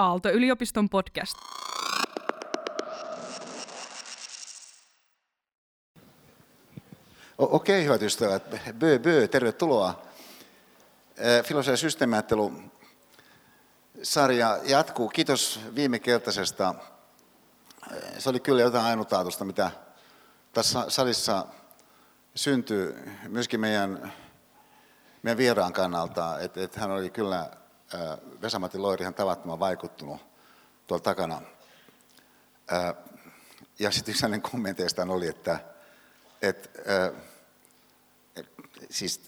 Aalto-yliopiston podcast. Okei, hyvät ystävät. Bö, bö, tervetuloa. Filosofia systeemiajattelu sarja jatkuu. Kiitos viime kertaisesta. Se oli kyllä jotain ainutlaatuista, mitä tässä salissa syntyy myöskin meidän, meidän vieraan kannalta. Että et hän oli kyllä, Vesamati Loiri, ihan tavattoman vaikuttunut tuolla takana. Ja sitten yksi hänen kommenteistaan oli, että, että siis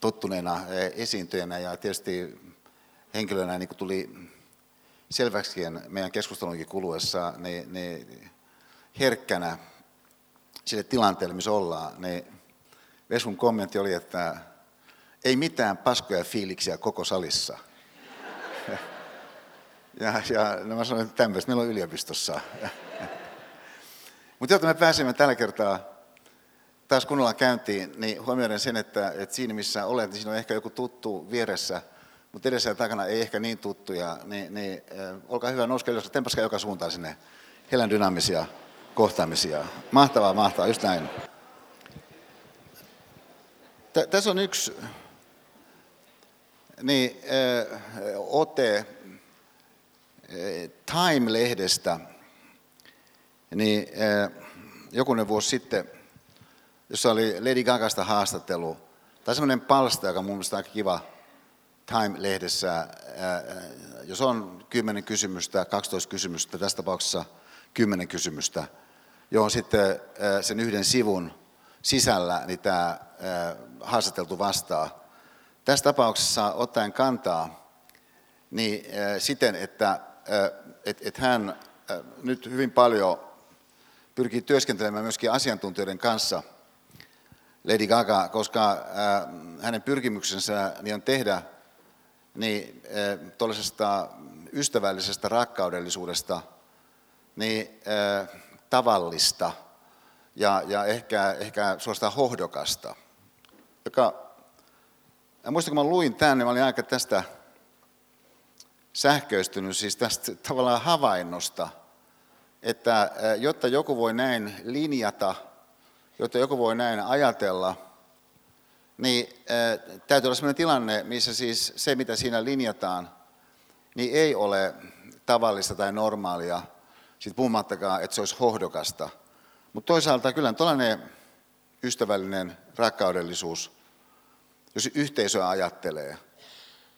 tottuneena esiintyjänä ja tietysti henkilönä niin tuli selväksi meidän keskustelunkin kuluessa niin, niin herkkänä sille tilanteelle, missä ollaan, niin Vesun kommentti oli, että ei mitään paskoja fiiliksiä koko salissa. Ja, ja no mä sanoin, että tämmöistä meillä on yliopistossa. Mutta jotta me pääsemme tällä kertaa taas kunnolla käyntiin, niin huomioiden sen, että, että siinä missä olet, niin siinä on ehkä joku tuttu vieressä, mutta edessä ja takana ei ehkä niin tuttuja, niin, niin äh, olkaa hyvä, nouskaa ylös, tempaskaa joka suuntaan sinne helän dynaamisia kohtaamisia. Mahtavaa, mahtavaa, just näin. Tä, tässä on yksi niin, äh, ote äh, Time-lehdestä, niin äh, jokunen vuosi sitten jossa oli Lady Gagasta haastattelu. Tai semmoinen palsta, joka mun mielestä aika kiva Time-lehdessä. Jos on 10 kysymystä, 12 kysymystä, tässä tapauksessa 10 kysymystä, johon sitten sen yhden sivun sisällä niin tämä haastateltu vastaa. Tässä tapauksessa ottaen kantaa niin siten, että et, et hän nyt hyvin paljon pyrkii työskentelemään myöskin asiantuntijoiden kanssa – Lady Gaga, koska äh, hänen pyrkimyksensä niin on tehdä niin, äh, tuollaisesta ystävällisestä rakkaudellisuudesta niin, äh, tavallista ja, ja ehkä, ehkä suorastaan hohdokasta. Joka, ja muistan, kun mä luin tämän, niin mä olin aika tästä sähköistynyt, siis tästä tavallaan havainnosta, että jotta joku voi näin linjata – jotta joku voi näin ajatella, niin täytyy olla sellainen tilanne, missä siis se, mitä siinä linjataan, niin ei ole tavallista tai normaalia, sitten puhumattakaan, että se olisi hohdokasta. Mutta toisaalta kyllä tällainen ystävällinen rakkaudellisuus, jos yhteisöä ajattelee,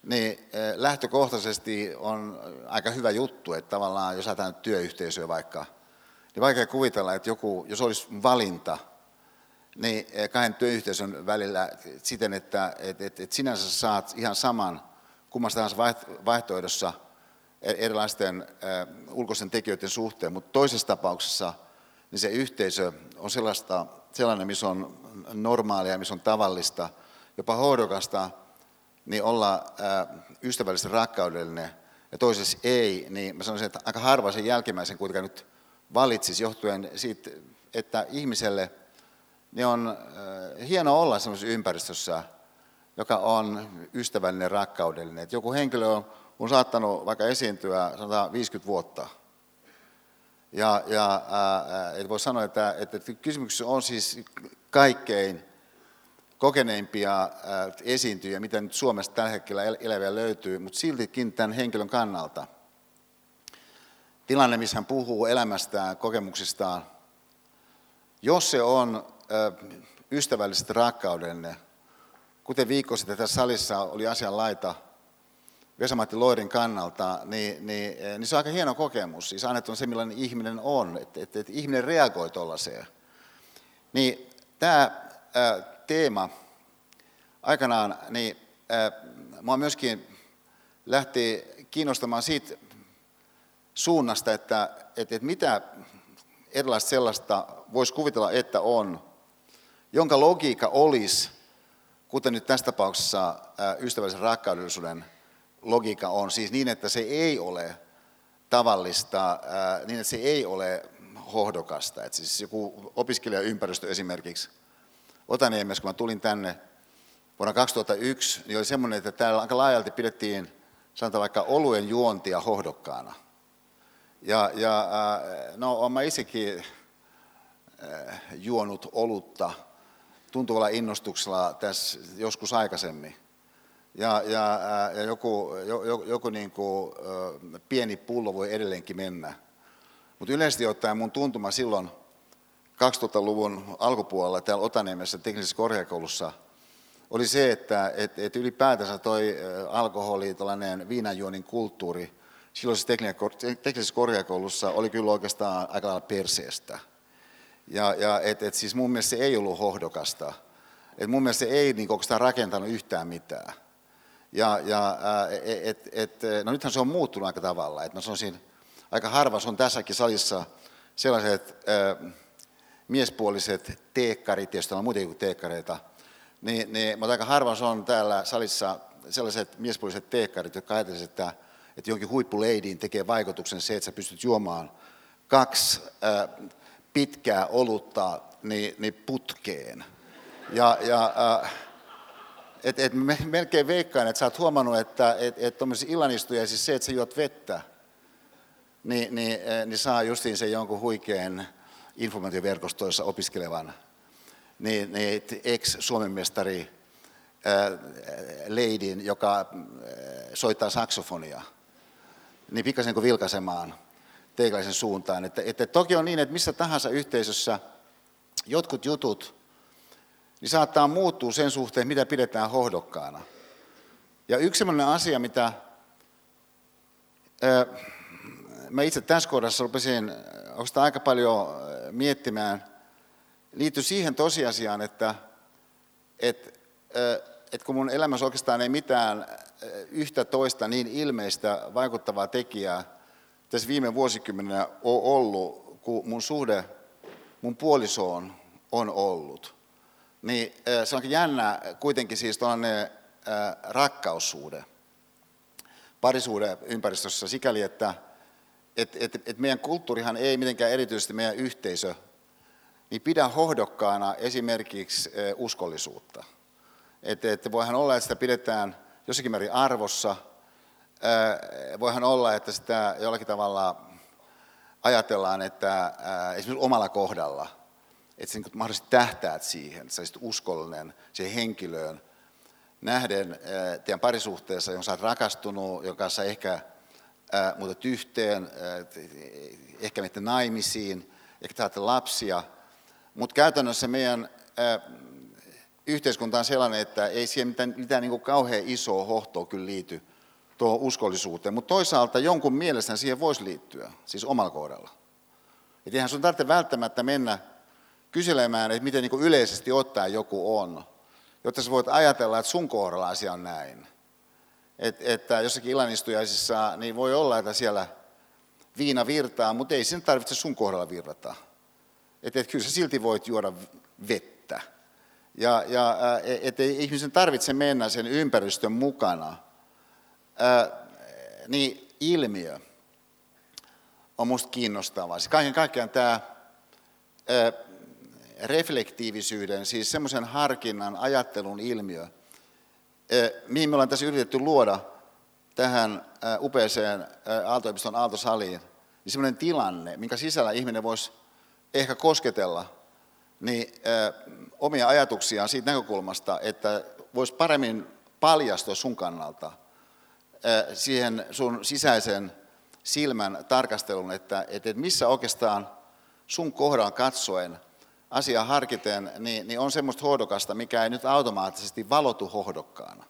niin lähtökohtaisesti on aika hyvä juttu, että tavallaan jos ajatellaan työyhteisöä vaikka, niin vaikea kuvitella, että joku, jos olisi valinta, niin eh, kahden työyhteisön välillä siten, että et, et, et sinänsä saat ihan saman kummasta tahansa vaihtoehdossa e-, erilaisten äh, ulkoisten tekijöiden suhteen, mutta toisessa tapauksessa niin se yhteisö on sellaista, sellainen, missä on normaalia, missä on tavallista, jopa hoidokasta, niin olla äh, ystävällisesti rakkaudellinen ja toisessa ei, niin mä sanoisin, että aika harva sen jälkimmäisen kuitenkaan nyt valitsisi johtuen siitä, että ihmiselle – niin on äh, hieno olla sellaisessa ympäristössä, joka on ystävällinen, rakkaudellinen. Että joku henkilö on, on saattanut vaikka esiintyä sanotaan 50 vuotta. Ja, ja ää, et voi sanoa, että, että kysymyksessä on siis kaikkein kokeneimpia ää, esiintyjä, mitä nyt Suomesta tällä hetkellä eläviä löytyy, mutta siltikin tämän henkilön kannalta. Tilanne, missä hän puhuu elämästään, kokemuksistaan, jos se on ystävällisesti rakkaudenne. Kuten viikko sitten tässä salissa oli asian laita Vesamatti Loirin kannalta, niin, niin, niin se on aika hieno kokemus. Siis annettu on se, millainen ihminen on, että, että, että ihminen reagoi tuollaiseen. Niin tämä ää, teema aikanaan, niin ää, mua myöskin lähti kiinnostamaan siitä suunnasta, että, että, että mitä erilaista sellaista voisi kuvitella, että on, jonka logiikka olisi, kuten nyt tässä tapauksessa ystävällisen rakkaudellisuuden logiikka on, siis niin, että se ei ole tavallista, niin että se ei ole hohdokasta. Että siis joku opiskelijaympäristö esimerkiksi Otaniemessä, kun mä tulin tänne vuonna 2001, niin oli semmoinen, että täällä aika laajalti pidettiin sanotaan vaikka oluen juontia hohdokkaana. Ja, ja no, olen mä itsekin juonut olutta tuntuvalla innostuksella tässä joskus aikaisemmin. Ja, ja, ja joku, joku, joku niin kuin, pieni pullo voi edelleenkin mennä. Mutta yleisesti ottaen mun tuntuma silloin 2000-luvun alkupuolella täällä Otaniemessä teknisessä korkeakoulussa oli se, että et, et ylipäätänsä toi alkoholi, tällainen viinanjuonin kulttuuri silloisessa teknisessä korkeakoulussa oli kyllä oikeastaan aika lailla perseestä. Ja, ja et, et siis mun mielestä se ei ollut hohdokasta. Et mun mielestä se ei niin oikeastaan rakentanut yhtään mitään. Ja, ja et, et, no nythän se on muuttunut aika tavalla. Et mä sanoisin, aika harva se on tässäkin salissa sellaiset äh, miespuoliset teekkarit, joista on muitakin kuin teekkareita, niin, niin, mutta aika harva se on täällä salissa sellaiset miespuoliset teekkarit, jotka ajattelisivat, että, että jonkin huippuleidiin tekee vaikutuksen se, että sä pystyt juomaan kaksi äh, pitkää olutta niin, niin putkeen. Ja, ja äh, et, et melkein veikkaan, että sä oot huomannut, että et, et tuommoisissa siis se, että sä juot vettä, niin, niin, niin saa justiin sen jonkun huikean informaatioverkostoissa opiskelevan niin, niin ex-Suomen mestari leidin, joka soittaa saksofonia, niin pikkasen kuin vilkaisemaan teikäläisen suuntaan. Että, että toki on niin, että missä tahansa yhteisössä jotkut jutut niin saattaa muuttua sen suhteen, mitä pidetään hohdokkaana. Ja yksi sellainen asia, mitä äh, mä itse tässä kohdassa rupesin oikeastaan aika paljon miettimään, liittyy siihen tosiasiaan, että, että, että kun mun elämässä oikeastaan ei mitään yhtä toista niin ilmeistä vaikuttavaa tekijää tässä viime vuosikymmenenä ole ollut, kuin mun suhde mun puolisoon on ollut. Niin se onkin jännä kuitenkin siis tuollainen rakkaussuhde parisuuden ympäristössä sikäli, että et, et, et meidän kulttuurihan ei mitenkään erityisesti meidän yhteisö niin pidä hohdokkaana esimerkiksi uskollisuutta. Että et voihan olla, että sitä pidetään jossakin määrin arvossa. Voihan olla, että sitä jollakin tavalla ajatellaan, että esimerkiksi omalla kohdalla, että sä niin mahdollisesti tähtäät siihen, että sä olisit uskollinen siihen henkilöön nähden teidän parisuhteessa, johon sä oot rakastunut, jonka kanssa ehkä muutat yhteen, ehkä menette naimisiin, ehkä saatte lapsia – mutta käytännössä meidän yhteiskunta on sellainen, että ei siihen mitään, mitään niin kauhean isoa hohtoa kyllä liity tuohon uskollisuuteen. Mutta toisaalta jonkun mielestä siihen voisi liittyä, siis omalla kohdalla. Et eihän sun tarvitse välttämättä mennä kyselemään, että miten niin yleisesti ottaen joku on, jotta sä voit ajatella, että sun kohdalla asia on näin. Et, että jossakin ilanistujaisissa niin voi olla, että siellä viina virtaa, mutta ei sen tarvitse sun kohdalla virrata. Että et kyllä sä silti voit juoda vettä. Ja, ja että ei ihmisen tarvitse mennä sen ympäristön mukana. Ää, niin ilmiö on minusta kiinnostavaa. Siis kaiken kaikkiaan tämä reflektiivisyyden, siis semmoisen harkinnan, ajattelun ilmiö, mihin me ollaan tässä yritetty luoda tähän ää, upeeseen Aaltoepiston Aaltosaliin, niin semmoinen tilanne, minkä sisällä ihminen voisi ehkä kosketella niin, omia ajatuksiaan siitä näkökulmasta, että voisi paremmin paljastua sun kannalta siihen sun sisäisen silmän tarkastelun, että, että missä oikeastaan sun kohdan katsoen asiaa harkiten, niin, niin on semmoista hohdokasta, mikä ei nyt automaattisesti valotu hohdokkaana.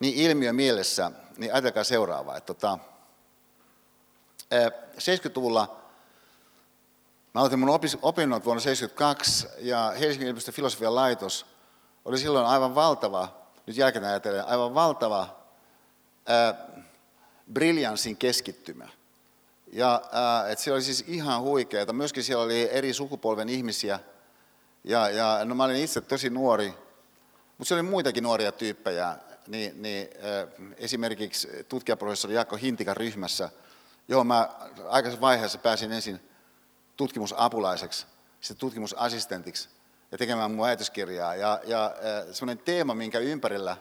Niin ilmiö mielessä, niin ajatelkaa seuraavaa, että tota, 70-luvulla Mä aloitin mun opinnot vuonna 1972 ja Helsingin yliopiston filosofian laitos oli silloin aivan valtava, nyt jälkeen ajatellen, aivan valtava ää, briljanssin keskittymä. Ja et siellä oli siis ihan huikeaa. Myöskin siellä oli eri sukupolven ihmisiä. Ja, ja no mä olin itse tosi nuori, mutta siellä oli muitakin nuoria tyyppejä. Niin, niin, ää, esimerkiksi tutkijaprofessori Jaakko Hintikan ryhmässä, johon mä aikaisessa vaiheessa pääsin ensin tutkimusapulaiseksi, sitten tutkimusassistentiksi ja tekemään mun väitöskirjaa. Ja, ja semmoinen teema, minkä ympärillä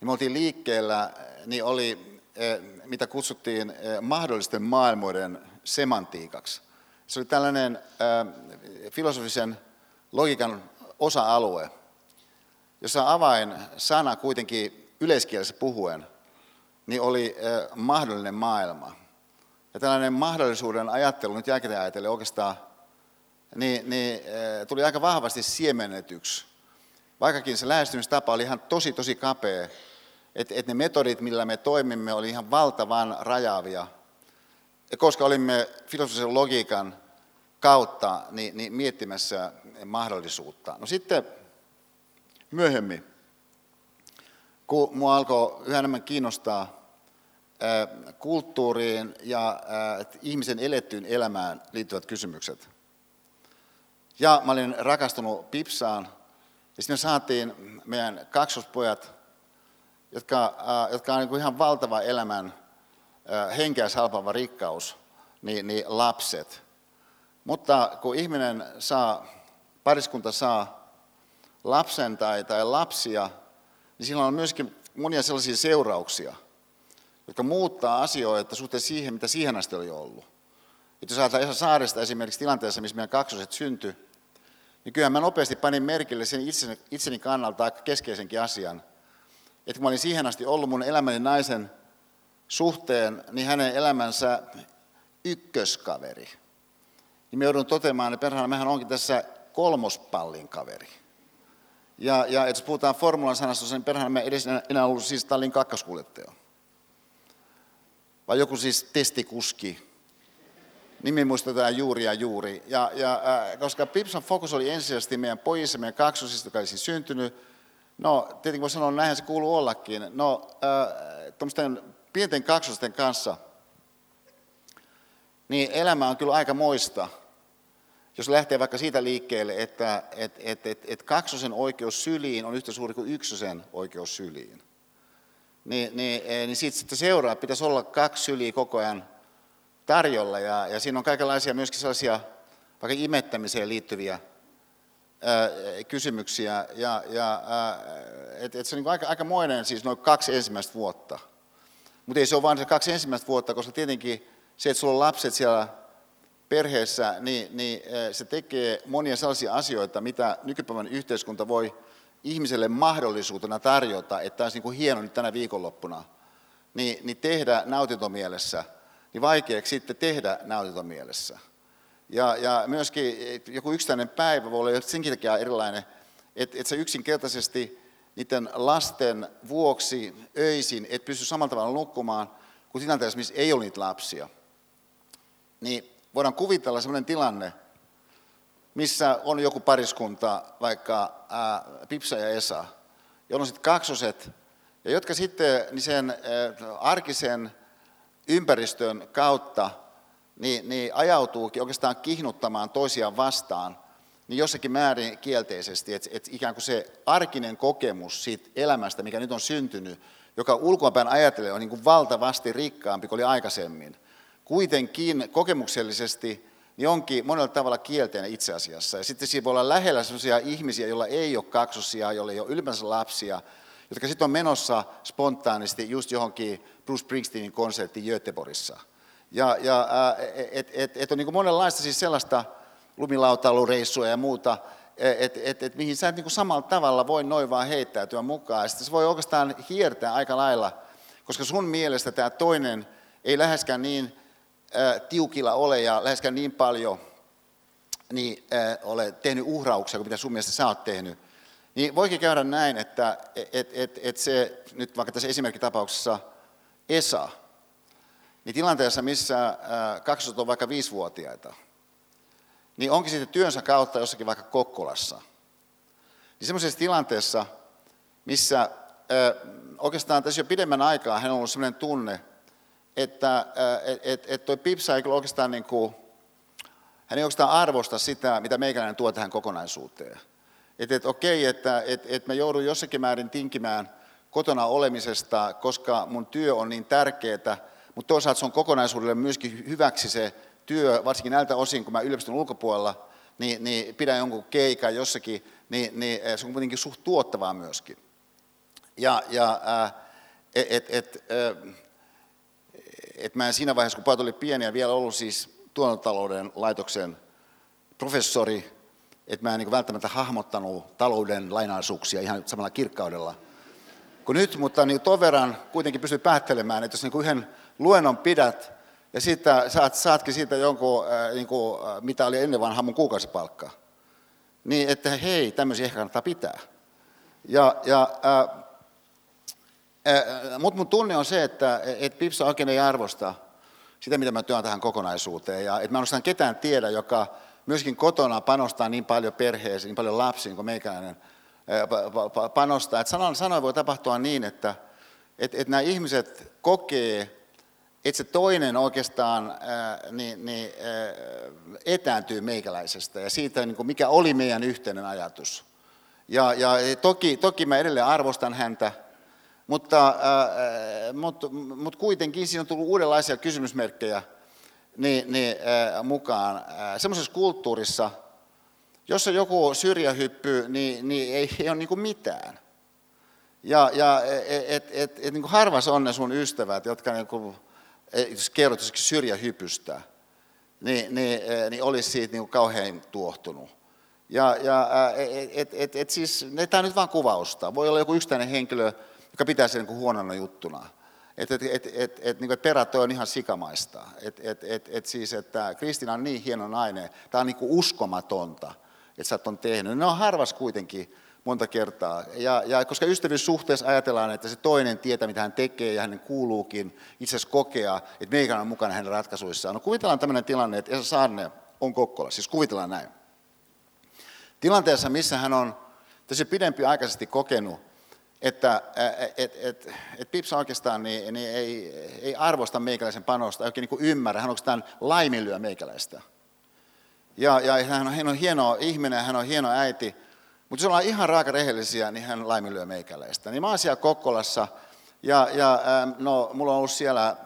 niin me oltiin liikkeellä, niin oli mitä kutsuttiin mahdollisten maailmoiden semantiikaksi. Se oli tällainen filosofisen logiikan osa-alue, jossa avain sana kuitenkin yleiskielessä puhuen niin oli mahdollinen maailma. Ja tällainen mahdollisuuden ajattelu nyt jälkikäteen ajatellen oikeastaan niin, niin, tuli aika vahvasti siemennetyksi. Vaikkakin se lähestymistapa oli ihan tosi tosi kapea, että et ne metodit, millä me toimimme, oli ihan valtavan rajaavia. Ja koska olimme filosofisen logiikan kautta niin, niin miettimässä mahdollisuutta. No sitten myöhemmin, kun minua alkoi yhä enemmän kiinnostaa kulttuuriin ja ihmisen elettyyn elämään liittyvät kysymykset. Ja mä olin rakastunut Pipsaan, ja sitten me saatiin meidän kaksospojat, jotka, jotka on niin ihan valtava elämän henkeä salpava rikkaus, niin, niin lapset. Mutta kun ihminen saa, pariskunta saa lapsen tai, tai lapsia, niin sillä on myöskin monia sellaisia seurauksia, jotka muuttaa asioita suhteen siihen, mitä siihen asti oli ollut. Et jos ajatellaan Esa Saaresta esimerkiksi tilanteessa, missä meidän kaksoset syntyi, niin kyllä mä nopeasti panin merkille sen itseni, itseni kannalta aika keskeisenkin asian. Että kun mä olin siihen asti ollut mun elämäni naisen suhteen, niin hänen elämänsä ykköskaveri. Niin me joudun toteamaan, että perhana mehän onkin tässä kolmospallin kaveri. Ja, ja jos puhutaan formulan sanasta, niin perhana me edes enää ollut siis tallin kakkoskuljettaja. Vai joku siis testikuski. Nimi muistetaan juuri ja juuri. Ja, ja, äh, koska Pipsan fokus oli ensisijaisesti meidän pojissa, meidän kaksosista, joka oli siis syntynyt, no tietenkin voi sanoa, näinhän se kuuluu ollakin. No äh, pienten kaksosten kanssa, niin elämä on kyllä aika moista jos lähtee vaikka siitä liikkeelle, että et, et, et, et kaksosen oikeus syliin on yhtä suuri kuin yksosen oikeus syliin, niin, niin, eh, niin siitä sitten seuraa, että pitäisi olla kaksi syliä koko ajan tarjolla. Ja, ja siinä on kaikenlaisia myöskin sellaisia vaikka imettämiseen liittyviä kysymyksiä. Ja, ja, et, et se on niin aika, aikamoinen siis noin kaksi ensimmäistä vuotta. Mutta ei se ole vain se kaksi ensimmäistä vuotta, koska tietenkin se, että sulla on lapset siellä perheessä, niin, niin se tekee monia sellaisia asioita, mitä nykypäivän yhteiskunta voi ihmiselle mahdollisuutena tarjota, että olisi niin kuin hieno nyt tänä viikonloppuna, niin, niin tehdä nautintomielessä, niin vaikeaksi sitten tehdä nautintomielessä. Ja, ja myöskin joku yksittäinen päivä voi olla senkin takia erilainen, että, että sä yksinkertaisesti niiden lasten vuoksi öisin et pysty samalla tavalla nukkumaan kuin tilanteessa, missä ei ole niitä lapsia. Niin voidaan kuvitella sellainen tilanne, missä on joku pariskunta, vaikka ää, Pipsa ja Esa, joilla on sitten kaksoset, ja jotka sitten niin sen ää, arkisen ympäristön kautta niin, niin ajautuukin oikeastaan kihnuttamaan toisiaan vastaan, niin jossakin määrin kielteisesti, että et ikään kuin se arkinen kokemus siitä elämästä, mikä nyt on syntynyt, joka ulkoapäin ajattelee on niin kuin valtavasti rikkaampi kuin oli aikaisemmin, kuitenkin kokemuksellisesti niin onkin monella tavalla kielteinen itse asiassa. Ja sitten siinä voi olla lähellä sellaisia ihmisiä, joilla ei ole kaksosia, joilla ei ole ylipäänsä lapsia, jotka sitten on menossa spontaanisti just johonkin Bruce Springsteenin konserttiin Göteborgissa. Ja, ja et, et, et on niin monenlaista siis sellaista lumilautailureissua ja muuta, että et, et, mihin sä et niin samalla tavalla voi noin vaan heittäytyä mukaan. Sitten se voi oikeastaan hiertää aika lailla, koska sun mielestä tämä toinen ei läheskään niin tiukilla ole ja läheskään niin paljon niin, ole tehnyt uhrauksia kuin mitä sun mielestä sä oot tehnyt, niin voikin käydä näin, että et, et, et se, nyt vaikka tässä esimerkkitapauksessa Esa, niin tilanteessa, missä kaksosot on vaikka viisivuotiaita, niin onkin sitten työnsä kautta jossakin vaikka Kokkolassa. Niin semmoisessa tilanteessa, missä oikeastaan tässä jo pidemmän aikaa hän on ollut sellainen tunne, että et, et, et toi Pipsa ei kyllä oikeastaan, niin kuin, hän ei oikeastaan arvosta sitä, mitä meikäläinen tuo tähän kokonaisuuteen. Että et, okei, että et, et mä joudun jossakin määrin tinkimään kotona olemisesta, koska mun työ on niin tärkeää, mutta toisaalta se on kokonaisuudelle myöskin hyväksi se työ, varsinkin näiltä osin, kun mä yliopiston ulkopuolella, niin, niin pidän jonkun keikan jossakin, niin, niin se on kuitenkin suht tuottavaa myöskin. Ja, ja äh, et, et, et, et mä en siinä vaiheessa, kun pojat oli pieniä, vielä ollut siis tuotantotalouden laitoksen professori, että mä en niin välttämättä hahmottanut talouden lainaisuuksia ihan samalla kirkkaudella kuin nyt, mutta niin ton verran kuitenkin pystyy päättelemään, että jos niin yhden luennon pidät ja sitten saat, saatkin siitä jonkun, äh, niin kuin, äh, mitä oli ennen vanhaa mun kuukausipalkka, niin että hei, tämmöisiä ehkä kannattaa pitää. Ja, ja äh, mutta mun tunne on se, että et Pipsa oikein ei arvosta sitä, mitä mä työn tähän kokonaisuuteen. Ja että mä en ketään tiedä, joka myöskin kotona panostaa niin paljon perheeseen, niin paljon lapsiin kuin meikäläinen panostaa. Että sanoin, sanoin voi tapahtua niin, että että että nämä ihmiset kokee, että se toinen oikeastaan ää, niin, niin, ää, etääntyy meikäläisestä ja siitä, niin kuin mikä oli meidän yhteinen ajatus. Ja, ja toki, toki mä edelleen arvostan häntä, mutta, äh, mutta, mutta kuitenkin siinä on tullut uudenlaisia kysymysmerkkejä niin, niin, äh, mukaan. Äh, semmoisessa kulttuurissa, jossa joku syrjähyppy, niin, niin ei, ei ole niin kuin mitään. Ja, ja et, et, et, et, niin kuin harvas on ne sun ystävät, jotka niin kuin, jos kerrot syrjähypystä, niin, niin, niin olisi siitä niin kauhean tuohtunut. Ja, ja et, et, et, et siis, tämä on nyt vain kuvausta. Voi olla joku yksittäinen henkilö, joka pitää sen niin huonona juttuna. Että et, et, et, et, niin perät on ihan sikamaista. Et, et, et, et siis, että Kristina on niin hieno nainen, tämä on niin uskomatonta, että sä on tehnyt. Ne on harvas kuitenkin monta kertaa. Ja, ja koska ystävyyssuhteessa ajatellaan, että se toinen tietää, mitä hän tekee ja hänen kuuluukin itse asiassa kokea, että meikä on mukana hänen ratkaisuissaan. No kuvitellaan tämmöinen tilanne, että Esa Saarne on Kokkola, siis kuvitellaan näin. Tilanteessa, missä hän on tässä pidempi aikaisesti kokenut, että et, et, et Pipsa oikeastaan niin, niin ei, ei arvosta meikäläisen panosta, ei oikein niin ymmärrä, hän oikeastaan laiminlyö meikäläistä. Ja, ja hän, on, hän on hieno ihminen, hän on hieno äiti, mutta jos ollaan ihan raaka rehellisiä, niin hän laiminlyö meikäläistä. Niin mä oon siellä Kokkolassa, ja, ja no, mulla on ollut siellä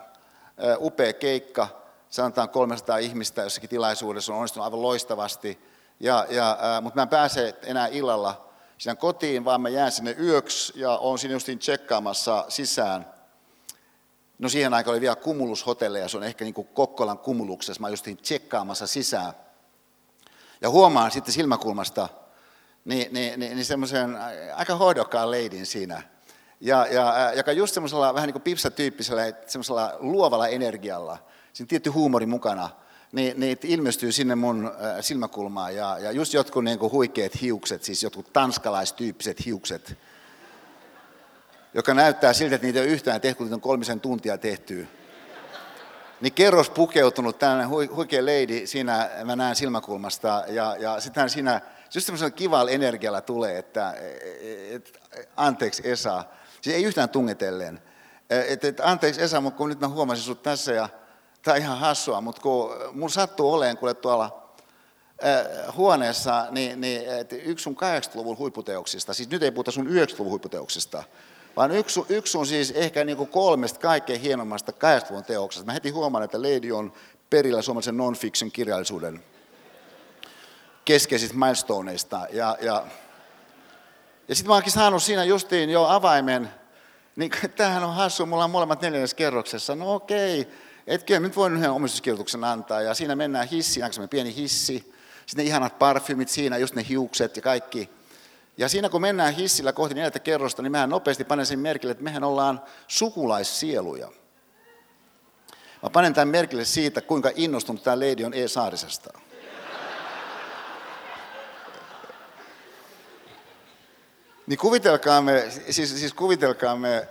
upea keikka, sanotaan 300 ihmistä jossakin tilaisuudessa, on onnistunut aivan loistavasti, ja, ja, mutta mä en pääse enää illalla sinne kotiin, vaan mä jään sinne yöksi ja on siinä justiin tsekkaamassa sisään. No siihen aikaan oli vielä ja se on ehkä niin kuin Kokkolan kumuluksessa, mä justiin tsekkaamassa sisään. Ja huomaan sitten silmäkulmasta niin, niin, niin, niin semmoisen aika hoidokkaan leidin siinä, ja, ja, joka just semmoisella vähän niin kuin pipsa-tyyppisellä, semmoisella luovalla energialla, siinä tietty huumori mukana – niin, niin ilmestyy sinne mun silmäkulmaan. Ja, ja just jotkut niin kuin huikeat hiukset, siis jotkut tanskalaistyyppiset hiukset, joka näyttää siltä, että niitä ei ole yhtään tehty, kun on kolmisen tuntia tehty. Niin kerros pukeutunut tällainen huikea lady siinä, mä näen silmäkulmasta, ja, ja sitten siinä just semmoisella kivalla energialla tulee, että et, anteeksi Esa, siis ei yhtään tungetellen, että et, anteeksi Esa, mutta kun nyt mä huomasin sut tässä ja tämä on ihan hassua, mutta kun mun sattuu olemaan kuule tuolla huoneessa, niin, niin yksi sun 80-luvun huipputeoksista, siis nyt ei puhuta sun 90-luvun huipputeoksista, vaan yksi, yksi on siis ehkä niin kuin kolmesta kaikkein hienommasta 80-luvun teoksesta. Mä heti huomaan, että Lady on perillä suomalaisen non-fiction kirjallisuuden keskeisistä milestoneista. Ja, ja, ja sitten mä oonkin saanut siinä justiin jo avaimen, niin tämähän on hassu, mulla on molemmat neljännes kerroksessa. No okei, että kyllä nyt voin yhden omistuskirjoituksen antaa, ja siinä mennään hissiin, aika pieni hissi, sitten ne ihanat parfymit siinä, just ne hiukset ja kaikki. Ja siinä kun mennään hissillä kohti neljättä kerrosta, niin mehän nopeasti panen sen merkille, että mehän ollaan sukulaissieluja. Mä panen tämän merkille siitä, kuinka innostunut tämä lady on E-Saarisesta. Niin kuvitelkaamme, siis, siis kuvitelkaamme,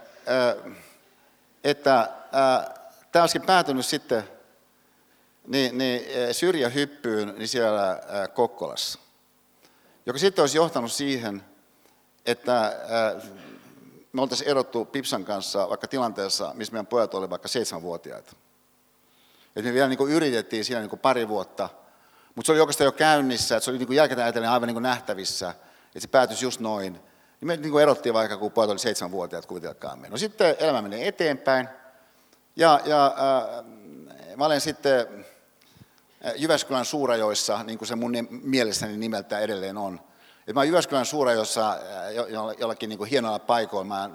että tämä olisikin päätynyt sitten niin, niin e, syrjähyppyyn niin siellä Kokkolassa, joka sitten olisi johtanut siihen, että me oltaisiin erottu Pipsan kanssa vaikka tilanteessa, missä meidän pojat olivat vaikka seitsemänvuotiaita. Et me vielä niin kuin yritettiin siinä niin kuin pari vuotta, mutta se oli oikeastaan jo käynnissä, että se oli niin jälkikäteen ajatellen aivan niin kuin nähtävissä, että se päätyisi just noin. Niin me niin kuin erottiin vaikka, kun pojat oli seitsemänvuotiaat, kuvitelkaamme. No sitten elämä menee eteenpäin, ja, ja äh, mä olen sitten äh, Jyväskylän Suurajoissa, niin kuin se mun mielessäni nimeltä edelleen on. Et mä olen Jyväskylän Suurajoissa äh, jollakin niin kuin hienoilla paikoilla, mä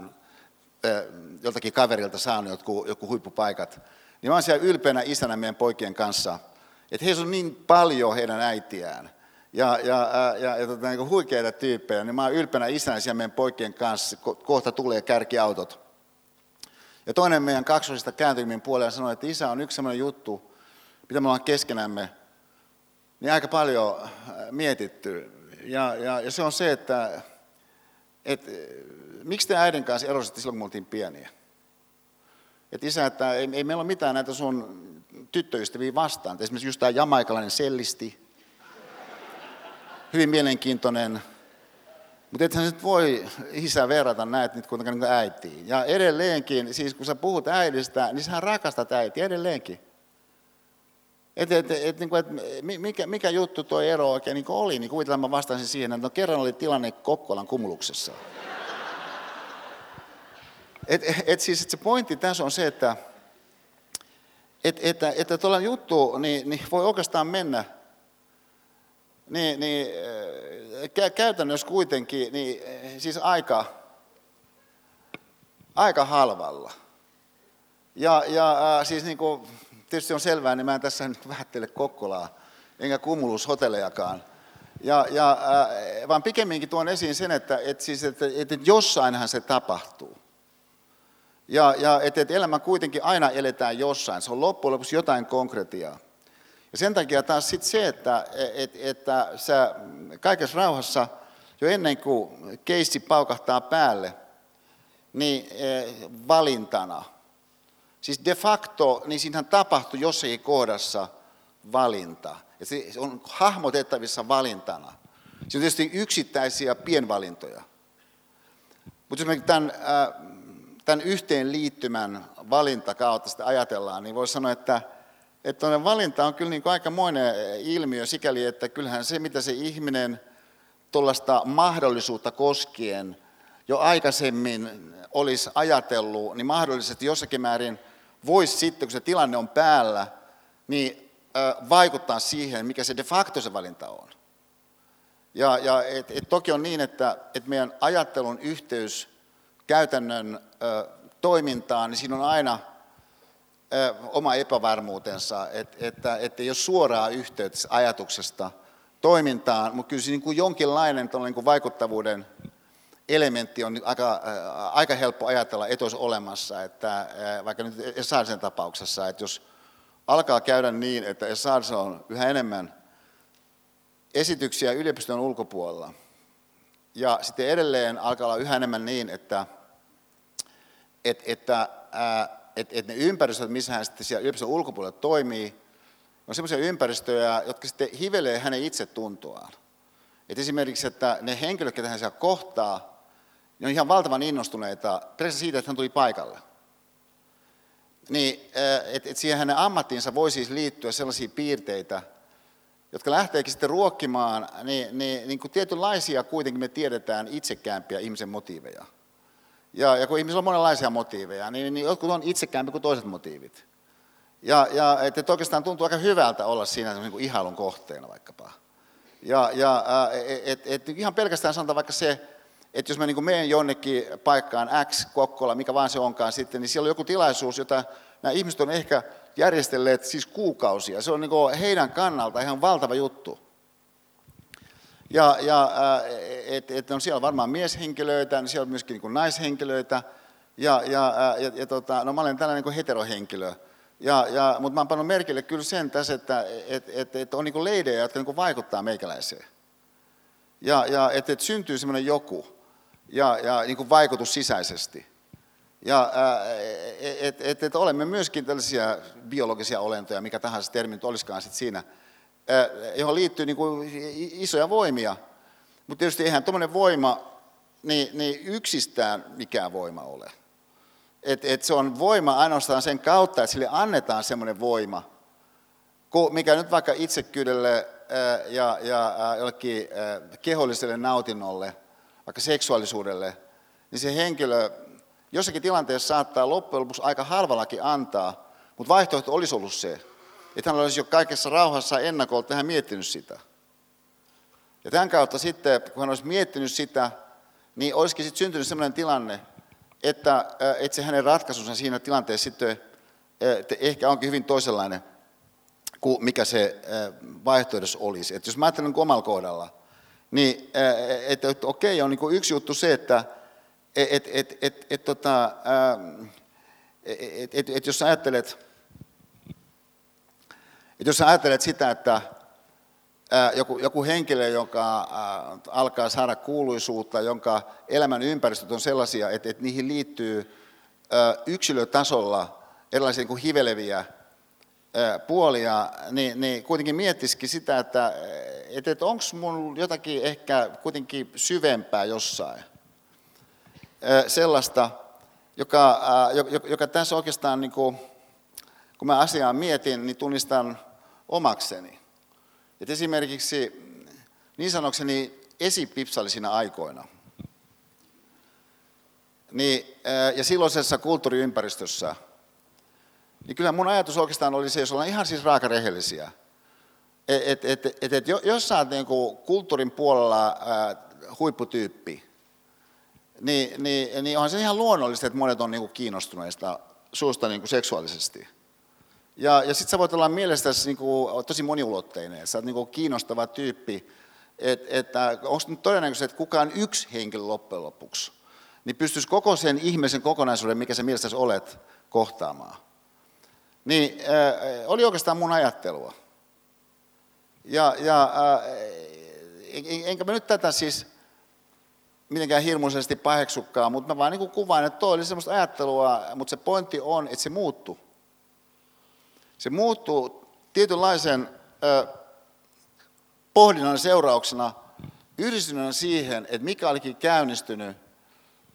joltakin kaverilta saanut joku, joku huippupaikat, niin mä oon siellä ylpeänä isänä meidän poikien kanssa, että heissä on niin paljon heidän äitiään ja, ja, ja, ja tota, niin huikeita tyyppejä, niin mä oon ylpeänä isänä siellä meidän poikien kanssa, kohta tulee kärkiautot. Ja toinen meidän kaksosista kääntyi ja sanoi, että isä on yksi sellainen juttu, mitä me ollaan keskenämme, niin aika paljon mietitty. Ja, ja, ja se on se, että et, miksi te äidin kanssa erositte silloin, kun me oltiin pieniä? Että isä, että ei, ei meillä ole mitään näitä sun tyttöystäviä vastaan. Esimerkiksi just tämä jamaikalainen sellisti, hyvin mielenkiintoinen, mutta ethän nyt voi isä verrata näitä nyt kuitenkaan niin äitiin. Ja edelleenkin, siis kun sä puhut äidistä, niin sä rakastat äitiä edelleenkin. Et, et, et, niin kuin, et, mikä, mikä juttu tuo ero oikein niin oli, niin kuvitellaan mä vastasin siihen, että no, kerran oli tilanne Kokkolan kumuluksessa. Et, et siis et se pointti tässä on se, että et, että, että tuolla juttu niin, niin voi oikeastaan mennä niin, niin, äh, käytännössä kuitenkin niin, siis aika, aika halvalla. Ja, ja äh, siis niin kuin, tietysti on selvää, niin mä en tässä nyt vähättele Kokkolaa, enkä kumulushotellejakaan. Ja, ja, äh, vaan pikemminkin tuon esiin sen, että, että, siis, että, että jossainhan se tapahtuu. Ja, ja että, että elämä kuitenkin aina eletään jossain. Se on loppujen lopuksi jotain konkretiaa. Ja sen takia taas sit se, että, että, että sä kaikessa rauhassa jo ennen kuin keissi paukahtaa päälle, niin eh, valintana. Siis de facto, niin siinähän tapahtui jossakin kohdassa valinta. Ja se on hahmotettavissa valintana. Se on tietysti yksittäisiä pienvalintoja. Mutta jos me tämän, tämän yhteenliittymän valintakautta sitä ajatellaan, niin voisi sanoa, että että valinta on kyllä niin kuin aikamoinen ilmiö sikäli, että kyllähän se, mitä se ihminen tuollaista mahdollisuutta koskien jo aikaisemmin olisi ajatellut, niin mahdollisesti jossakin määrin voisi sitten, kun se tilanne on päällä, niin vaikuttaa siihen, mikä se de facto se valinta on. Ja, ja et, et toki on niin, että et meidän ajattelun yhteys käytännön ö, toimintaan, niin siinä on aina oma epävarmuutensa, että, että, että ei ole suoraa yhteyttä ajatuksesta toimintaan, mutta kyllä se niin kuin jonkinlainen niin kuin vaikuttavuuden elementti on aika, aika helppo ajatella, että olisi olemassa, että vaikka nyt Esarsen tapauksessa, että jos alkaa käydä niin, että Esarsa on yhä enemmän esityksiä yliopiston ulkopuolella, ja sitten edelleen alkaa olla yhä enemmän niin, että, että, että ää, että, että ne ympäristöt, missä hän sitten siellä yliopiston ulkopuolella toimii, on sellaisia ympäristöjä, jotka sitten hivelee hänen itsetuntoaan. Et esimerkiksi, että ne henkilöt, ketä hän siellä kohtaa, ne on ihan valtavan innostuneita pelkästään siitä, että hän tuli paikalle. Niin, että et siihen hänen ammattiinsa voi siis liittyä sellaisia piirteitä, jotka lähteekin sitten ruokkimaan, niin, niin, niin kuin tietynlaisia kuitenkin me tiedetään itsekäämpiä ihmisen motiiveja. Ja, ja kun ihmisillä on monenlaisia motiiveja, niin, niin jotkut on itsekäämpi kuin toiset motiivit. Ja, ja että et oikeastaan tuntuu aika hyvältä olla siinä niin kuin ihailun kohteena vaikkapa. Ja, ja et, et, ihan pelkästään sanotaan vaikka se, että jos mä niin menen jonnekin paikkaan X, Kokkola, mikä vaan se onkaan sitten, niin siellä on joku tilaisuus, jota nämä ihmiset on ehkä järjestelleet siis kuukausia. Se on niin heidän kannalta ihan valtava juttu. Ja, ja et, et on siellä varmaan mieshenkilöitä, niin siellä on myöskin niin naishenkilöitä. Ja, ja, ja, ja tota, no mä olen tällainen niin heterohenkilö. Ja, ja, mutta mä oon pannut merkille kyllä sen tässä, että et, et, et on niin leidejä, jotka niin vaikuttaa meikäläiseen. Ja, ja että et syntyy semmoinen joku ja, ja niin vaikutus sisäisesti. Ja että et, et olemme myöskin tällaisia biologisia olentoja, mikä tahansa termi nyt olisikaan sit siinä, johon liittyy niin kuin isoja voimia. Mutta tietysti eihän tuommoinen voima, niin, niin yksistään mikään voima ole. Et, et se on voima ainoastaan sen kautta, että sille annetaan semmoinen voima, mikä nyt vaikka itsekyydelle ja, ja jollekin keholliselle nautinnolle, vaikka seksuaalisuudelle, niin se henkilö jossakin tilanteessa saattaa loppujen lopuksi aika halvallakin antaa, mutta vaihtoehto olisi ollut se, että hän olisi jo kaikessa rauhassa ennakolta tähän miettinyt sitä. Ja tämän kautta sitten, kun hän olisi miettinyt sitä, niin olisikin sitten syntynyt sellainen tilanne, että, että se hänen ratkaisunsa siinä tilanteessa sitten että ehkä onkin hyvin toisenlainen kuin mikä se vaihtoehdossa olisi. Että jos mä ajattelen niin omalla kohdalla, niin että, että okei, on niin yksi juttu se, että et, et, et, et, tota, et, et, et, jos sä ajattelet, että jos ajattelet sitä, että joku, joku henkilö, joka alkaa saada kuuluisuutta, jonka elämän ympäristöt on sellaisia, että, että niihin liittyy yksilötasolla erilaisia niin hiveleviä puolia, niin, niin kuitenkin miettisikin sitä, että, että, että onko mun jotakin ehkä kuitenkin syvempää jossain. Sellaista, joka, joka tässä oikeastaan, niin kuin, kun mä asiaa mietin, niin tunnistan omakseni. Et esimerkiksi niin sanokseni esipipsallisina aikoina. Niin, ja silloisessa kulttuuriympäristössä, niin kyllä mun ajatus oikeastaan oli se, jos ollaan ihan siis raakarehellisiä, että et, et, et, jos sä oot niinku kulttuurin puolella ää, huipputyyppi, niin, niin, niin onhan se ihan luonnollista, että monet on niinku kiinnostuneista suusta niinku seksuaalisesti. Ja, ja sitten sä voit olla mielestäsi niinku, tosi moniulotteinen, sä oot niinku kiinnostava tyyppi, että et, onko nyt todennäköistä, että kukaan yksi henkilö loppujen lopuksi, niin pystyisi koko sen ihmisen kokonaisuuden, mikä sä mielestäsi olet, kohtaamaan. Niin äh, oli oikeastaan mun ajattelua. Ja, ja äh, en, enkä mä nyt tätä siis mitenkään hirmuisesti paheksukkaa, mutta mä vaan niin kuvaan, että toi oli semmoista ajattelua, mutta se pointti on, että se muuttuu. Se muuttuu tietynlaisen ö, pohdinnan seurauksena yhdistyneenä siihen, että mikä olikin käynnistynyt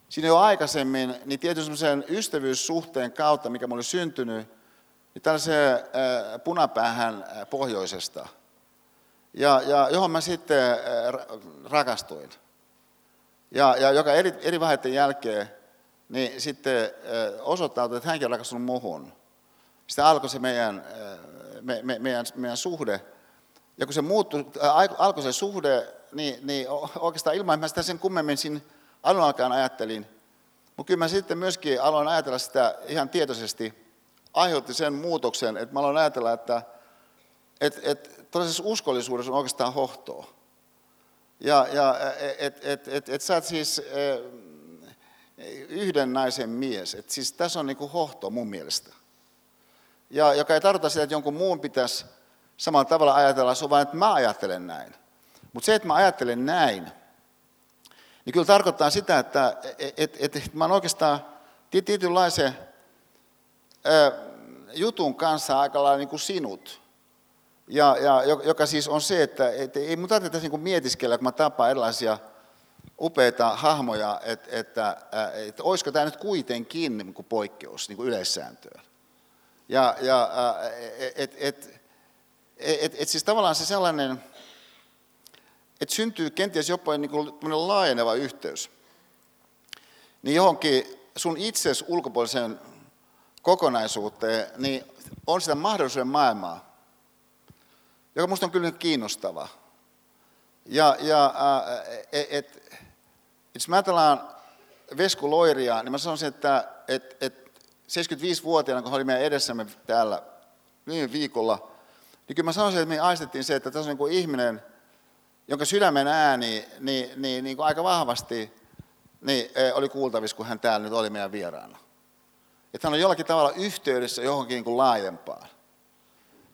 siinä jo aikaisemmin, niin tietyn semmoisen ystävyyssuhteen kautta, mikä mulle syntynyt, niin tällaiseen punapäähän pohjoisesta, ja, ja johon mä sitten rakastuin. Ja, ja joka eri, eri vaiheiden jälkeen niin sitten osoittautui, että hänkin on rakastunut muhun. Sitten alkoi se meidän, me, me, meidän, meidän suhde. Ja kun se muuttui, alkoi se suhde, niin, niin oikeastaan ilman, että mä sitä sen kummemmin siinä alun alkaen ajattelin, mutta kyllä mä sitten myöskin aloin ajatella sitä ihan tietoisesti, aiheutti sen muutoksen, että mä aloin ajatella, että et, et, todellisessa uskollisuudessa on oikeastaan hohtoa. Ja, ja et, et, et, et sä oot siis yhden naisen mies. Et siis tässä on niinku hohto mun mielestä. Ja joka ei tarkoita sitä, että jonkun muun pitäisi samalla tavalla ajatella, se on vain, että mä ajattelen näin. Mutta se, että mä ajattelen näin, niin kyllä tarkoittaa sitä, että et, et, et, et mä oon oikeastaan tietynlaisen jutun kanssa aika lailla niin kuin sinut. Ja, ja, joka siis on se, että et, ei mun tarvitse tässä niin mietiskellä, kun mä tapaan erilaisia upeita hahmoja, että, että, että olisiko tämä nyt kuitenkin niin kuin poikkeus niin kuin yleissääntöön. Ja, ja et, et, et, et, et siis tavallaan se sellainen, että syntyy kenties jopa niin kuin laajeneva yhteys, niin johonkin sun itses ulkopuoliseen kokonaisuuteen, niin on sitä mahdollisuuden maailmaa, joka minusta on kyllä kiinnostava. Ja, ja et, et, jos mä ajatellaan Vesku Loiria, niin mä sanoisin, että et, et 75-vuotiaana, kun hän oli meidän edessämme täällä viime viikolla, niin kyllä mä sanoisin, että me aistettiin se, että tässä on niin ihminen, jonka sydämen ääni niin, niin, niin kuin aika vahvasti niin, e, oli kuultavissa, kun hän täällä nyt oli meidän vieraana. Että hän on jollakin tavalla yhteydessä johonkin niin kuin laajempaan.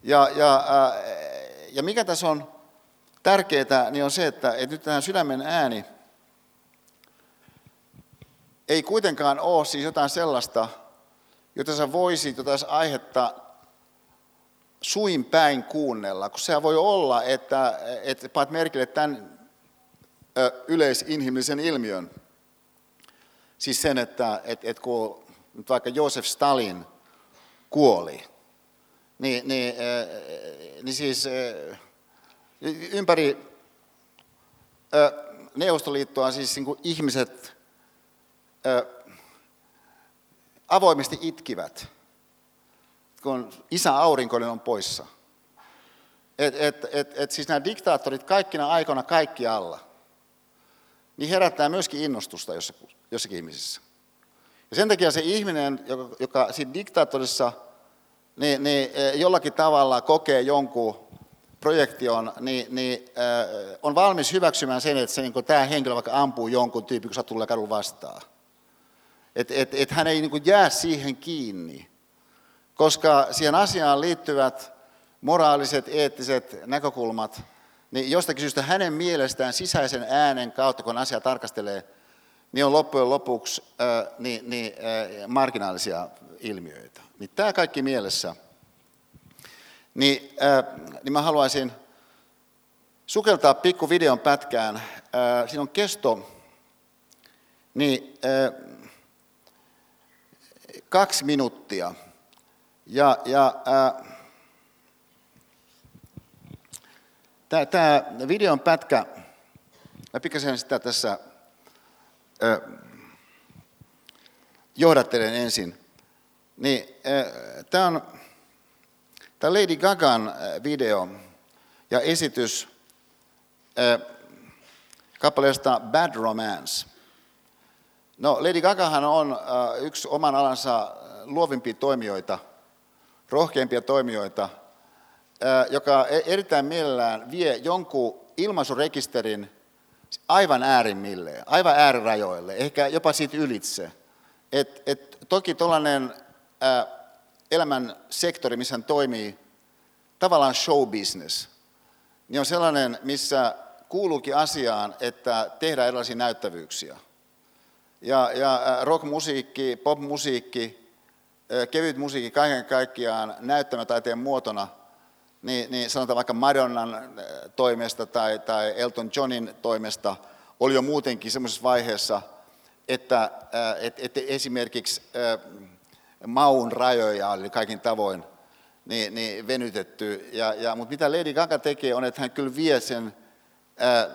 Ja, ja ja mikä tässä on tärkeää, niin on se, että, että nyt tähän sydämen ääni ei kuitenkaan ole siis jotain sellaista, jota sä voisit, jota tässä aihetta suin päin kuunnella, kun se voi olla, että, että paat merkille tämän yleisinhimillisen ilmiön. Siis sen, että, että, että kun nyt vaikka Josef Stalin kuoli, niin, niin, niin siis ympäri Neuvostoliittoa siis niin ihmiset avoimesti itkivät, kun isä aurinkoinen on poissa. Et, et, et, et siis nämä diktaattorit kaikkina aikoina kaikkialla, niin herättää myöskin innostusta jossakin, ihmisissä. Ja sen takia se ihminen, joka, joka siinä diktaattorissa niin, niin, jollakin tavalla kokee jonkun projektion, niin, niin äh, on valmis hyväksymään sen, että se, niin tämä henkilö vaikka ampuu jonkun tyypin, kun sattuu kadulla vastaan. Että et, et hän ei niin jää siihen kiinni, koska siihen asiaan liittyvät moraaliset, eettiset näkökulmat, niin jostakin syystä hänen mielestään sisäisen äänen kautta, kun asia tarkastelee, niin on loppujen lopuksi äh, niin, niin, äh, marginaalisia ilmiöitä. Niin tämä kaikki mielessä. Niin, äh, niin mä haluaisin sukeltaa pikku videon pätkään. Äh, siinä on kesto niin, äh, kaksi minuuttia. Ja, ja äh, tämä videon pätkä, mä pikkasen sitä tässä äh, johdattelen ensin. Niin, äh, tämä on Tämä Lady Gagan video ja esitys äh, kappaleesta Bad Romance. No, Lady Gagahan on äh, yksi oman alansa luovimpia toimijoita, rohkeimpia toimijoita, joka e-, erittäin mielellään vie jonkun ilmaisurekisterin aivan äärimmilleen, aivan äärirajoille, ehkä jopa siitä ylitse. Et, et, toki tuollainen elämän sektori, missä hän toimii, tavallaan show business, niin on sellainen, missä kuuluukin asiaan, että tehdään erilaisia näyttävyyksiä. Ja, ja rockmusiikki, popmusiikki, kevyt musiikki kaiken kaikkiaan näyttämätaiteen muotona, niin, niin sanotaan vaikka Madonnan toimesta tai, tai Elton Johnin toimesta, oli jo muutenkin semmoisessa vaiheessa, että, että, että esimerkiksi maun rajoja oli kaikin tavoin niin, niin venytetty. Ja, ja, mutta mitä Lady Gaga tekee on, että hän kyllä vie sen ää,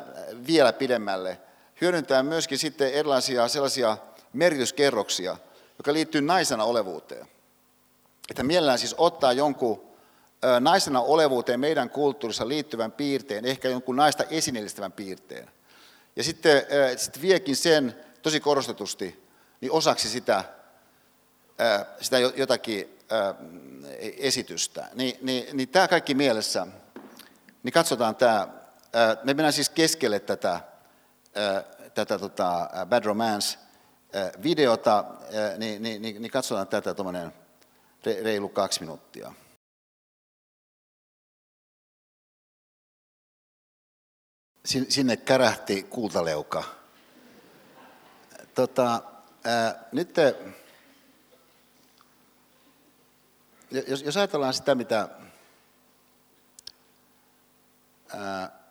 vielä pidemmälle. Hyödyntää myöskin sitten erilaisia sellaisia merkityskerroksia, joka liittyy naisena olevuuteen. Että mielellään siis ottaa jonkun naisena olevuuteen meidän kulttuurissa liittyvän piirteen, ehkä jonkun naista esineellistävän piirteen. Ja sitten, sitten viekin sen tosi korostetusti niin osaksi sitä sitä jotakin esitystä. Niin, niin, niin tämä kaikki mielessä, niin katsotaan tämä. Me mennään siis keskelle tätä, tätä tota Bad Romance-videota, niin, niin, niin, niin katsotaan tätä tuommoinen reilu kaksi minuuttia. Sinne kärähti kultaleuka. Tota, ää, nyt te, jos, jos ajatellaan sitä, mitä ää,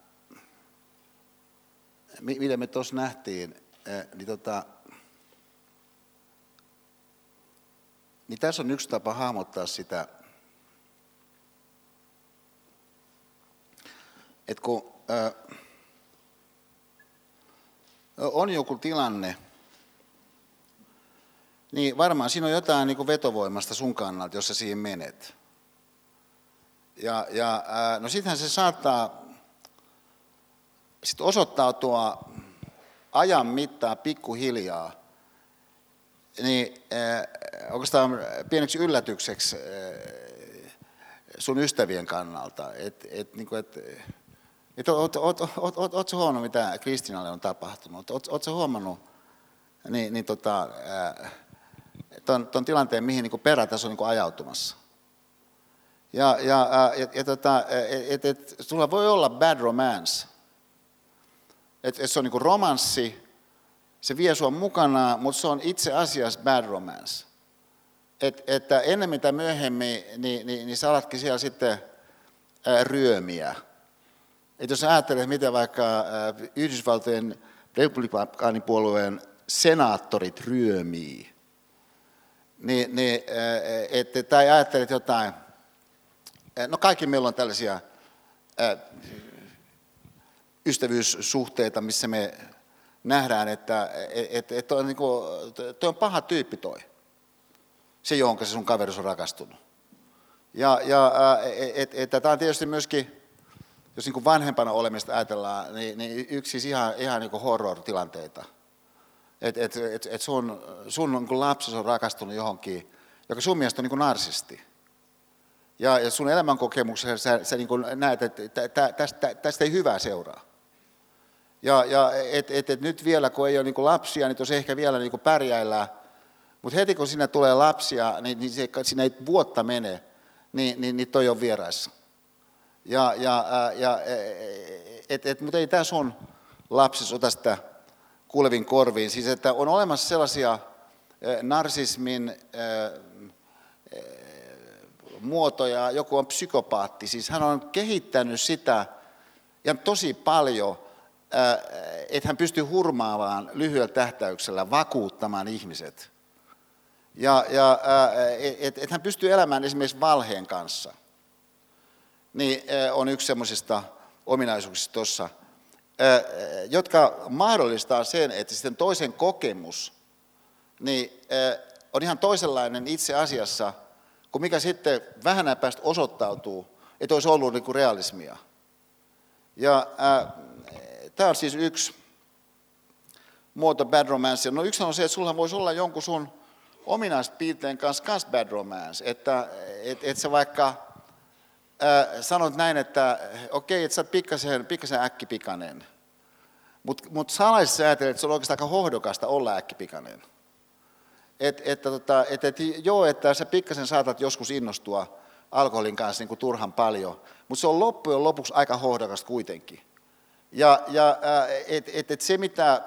mitä me tuossa nähtiin, ää, niin, tota, niin tässä on yksi tapa hahmottaa sitä, että kun ää, on joku tilanne, niin varmaan siinä on jotain niin kuin vetovoimasta sun kannalta, jos sä siihen menet. Ja, ja no sittenhän se saattaa sit osoittautua ajan mittaa pikkuhiljaa, niin äh, oikeastaan pieneksi yllätykseksi äh, sun ystävien kannalta, että et, niin et, et, oot, oot, oot, oot, oot, huomannut, mitä Kristinalle on tapahtunut? Oot, oot huomannut niin, niin tota, äh, ton, ton tilanteen, mihin niin perä tässä on niin ajautumassa. Ja, ja, ja, ja tota, et, et, et, sulla voi olla bad romance. Että et se on niin romanssi, se vie sua mukanaan, mutta se on itse asiassa bad romance. Et, että ennemmin tai myöhemmin, niin, niin, niin sä alatkin siellä sitten ää, ryömiä. Et jos ajattelet, miten vaikka ää, Yhdysvaltojen republikaanipuolueen senaattorit ryömii, niin, niin että, tai ajattelet jotain, no kaikki meillä on tällaisia ystävyyssuhteita, missä me nähdään, että et, et on, niin kuin, toi on paha tyyppi toi, se johon se sun kaveri on rakastunut. Ja, ja että et, tämä on tietysti myöskin, jos niin vanhempana olemista ajatellaan, niin, niin yksi siis ihan, ihan niin horror-tilanteita. että et, et, et sun, sun niin lapsi on rakastunut johonkin, joka sun mielestä on niin kuin narsisti. Ja, ja sun elämänkokemuksessa sä, sä niin näet, että tästä, tästä ei hyvää seuraa. Ja, ja et, et, et nyt vielä, kun ei ole niin lapsia, niin tuossa ehkä vielä niin pärjäillään. Mutta heti kun sinne tulee lapsia, niin, niin se, siinä ei vuotta mene, niin, niin, niin toi on vieraissa. Ja, ja, ja e, e, et, et, mutta ei tämä sun lapsis ota sitä kuulevin korviin. Siis että on olemassa sellaisia narsismin muotoja, joku on psykopaatti, siis hän on kehittänyt sitä ja tosi paljon, että hän pystyy hurmaamaan lyhyellä tähtäyksellä, vakuuttamaan ihmiset. Ja, ja että et hän pystyy elämään esimerkiksi valheen kanssa. Niin on yksi semmoisista ominaisuuksista tuossa, jotka mahdollistaa sen, että sitten toisen kokemus niin on ihan toisenlainen itse asiassa – kun mikä sitten vähän päästä osoittautuu, että olisi ollut niin kuin realismia. Ja tämä on siis yksi muoto bad romance. No yksi on se, että sulla voisi olla jonkun sun ominaispiirteen kanssa, kanssa bad romance. Että et, et sä vaikka äh, sanot näin, että okei, että sä oot pikkasen, pikkasen äkkipikainen. Mutta mut salaisessa ajattelet, että se on oikeastaan aika hohdokasta olla äkkipikainen että, että, tota, että, että joo, että sä pikkasen saatat joskus innostua alkoholin kanssa niin kuin turhan paljon, mutta se on loppujen lopuksi aika hohdokasta kuitenkin. Ja, ja että et, et se, mitä ä,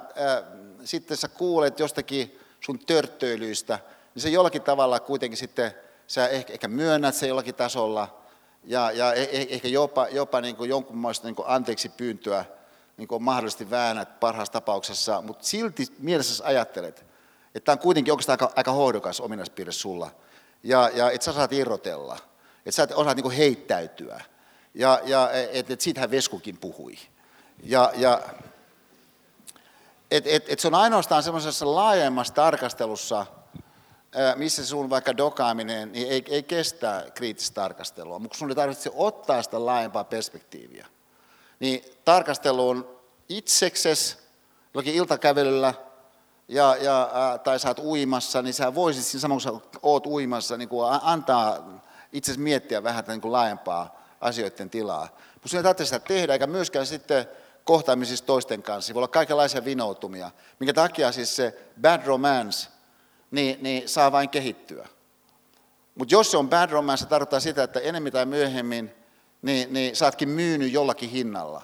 sitten sä kuulet jostakin sun törttöilyistä, niin se jollakin tavalla kuitenkin sitten, sä ehkä, ehkä myönnät se jollakin tasolla, ja, ja e, e, ehkä jopa, jopa niin kuin jonkunlaista niin kuin anteeksi pyyntöä niin kuin mahdollisesti väännät parhaassa tapauksessa, mutta silti mielessä ajattelet, että tämä on kuitenkin oikeastaan aika, aika hoidokas ominaispiirre sulla. Ja, ja että sä saat irrotella. Että sä osaat niin heittäytyä. Ja, ja että et siitähän Veskukin puhui. Ja, ja et, et, et se on ainoastaan semmoisessa laajemmassa tarkastelussa, missä sun vaikka dokaaminen niin ei, ei kestä kriittistä tarkastelua, mutta sun ei tarvitse ottaa sitä laajempaa perspektiiviä. Niin tarkasteluun itsekses, jollakin iltakävelyllä, ja, ja, tai sä oot uimassa, niin sä voisit siinä samassa, kun oot uimassa, niin kuin antaa itse miettiä vähän niin kuin laajempaa asioiden tilaa. Mutta sinun ei tarvitse sitä tehdä, eikä myöskään sitten kohtaamisissa toisten kanssa. Voi olla kaikenlaisia vinoutumia, minkä takia siis se bad romance niin, niin saa vain kehittyä. Mutta jos se on bad romance, se tarkoittaa sitä, että enemmän tai myöhemmin niin, niin sä ootkin myynyt jollakin hinnalla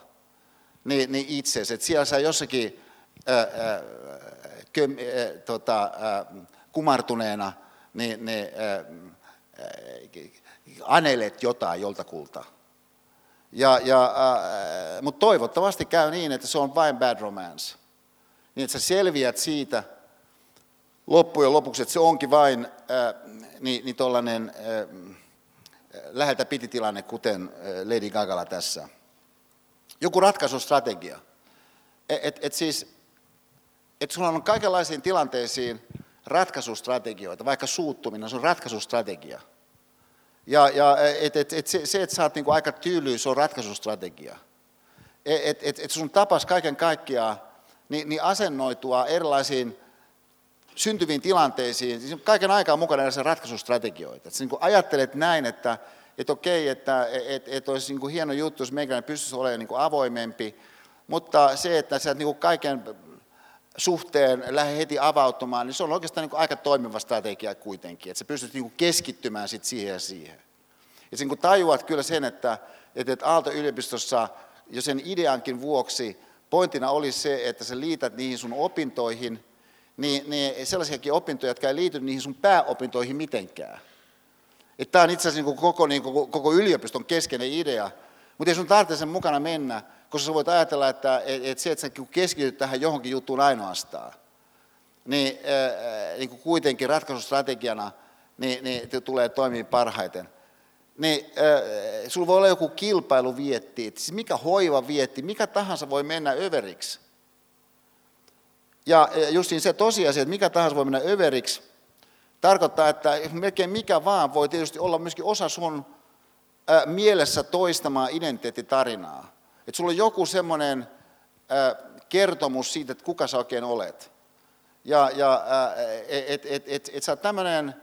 niin, niin itsesi. Että siellä sä jossakin ää, ää, köm, äh, tota, äh, kumartuneena niin ne äh, anelet jotain joltakulta. Ja, ja, äh, mutta toivottavasti käy niin, että se on vain bad romance. Niin, että sä selviät siitä loppujen lopuksi, että se onkin vain äh, niin, niin tuollainen äh, läheltä piti tilanne, kuten äh, Lady Gagala tässä. Joku ratkaisustrategia. Et, et, et siis että sulla on kaikenlaisiin tilanteisiin ratkaisustrategioita, vaikka suuttuminen, se on ratkaisustrategia. Ja, ja et, et, et se, se, että sä oot niinku aika tyylyy, se on ratkaisustrategia. Että et, et sun tapas kaiken kaikkiaan niin, niin asennoitua erilaisiin syntyviin tilanteisiin, siis kaiken aikaa mukana erilaisia ratkaisustrategioita. Että niin ajattelet näin, että, että okei, että et, et olisi niin hieno juttu, jos meikäläinen pystyisi olemaan niin avoimempi, mutta se, että sä niin kaiken suhteen lähde heti avautumaan, niin se on oikeastaan niin aika toimiva strategia kuitenkin, että sä pystyt niin keskittymään sit siihen ja siihen. Ja sen kun tajuat kyllä sen, että, että Aalto-yliopistossa jo sen ideankin vuoksi pointtina oli se, että sä liität niihin sun opintoihin, niin, niin sellaisiakin opintoja, jotka ei liity niihin sun pääopintoihin mitenkään. Tämä on itse asiassa niin koko, niin koko yliopiston keskeinen idea, mutta ei sun tarvitse sen mukana mennä, koska sä voit ajatella, että, että se, että sä keskityt tähän johonkin juttuun ainoastaan, niin, ää, niin kuin kuitenkin ratkaisustrategiana niin, niin tulee toimii parhaiten. Niin ää, sulla voi olla joku kilpailu vietti, siis mikä hoiva vietti, mikä tahansa voi mennä överiksi. Ja justiin se tosiasia, että mikä tahansa voi mennä överiksi, tarkoittaa, että melkein mikä vaan voi tietysti olla myöskin osa sun ää, mielessä toistamaa identiteettitarinaa. Että sulla on joku semmoinen kertomus siitä, että kuka sä oikein olet. Ja, ja että et, et, et sä oot tämmöinen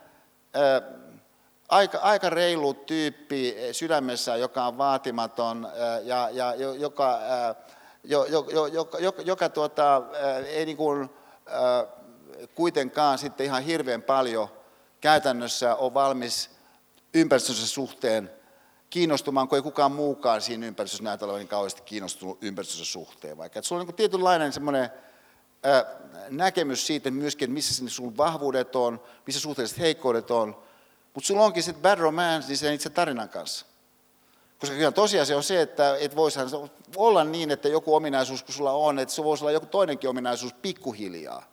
aika, aika reilu tyyppi sydämessä, joka on vaatimaton ja, ja joka, jo, jo, jo, joka, joka, joka tuota, ei niin kuin, kuitenkaan sitten ihan hirveän paljon käytännössä ole valmis ympäristönsä suhteen kiinnostumaan, kun ei kukaan muukaan siinä ympäristössä näytä olevan niin kauheasti kiinnostunut ympäristönsä suhteen. Vaikka että sulla on niin tietynlainen semmoinen näkemys siitä myöskin, että missä sun vahvuudet on, missä suhteelliset heikkoudet on, mutta sulla onkin sitten bad romance niin sen itse tarinan kanssa. Koska kyllä tosiasia on se, että et voisihan olla niin, että joku ominaisuus, kun sulla on, että se voisi olla joku toinenkin ominaisuus pikkuhiljaa.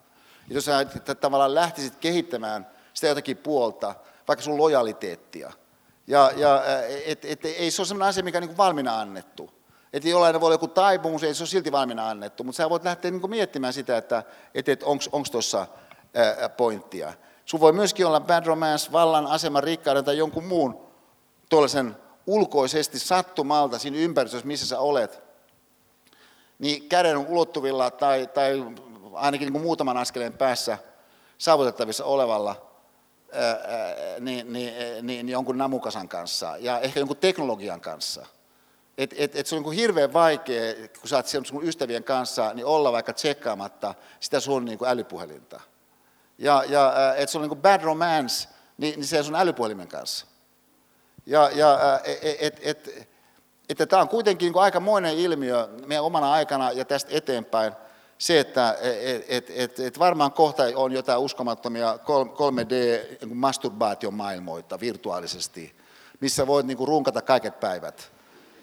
Ja jos sä tavallaan lähtisit kehittämään sitä jotakin puolta, vaikka sun lojaliteettia, ja, ja et, et, ei se ole sellainen asia, mikä on niin valmiina annettu. Että jollain voi olla joku taipumus, ei se ole silti valmiina annettu, mutta sä voit lähteä niin miettimään sitä, että et, et onko tuossa pointtia. Sun voi myöskin olla bad romance, vallan, aseman, rikkauden tai jonkun muun tuollaisen ulkoisesti sattumalta siinä ympäristössä, missä sä olet, niin käden ulottuvilla tai, tai ainakin niin kuin muutaman askeleen päässä saavutettavissa olevalla niin, niin, niin, jonkun namukasan kanssa ja ehkä jonkun teknologian kanssa. Et, et, et se on niin hirveän vaikea, kun sä oot sun ystävien kanssa, niin olla vaikka tsekkaamatta sitä sun niin kuin älypuhelinta. Ja, ja että se on niin kuin bad romance, niin, niin se on sun älypuhelimen kanssa. Ja, ja että et, et, et, tämä on kuitenkin niin aikamoinen ilmiö meidän omana aikana ja tästä eteenpäin – se, että et, et, et, et varmaan kohta on jotain uskomattomia 3D-masturbaatiomaailmoita virtuaalisesti, missä voit niin kuin runkata kaiket päivät.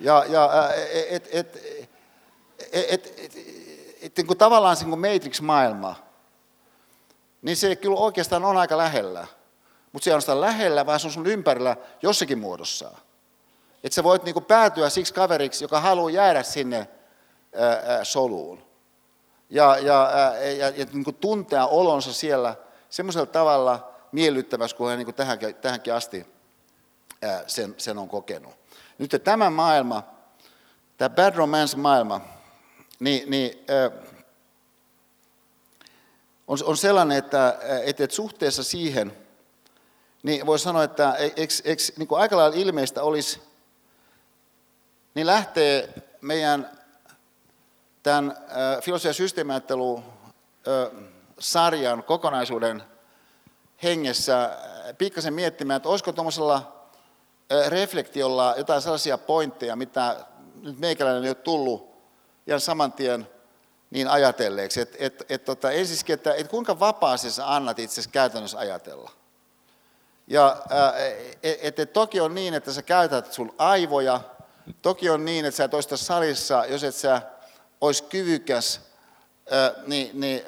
Ja, ja et, et, et, et, et, et, niin kuin tavallaan se niin Matrix-maailma, niin se kyllä oikeastaan on aika lähellä. Mutta se on sitä lähellä, vaan se on sun ympärillä jossakin muodossa. Että sä voit niin kuin päätyä siksi kaveriksi, joka haluaa jäädä sinne ää, ää, soluun ja, ja, ja, ja niin kuin tuntea olonsa siellä semmoisella tavalla miellyttävässä, kun hän niin kuin tähänkin, tähänkin asti sen, sen on kokenut. Nyt tämä maailma, tämä bad romance-maailma, niin, niin on, on sellainen, että, että, että suhteessa siihen, niin voi sanoa, että eikö, eikö niin kuin aika lailla ilmeistä olisi, niin lähtee meidän tämän filosofia- ja systeemiajattelu-sarjan kokonaisuuden hengessä pikkasen miettimään, että olisiko tuommoisella reflektiolla jotain sellaisia pointteja, mitä nyt meikäläinen ei ole tullut ihan saman tien niin ajatelleeksi. Että et, et, tota, ensisikin, että et kuinka vapaasti sä annat itse käytännössä ajatella. Ja et, et, toki on niin, että sä käytät sun aivoja, toki on niin, että sä toista salissa, jos et sä olisi kyvykäs niin, niin,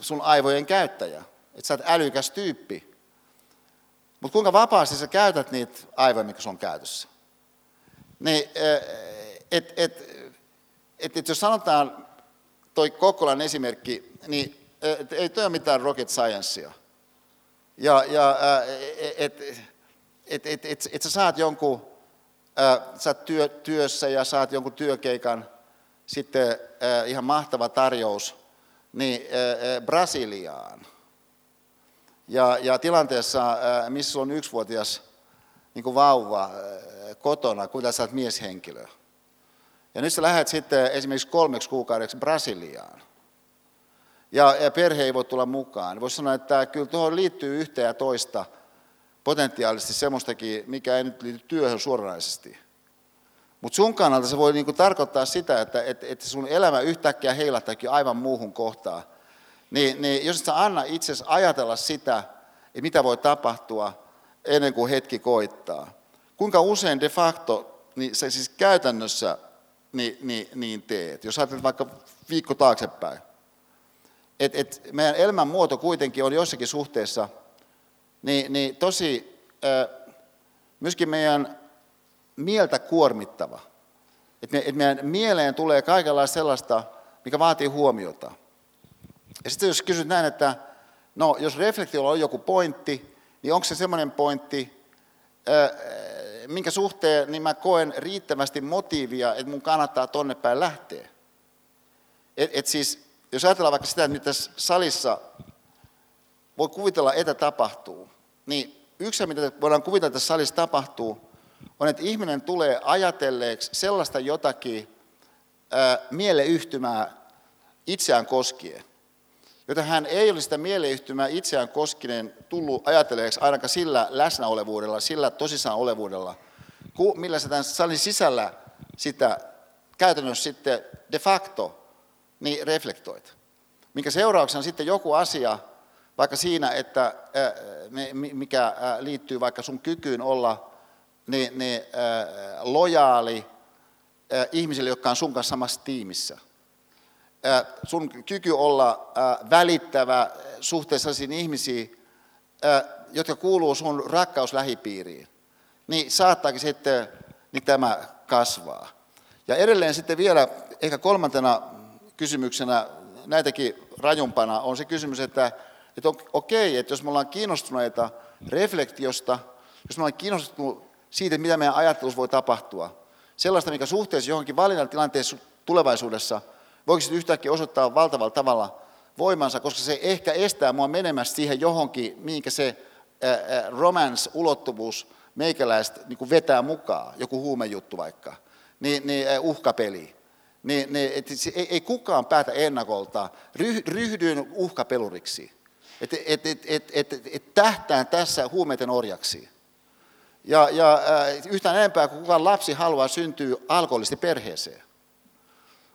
sun aivojen käyttäjä. Että sä oot älykäs tyyppi. Mutta kuinka vapaasti sä käytät niitä aivoja, mikä sun on käytössä. Niin, et, et, et, et jos sanotaan toi Kokkolan esimerkki, niin et, ei toi ole mitään rocket sciencea. Ja, ja että et, et, et, et sä saat jonkun, sä työ, työssä ja saat jonkun työkeikan – sitten äh, ihan mahtava tarjous niin, äh, Brasiliaan. Ja, ja tilanteessa, missä on yksivuotias niin kuin vauva kotona, kun sä oot mieshenkilö. Ja nyt sä lähdet sitten esimerkiksi kolmeksi kuukaudeksi Brasiliaan. Ja, ja perhe ei voi tulla mukaan. Voisi sanoa, että kyllä tuohon liittyy yhtä ja toista potentiaalisesti semmoistakin, mikä ei nyt liity työhön suoranaisesti. Mutta sun kannalta se voi niinku tarkoittaa sitä, että et, et sun elämä yhtäkkiä heilahtaakin aivan muuhun kohtaan. Niin, niin jos sä anna itsesi ajatella sitä, että mitä voi tapahtua ennen kuin hetki koittaa. Kuinka usein de facto, niin se siis käytännössä niin, niin, niin teet. Jos ajattelet vaikka viikko taaksepäin. Et, et meidän elämän muoto kuitenkin on jossakin suhteessa niin, niin tosi, äh, myöskin meidän mieltä kuormittava. Että, me, että meidän mieleen tulee kaikenlaista sellaista, mikä vaatii huomiota. Ja sitten jos kysyt näin, että no, jos reflektiolla on joku pointti, niin onko se semmoinen pointti, minkä suhteen niin mä koen riittävästi motiivia, että mun kannattaa tonne päin lähteä. Et, et siis, jos ajatellaan vaikka sitä, että nyt tässä salissa voi kuvitella, että tapahtuu, niin yksi, mitä voidaan kuvitella, että tässä salissa tapahtuu, on, että ihminen tulee ajatelleeksi sellaista jotakin ää, mieleyhtymää itseään koskien, jota hän ei olisi sitä mieleyhtymää itseään koskinen tullut ajatelleeksi ainakaan sillä läsnäolevuudella, sillä tosissaan olevuudella, millä se tämän salin sisällä sitä käytännössä sitten de facto niin reflektoit. Minkä seurauksena sitten joku asia, vaikka siinä, että mikä liittyy vaikka sun kykyyn olla niin, niin, lojaali ihmisille, jotka on sun kanssa samassa tiimissä. Sun kyky olla välittävä suhteessa sellaisiin ihmisiin, jotka kuuluu sun rakkauslähipiiriin, niin saattaakin sitten niin tämä kasvaa. Ja edelleen sitten vielä ehkä kolmantena kysymyksenä, näitäkin rajumpana, on se kysymys, että, että okei, että jos me ollaan kiinnostuneita reflektiosta, jos me ollaan kiinnostuneita siitä, mitä meidän ajattelussa voi tapahtua, sellaista, mikä suhteessa johonkin valinnan tilanteessa tulevaisuudessa voiko sitten yhtäkkiä osoittaa valtavalla tavalla voimansa, koska se ehkä estää mua menemästä siihen johonkin, mihinkä se romance-ulottuvuus meikäläistä niin vetää mukaan, joku huumejuttu vaikka, niin, niin uhkapeli. Niin, niin, et, ei, ei kukaan päätä ennakolta, ryhdyin uhkapeluriksi, et, et, et, et, et, et tähtään tässä huumeiden orjaksi. Ja, ja äh, yhtään enempää kuin kukaan lapsi haluaa syntyä alkoholisti perheeseen.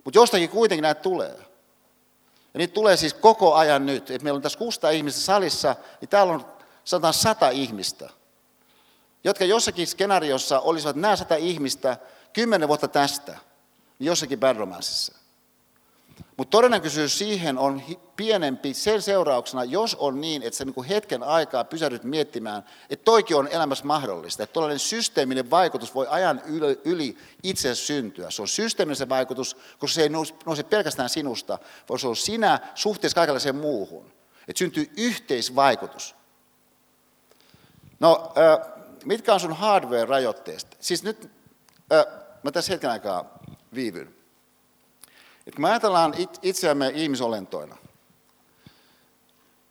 Mutta jostakin kuitenkin näitä tulee. Ja niitä tulee siis koko ajan nyt. Et meillä on tässä 600 ihmistä salissa, niin täällä on sanotaan sata ihmistä, jotka jossakin skenaariossa olisivat nämä sata ihmistä kymmenen vuotta tästä, niin jossakin bad romanceissa. Mutta todennäköisyys siihen on pienempi sen seurauksena, jos on niin, että sä niin hetken aikaa pysähdyt miettimään, että toikin on elämässä mahdollista. Että tuollainen systeeminen vaikutus voi ajan yli itse syntyä. Se on systeeminen se vaikutus, koska se ei nouse pelkästään sinusta, vaan se on sinä suhteessa kaikenlaiseen muuhun. Että syntyy yhteisvaikutus. No, mitkä on sun hardware-rajoitteesta? Siis nyt, mä tässä hetken aikaa viivyn. Et kun me ajatellaan itseämme ihmisolentoina,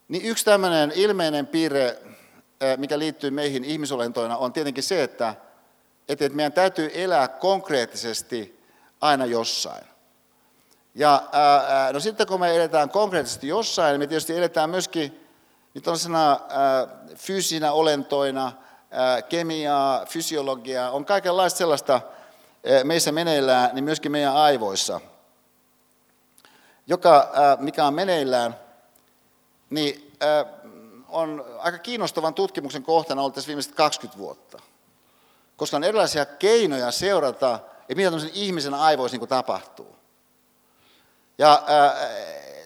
niin yksi tämmöinen ilmeinen piirre, mikä liittyy meihin ihmisolentoina, on tietenkin se, että, että meidän täytyy elää konkreettisesti aina jossain. Ja no sitten kun me eletään konkreettisesti jossain, niin me tietysti eletään myöskin niin tällaisena fyysisinä olentoina, kemiaa, fysiologiaa, on kaikenlaista sellaista meissä meneillään, niin myöskin meidän aivoissa – joka, mikä on meneillään, niin on aika kiinnostavan tutkimuksen kohtana ollut tässä viimeiset 20 vuotta. Koska on erilaisia keinoja seurata, että mitä tämmöisen ihmisen aivoissa niin tapahtuu. Ja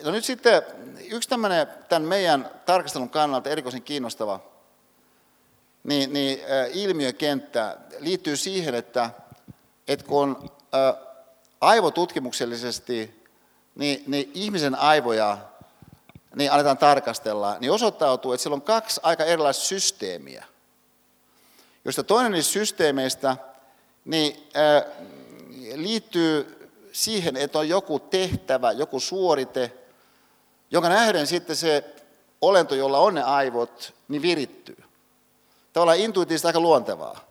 no nyt sitten yksi tämmöinen tämän meidän tarkastelun kannalta erikoisen kiinnostava niin, niin, ilmiökenttä liittyy siihen, että, että kun aivotutkimuksellisesti niin, niin ihmisen aivoja niin aletaan tarkastella, niin osoittautuu, että siellä on kaksi aika erilaista systeemiä, josta toinen niistä systeemeistä niin, ää, liittyy siihen, että on joku tehtävä, joku suorite, jonka nähden sitten se olento, jolla on ne aivot, niin virittyy. Tavallaan intuitiivisesti aika luontevaa.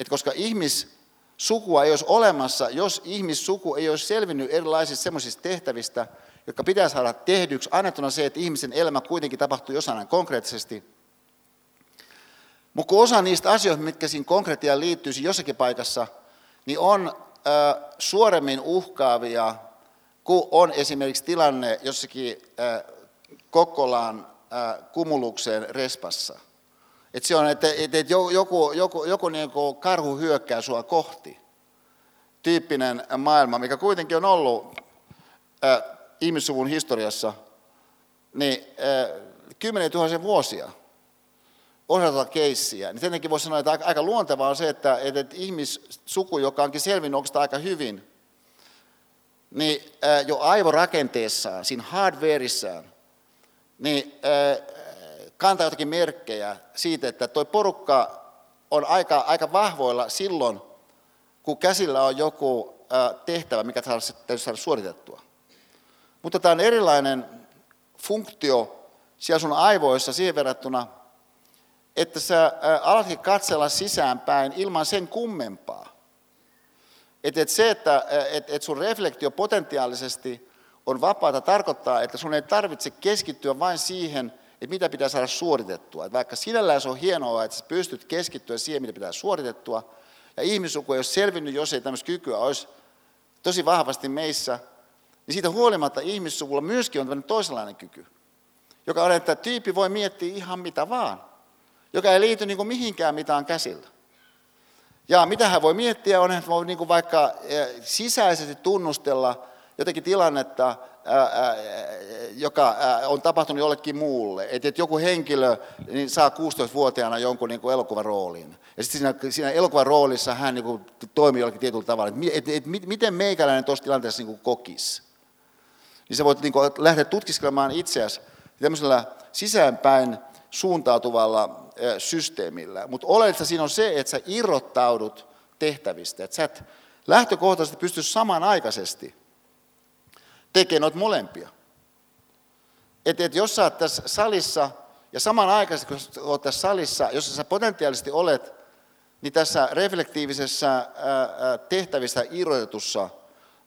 Että koska ihmis, sukua ei olisi olemassa, jos ihmissuku ei olisi selvinnyt erilaisista semmoisista tehtävistä, jotka pitää saada tehdyksi, annettuna se, että ihmisen elämä kuitenkin tapahtuu jossain konkreettisesti. Mutta kun osa niistä asioista, mitkä siinä konkreettiaan liittyy jossakin paikassa, niin on äh, suoremmin uhkaavia, kun on esimerkiksi tilanne jossakin äh, Kokkolaan äh, kumulukseen respassa. Että se on, että, että joku, joku, joku niin kuin karhu hyökkää sua kohti. Tyyppinen maailma, mikä kuitenkin on ollut äh, ihmissuvun historiassa niin äh, kymmenen tuhansia vuosia osata keissiä. Niin tietenkin voisi sanoa, että aika, aika luontevaa on se, että, että, että ihmissuku, joka onkin selvinnyt oikeastaan aika hyvin, niin äh, jo aivorakenteessaan, siinä hardwareissaan, niin äh, kantaa jotakin merkkejä siitä, että tuo porukka on aika, aika vahvoilla silloin, kun käsillä on joku tehtävä, mikä täytyy saada suoritettua. Mutta tämä on erilainen funktio siellä sun aivoissa siihen verrattuna, että sä alatkin katsella sisäänpäin ilman sen kummempaa. Että et se, että et, et sun reflektio potentiaalisesti on vapaata, tarkoittaa, että sun ei tarvitse keskittyä vain siihen, että mitä pitää saada suoritettua. Että vaikka sinällään se on hienoa, että sä pystyt keskittyä siihen, mitä pitää suoritettua, ja ihmissuku ei ole selvinnyt, jos ei tämmöistä kykyä olisi tosi vahvasti meissä, niin siitä huolimatta ihmissuvulla myöskin on tämmöinen toisenlainen kyky, joka on, että tyyppi voi miettiä ihan mitä vaan, joka ei liity niin kuin mihinkään mitään käsillä. Ja mitä hän voi miettiä on, että voi niin kuin vaikka eh, sisäisesti tunnustella jotenkin tilannetta, joka on tapahtunut jollekin muulle. Että joku henkilö niin saa 16-vuotiaana jonkun niin elokuvan roolin. Ja sitten siinä, siinä elokuvan roolissa hän niin kuin, toimii jollakin tietyllä tavalla. Että et, et, miten meikäläinen tuossa tilanteessa niin kokisi. Niin sä voit niin kuin, lähteä tutkiskelemaan itseäsi tämmöisellä sisäänpäin suuntautuvalla systeemillä. Mutta oleellista siinä on se, että sä irrottaudut tehtävistä. Että sä et lähtökohtaisesti pysty samanaikaisesti tekee noita molempia. Että et jos sä oot tässä salissa ja samanaikaisesti kun oot tässä salissa, jos sä potentiaalisesti olet, niin tässä reflektiivisessä tehtävissä irrotetussa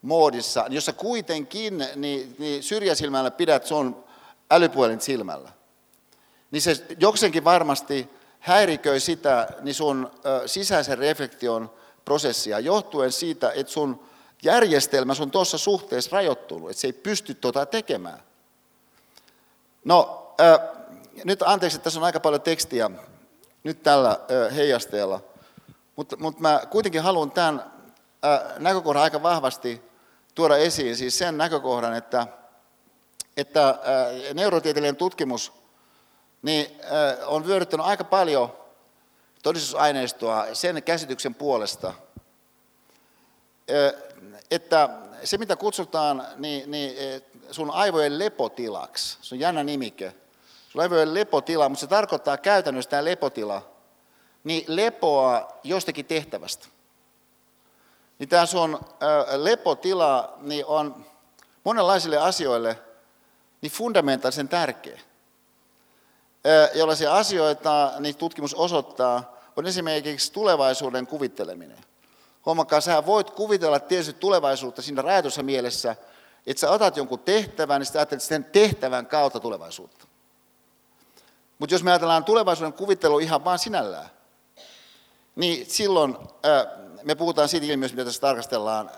moodissa, niin jos sä kuitenkin niin, niin syrjäsilmällä pidät sun älypuhelin silmällä, niin se jokseenkin varmasti häiriköi sitä niin sun sisäisen reflektion prosessia johtuen siitä, että sun järjestelmä on tuossa suhteessa rajoittunut, että se ei pysty tuota tekemään. No, äh, nyt anteeksi, että tässä on aika paljon tekstiä nyt tällä äh, heijasteella, mutta, mutta mä kuitenkin haluan tämän äh, näkökohdan aika vahvasti tuoda esiin, siis sen näkökohdan, että, että äh, neurotieteellinen tutkimus niin, äh, on vyöryttänyt aika paljon todistusaineistoa sen käsityksen puolesta, äh, että se mitä kutsutaan niin, niin e, sun aivojen lepotilaksi, se on jännä nimike, sun aivojen lepotila, mutta se tarkoittaa käytännössä tämä lepotila, niin lepoa jostakin tehtävästä. Niin tämä sun lepotila niin on monenlaisille asioille niin fundamentaalisen tärkeä. Jollaisia asioita niin tutkimus osoittaa, on esimerkiksi tulevaisuuden kuvitteleminen. Huomakaa, sä voit kuvitella tietysti tulevaisuutta siinä rajatussa mielessä, että sä otat jonkun tehtävän, niin sä ajattelet sen tehtävän kautta tulevaisuutta. Mutta jos me ajatellaan tulevaisuuden kuvittelu ihan vaan sinällään, niin silloin me puhutaan siitä ilmiöstä, mitä tässä tarkastellaan,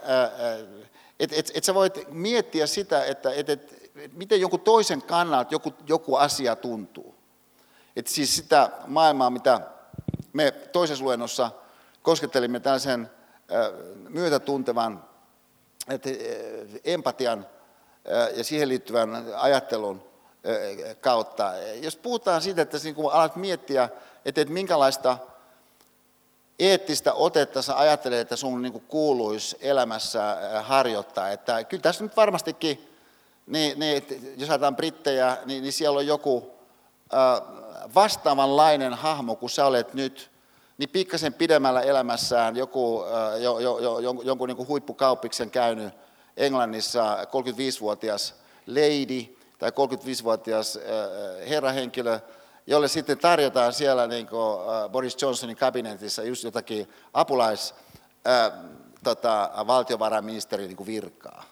että et, et sä voit miettiä sitä, että et, et, miten jonkun toisen kannalta joku, joku asia tuntuu. Että siis sitä maailmaa, mitä me toisessa luennossa koskettelimme tällaisen myötätuntevan empatian ja siihen liittyvän ajattelun kautta. Jos puhutaan siitä, että kun alat miettiä, että, minkälaista eettistä otetta sä ajattelet, että sun niin kuuluisi elämässä harjoittaa. Että kyllä tässä nyt varmastikin, niin, niin, jos ajatellaan brittejä, niin, niin siellä on joku vastaavanlainen hahmo kuin sä olet nyt niin pikkasen pidemmällä elämässään joku, jo, jo, jo, jonkun niin huippukauppiksen käynyt Englannissa 35-vuotias lady tai 35-vuotias herrahenkilö, jolle sitten tarjotaan siellä niin kuin Boris Johnsonin kabinetissa just jotakin apulais tota, valtiovarainministerin niin virkaa.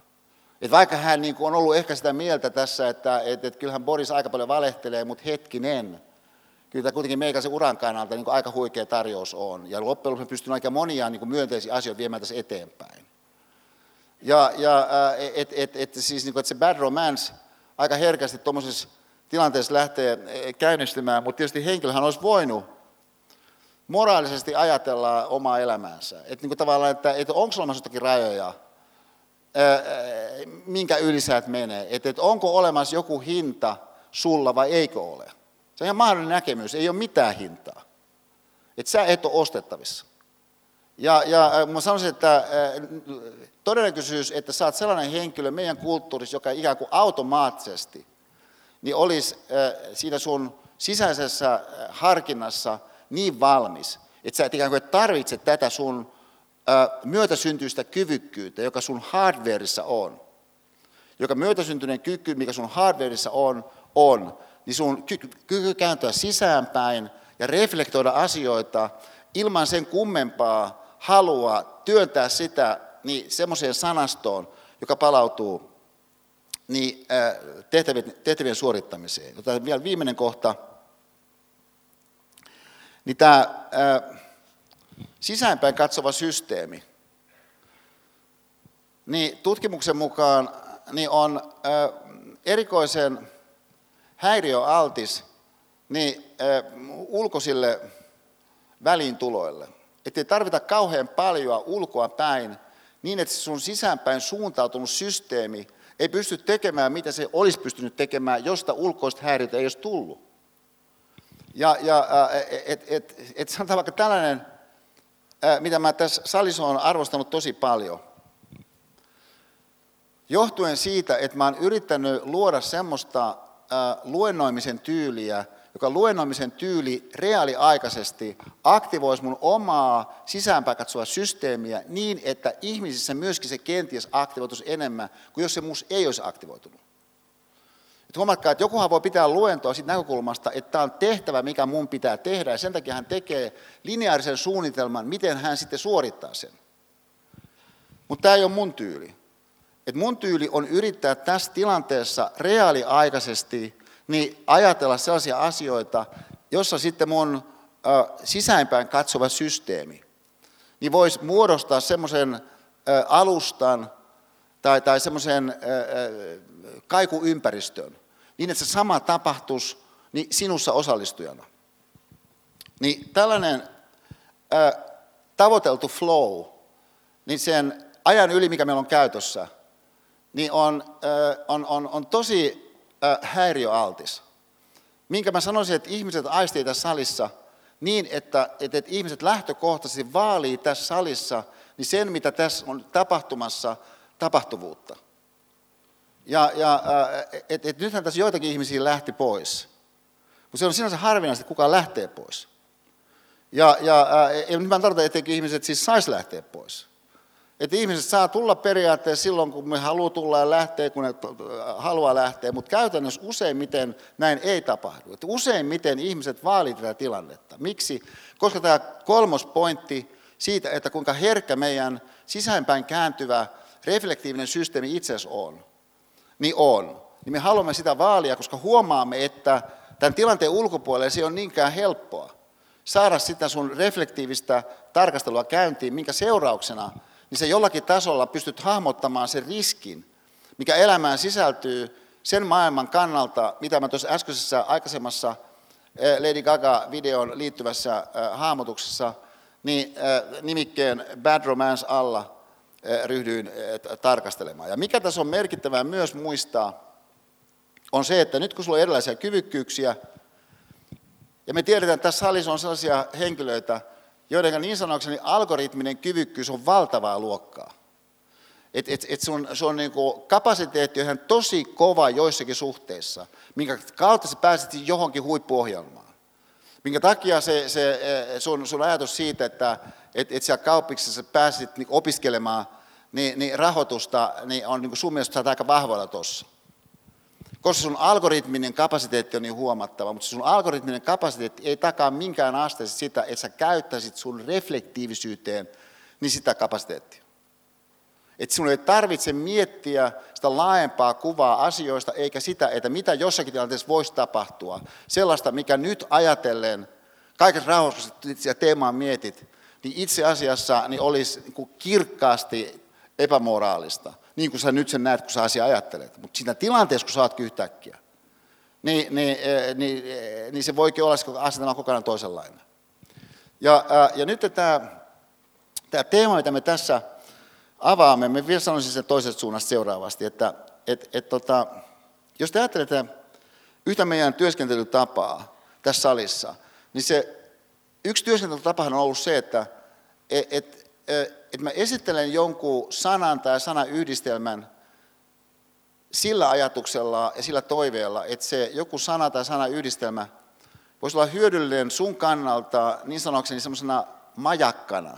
Et vaikka hän niin kuin on ollut ehkä sitä mieltä tässä, että et, et kyllähän Boris aika paljon valehtelee, mutta hetkinen, kyllä kuitenkin meikäisen uran kannalta niin aika huikea tarjous on. Ja loppujen lopuksi pystyn aika monia niin myönteisiä asioita viemään tässä eteenpäin. Ja, ja et, et, et, siis, niin kuin, että se bad romance aika herkästi tuommoisessa tilanteessa lähtee e, käynnistymään, mutta tietysti henkilöhän olisi voinut moraalisesti ajatella omaa elämäänsä. Että niin kuin tavallaan, että, että onko olemassa jotakin rajoja, minkä yli sä et mene. Että, että onko olemassa joku hinta sulla vai eikö ole. Se on ihan mahdollinen näkemys, ei ole mitään hintaa. Että sä et ole ostettavissa. Ja, ja äh, mä sanoisin, että äh, todennäköisyys, että sä oot sellainen henkilö meidän kulttuurissa, joka ikään kuin automaattisesti niin olisi äh, siinä sun sisäisessä harkinnassa niin valmis, että sä et ikään kuin tarvitse tätä sun myötäsyntyistä kyvykkyyttä, joka sun hardwareissa on. Joka myötäsyntyinen kyky, mikä sun hardwareissa on, on niin sun kyky kääntyä sisäänpäin ja reflektoida asioita ilman sen kummempaa halua työntää sitä niin semmoiseen sanastoon, joka palautuu niin, tehtävien, tehtävien suorittamiseen. Joten vielä viimeinen kohta. Niin tämä sisäänpäin katsova systeemi, niin tutkimuksen mukaan niin on erikoisen häiriöaltis niin ulkoisille väliintuloille. Että ei tarvita kauhean paljon ulkoa päin niin, että sun sisäänpäin suuntautunut systeemi ei pysty tekemään, mitä se olisi pystynyt tekemään, josta ulkoista häiriötä ei olisi tullut. Ja, ja et, et, et sanotaan vaikka tällainen, mitä mä tässä salissa olen arvostanut tosi paljon. Johtuen siitä, että mä olen yrittänyt luoda semmoista luennoimisen tyyliä, joka luennoimisen tyyli reaaliaikaisesti aktivoisi mun omaa sisäänpäin katsoa systeemiä niin, että ihmisissä myöskin se kenties aktivoitus enemmän kuin jos se muus ei olisi aktivoitunut. Et huomatkaa, että jokuhan voi pitää luentoa siitä näkökulmasta, että tämä on tehtävä, mikä mun pitää tehdä, ja sen takia hän tekee lineaarisen suunnitelman, miten hän sitten suorittaa sen. Mutta tämä ei ole mun tyyli. Et mun tyyli on yrittää tässä tilanteessa reaaliaikaisesti niin ajatella sellaisia asioita, jossa sitten mun sisäänpäin katsova systeemi niin voisi muodostaa semmoisen alustan tai, tai semmoisen kaikuympäristön, niin että se sama tapahtuisi niin sinussa osallistujana. Niin tällainen tavoiteltu flow, niin sen ajan yli, mikä meillä on käytössä, niin on, on, on, on tosi häiriöaltis. Minkä mä sanoisin, että ihmiset aistii tässä salissa niin, että, että, että ihmiset lähtökohtaisesti vaalii tässä salissa niin sen, mitä tässä on tapahtumassa, tapahtuvuutta. Ja, ja et, et nythän tässä joitakin ihmisiä lähti pois. Mutta se on sinänsä harvinaista, että kukaan lähtee pois. Ja, ja, ja nyt mä tarkoitan, etteikö ihmiset siis saisi lähteä pois. Että ihmiset saa tulla periaatteessa silloin, kun me haluaa tulla ja lähteä, kun ne haluaa lähteä, mutta käytännössä useimmiten näin ei tapahdu. Että useimmiten ihmiset vaalii tätä tilannetta. Miksi? Koska tämä kolmos pointti siitä, että kuinka herkkä meidän sisäänpäin kääntyvä reflektiivinen systeemi itse asiassa on, niin on. Niin me haluamme sitä vaalia, koska huomaamme, että tämän tilanteen ulkopuolella se ole niinkään helppoa saada sitä sun reflektiivistä tarkastelua käyntiin, minkä seurauksena – niin se jollakin tasolla pystyt hahmottamaan sen riskin, mikä elämään sisältyy sen maailman kannalta, mitä mä tuossa äskeisessä aikaisemmassa eh, Lady Gaga-videon liittyvässä eh, hahmotuksessa niin eh, nimikkeen Bad Romance alla ryhdyin tarkastelemaan. Ja mikä tässä on merkittävää myös muistaa, on se, että nyt kun sulla on erilaisia kyvykkyyksiä, ja me tiedetään, että tässä salissa on sellaisia henkilöitä, joiden niin sanokseni algoritminen kyvykkyys on valtavaa luokkaa. Et, et, et sun, sun niin kapasiteetti on ihan tosi kova joissakin suhteissa, minkä kautta sä pääset johonkin huippuohjelmaan. Minkä takia se, se e, sun, sun ajatus siitä, että et, et siellä kauppiksessa pääsit niin opiskelemaan niin, niin rahoitusta, niin on niin sun mielestä aika vahvoilla tuossa koska sun algoritminen kapasiteetti on niin huomattava, mutta sun algoritminen kapasiteetti ei takaa minkään asteessa sitä, että sä käyttäisit sun reflektiivisyyteen niin sitä kapasiteettia. Että sinun ei tarvitse miettiä sitä laajempaa kuvaa asioista, eikä sitä, että mitä jossakin tilanteessa voisi tapahtua. Sellaista, mikä nyt ajatellen, kaikessa rauhassa ja teemaa mietit, niin itse asiassa niin olisi niin kirkkaasti epämoraalista niin kuin sä nyt sen näet, kun sä asia ajattelet. Mutta siinä tilanteessa, kun sä oot yhtäkkiä, niin, niin, eh, niin, eh, niin se voikin olla, että asetelma on kokonaan toisenlainen. Ja, ja nyt tämä, tämä teema, mitä me tässä avaamme, me vielä sanoisin sen toisesta suunnasta seuraavasti, että et, et, tota, jos te ajattelette yhtä meidän työskentelytapaa tässä salissa, niin se yksi työskentelytapahan on ollut se, että et, et, että mä esittelen jonkun sanan tai sanayhdistelmän sillä ajatuksella ja sillä toiveella, että se joku sana tai sanayhdistelmä voisi olla hyödyllinen sun kannalta niin sanokseni semmoisena majakkana,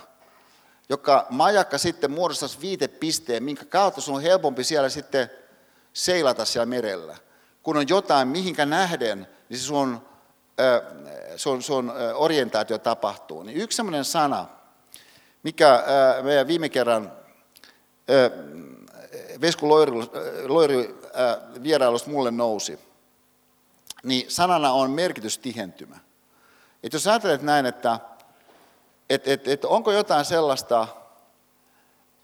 joka majakka sitten muodostaisi viitepisteen, minkä kautta sun on helpompi siellä sitten seilata siellä merellä. kun on jotain, mihinkä nähden, niin se sun, sun, sun orientaatio tapahtuu. Niin yksi sellainen sana, mikä meidän viime kerran Vesku Loiri, Loiri vierailusta mulle nousi, niin sanana on merkitystihentymä. Et jos ajattelet näin, että et, et, et onko jotain sellaista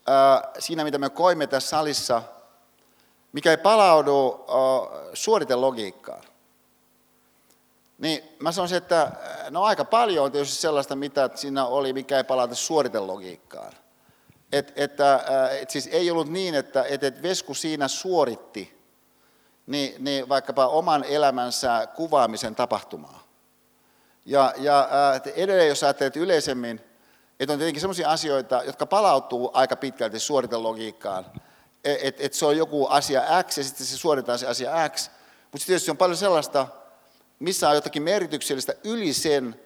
ää, siinä, mitä me koimme tässä salissa, mikä ei palaudu ää, suoritelogiikkaan, niin mä sanoisin, että no aika paljon on tietysti sellaista, mitä siinä oli, mikä ei palaudu suoritelogiikkaan. Et, että, et siis ei ollut niin, että et, et Vesku siinä suoritti niin, niin vaikkapa oman elämänsä kuvaamisen tapahtumaa. Ja, ja edelleen, jos ajattelet yleisemmin, että on tietenkin sellaisia asioita, jotka palautuu aika pitkälti suoritelogiikkaan, että et, et se on joku asia X ja sitten se suoritetaan se asia X, mutta tietysti on paljon sellaista, missä on jotakin merkityksellistä yli sen,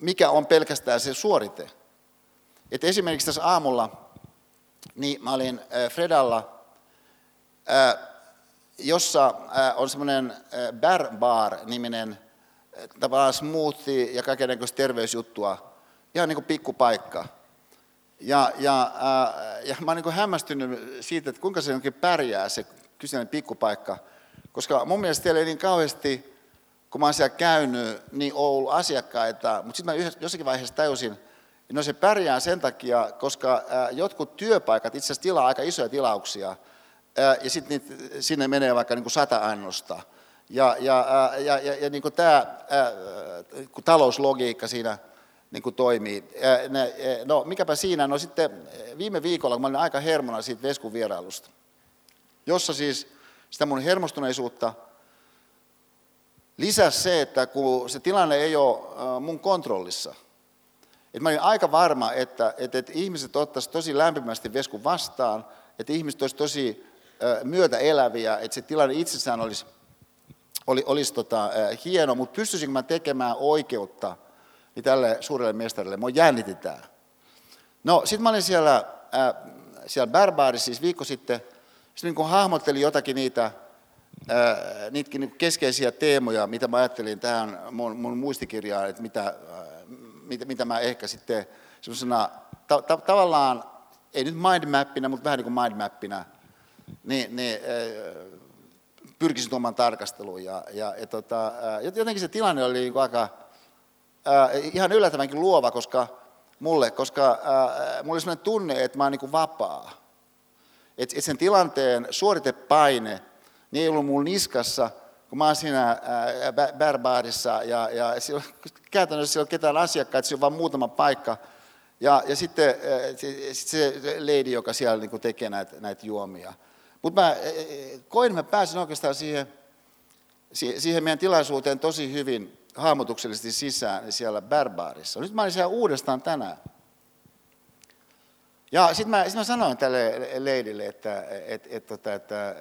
mikä on pelkästään se suorite. Et esimerkiksi tässä aamulla, niin mä olin Fredalla, jossa on semmoinen Bar Bar-niminen tavallaan smoothie ja kaikenlaista terveysjuttua, ihan niin kuin pikkupaikka. Ja, ja, äh, ja mä oon niin hämmästynyt siitä, että kuinka se onkin pärjää se kyseinen pikkupaikka, koska mun mielestä siellä ei niin kauheasti, kun mä oon siellä käynyt, niin on ollut asiakkaita, mutta sitten mä jossakin vaiheessa että no se pärjää sen takia, koska jotkut työpaikat itse asiassa tilaa aika isoja tilauksia, ja sitten sinne menee vaikka niin kuin sata annosta. Ja, ja, ja, ja, ja niin kuin tämä kun talouslogiikka siinä niin kuin toimii. No mikäpä siinä, no sitten viime viikolla, kun mä olin aika hermona siitä Veskun vierailusta, jossa siis sitä mun hermostuneisuutta lisäsi se, että kun se tilanne ei ole mun kontrollissa, että mä olin aika varma, että, että, että ihmiset ottaisivat tosi lämpimästi Veskun vastaan, että ihmiset olisivat tosi myötäeläviä, että se tilanne itsessään olisi oli, olisi tota, äh, hieno, mutta pystyisinkö mä tekemään oikeutta niin tälle suurelle mestarille? Mua jännitti tämä. No, sitten mä olin siellä, äh, siellä Barbaarissa siis viikko sitten, sitten niin kun hahmottelin jotakin niitä, äh, niitäkin niin keskeisiä teemoja, mitä mä ajattelin tähän mun, mun muistikirjaan, että mitä, mitä, mitä mä ehkä sitten semmoisena ta, ta, tavallaan, ei nyt mindmappina, mutta vähän niin kuin mindmappina, niin, niin pyrkisin tuomaan tarkasteluun. Ja, ja, ja tota, jotenkin se tilanne oli niin aika ää, ihan yllättävänkin luova koska, mulle, koska mulla oli sellainen tunne, että mä oon niin vapaa. Että et sen tilanteen suoritepaine niin ei ollut mulla niskassa, kun mä oon siinä Bärbaarissa ja, ja siellä, käytännössä siellä on ketään asiakkaita, se on vain muutama paikka. Ja, ja sitten sit se lady, joka siellä niin tekee näitä, näitä juomia. Mutta mä koin, mä pääsin oikeastaan siihen, siihen meidän tilaisuuteen tosi hyvin hahmotuksellisesti sisään siellä Barbaarissa. Nyt mä olin siellä uudestaan tänään. Ja sitten mä, sit mä sanoin tälle leidille, että et, et, tota, että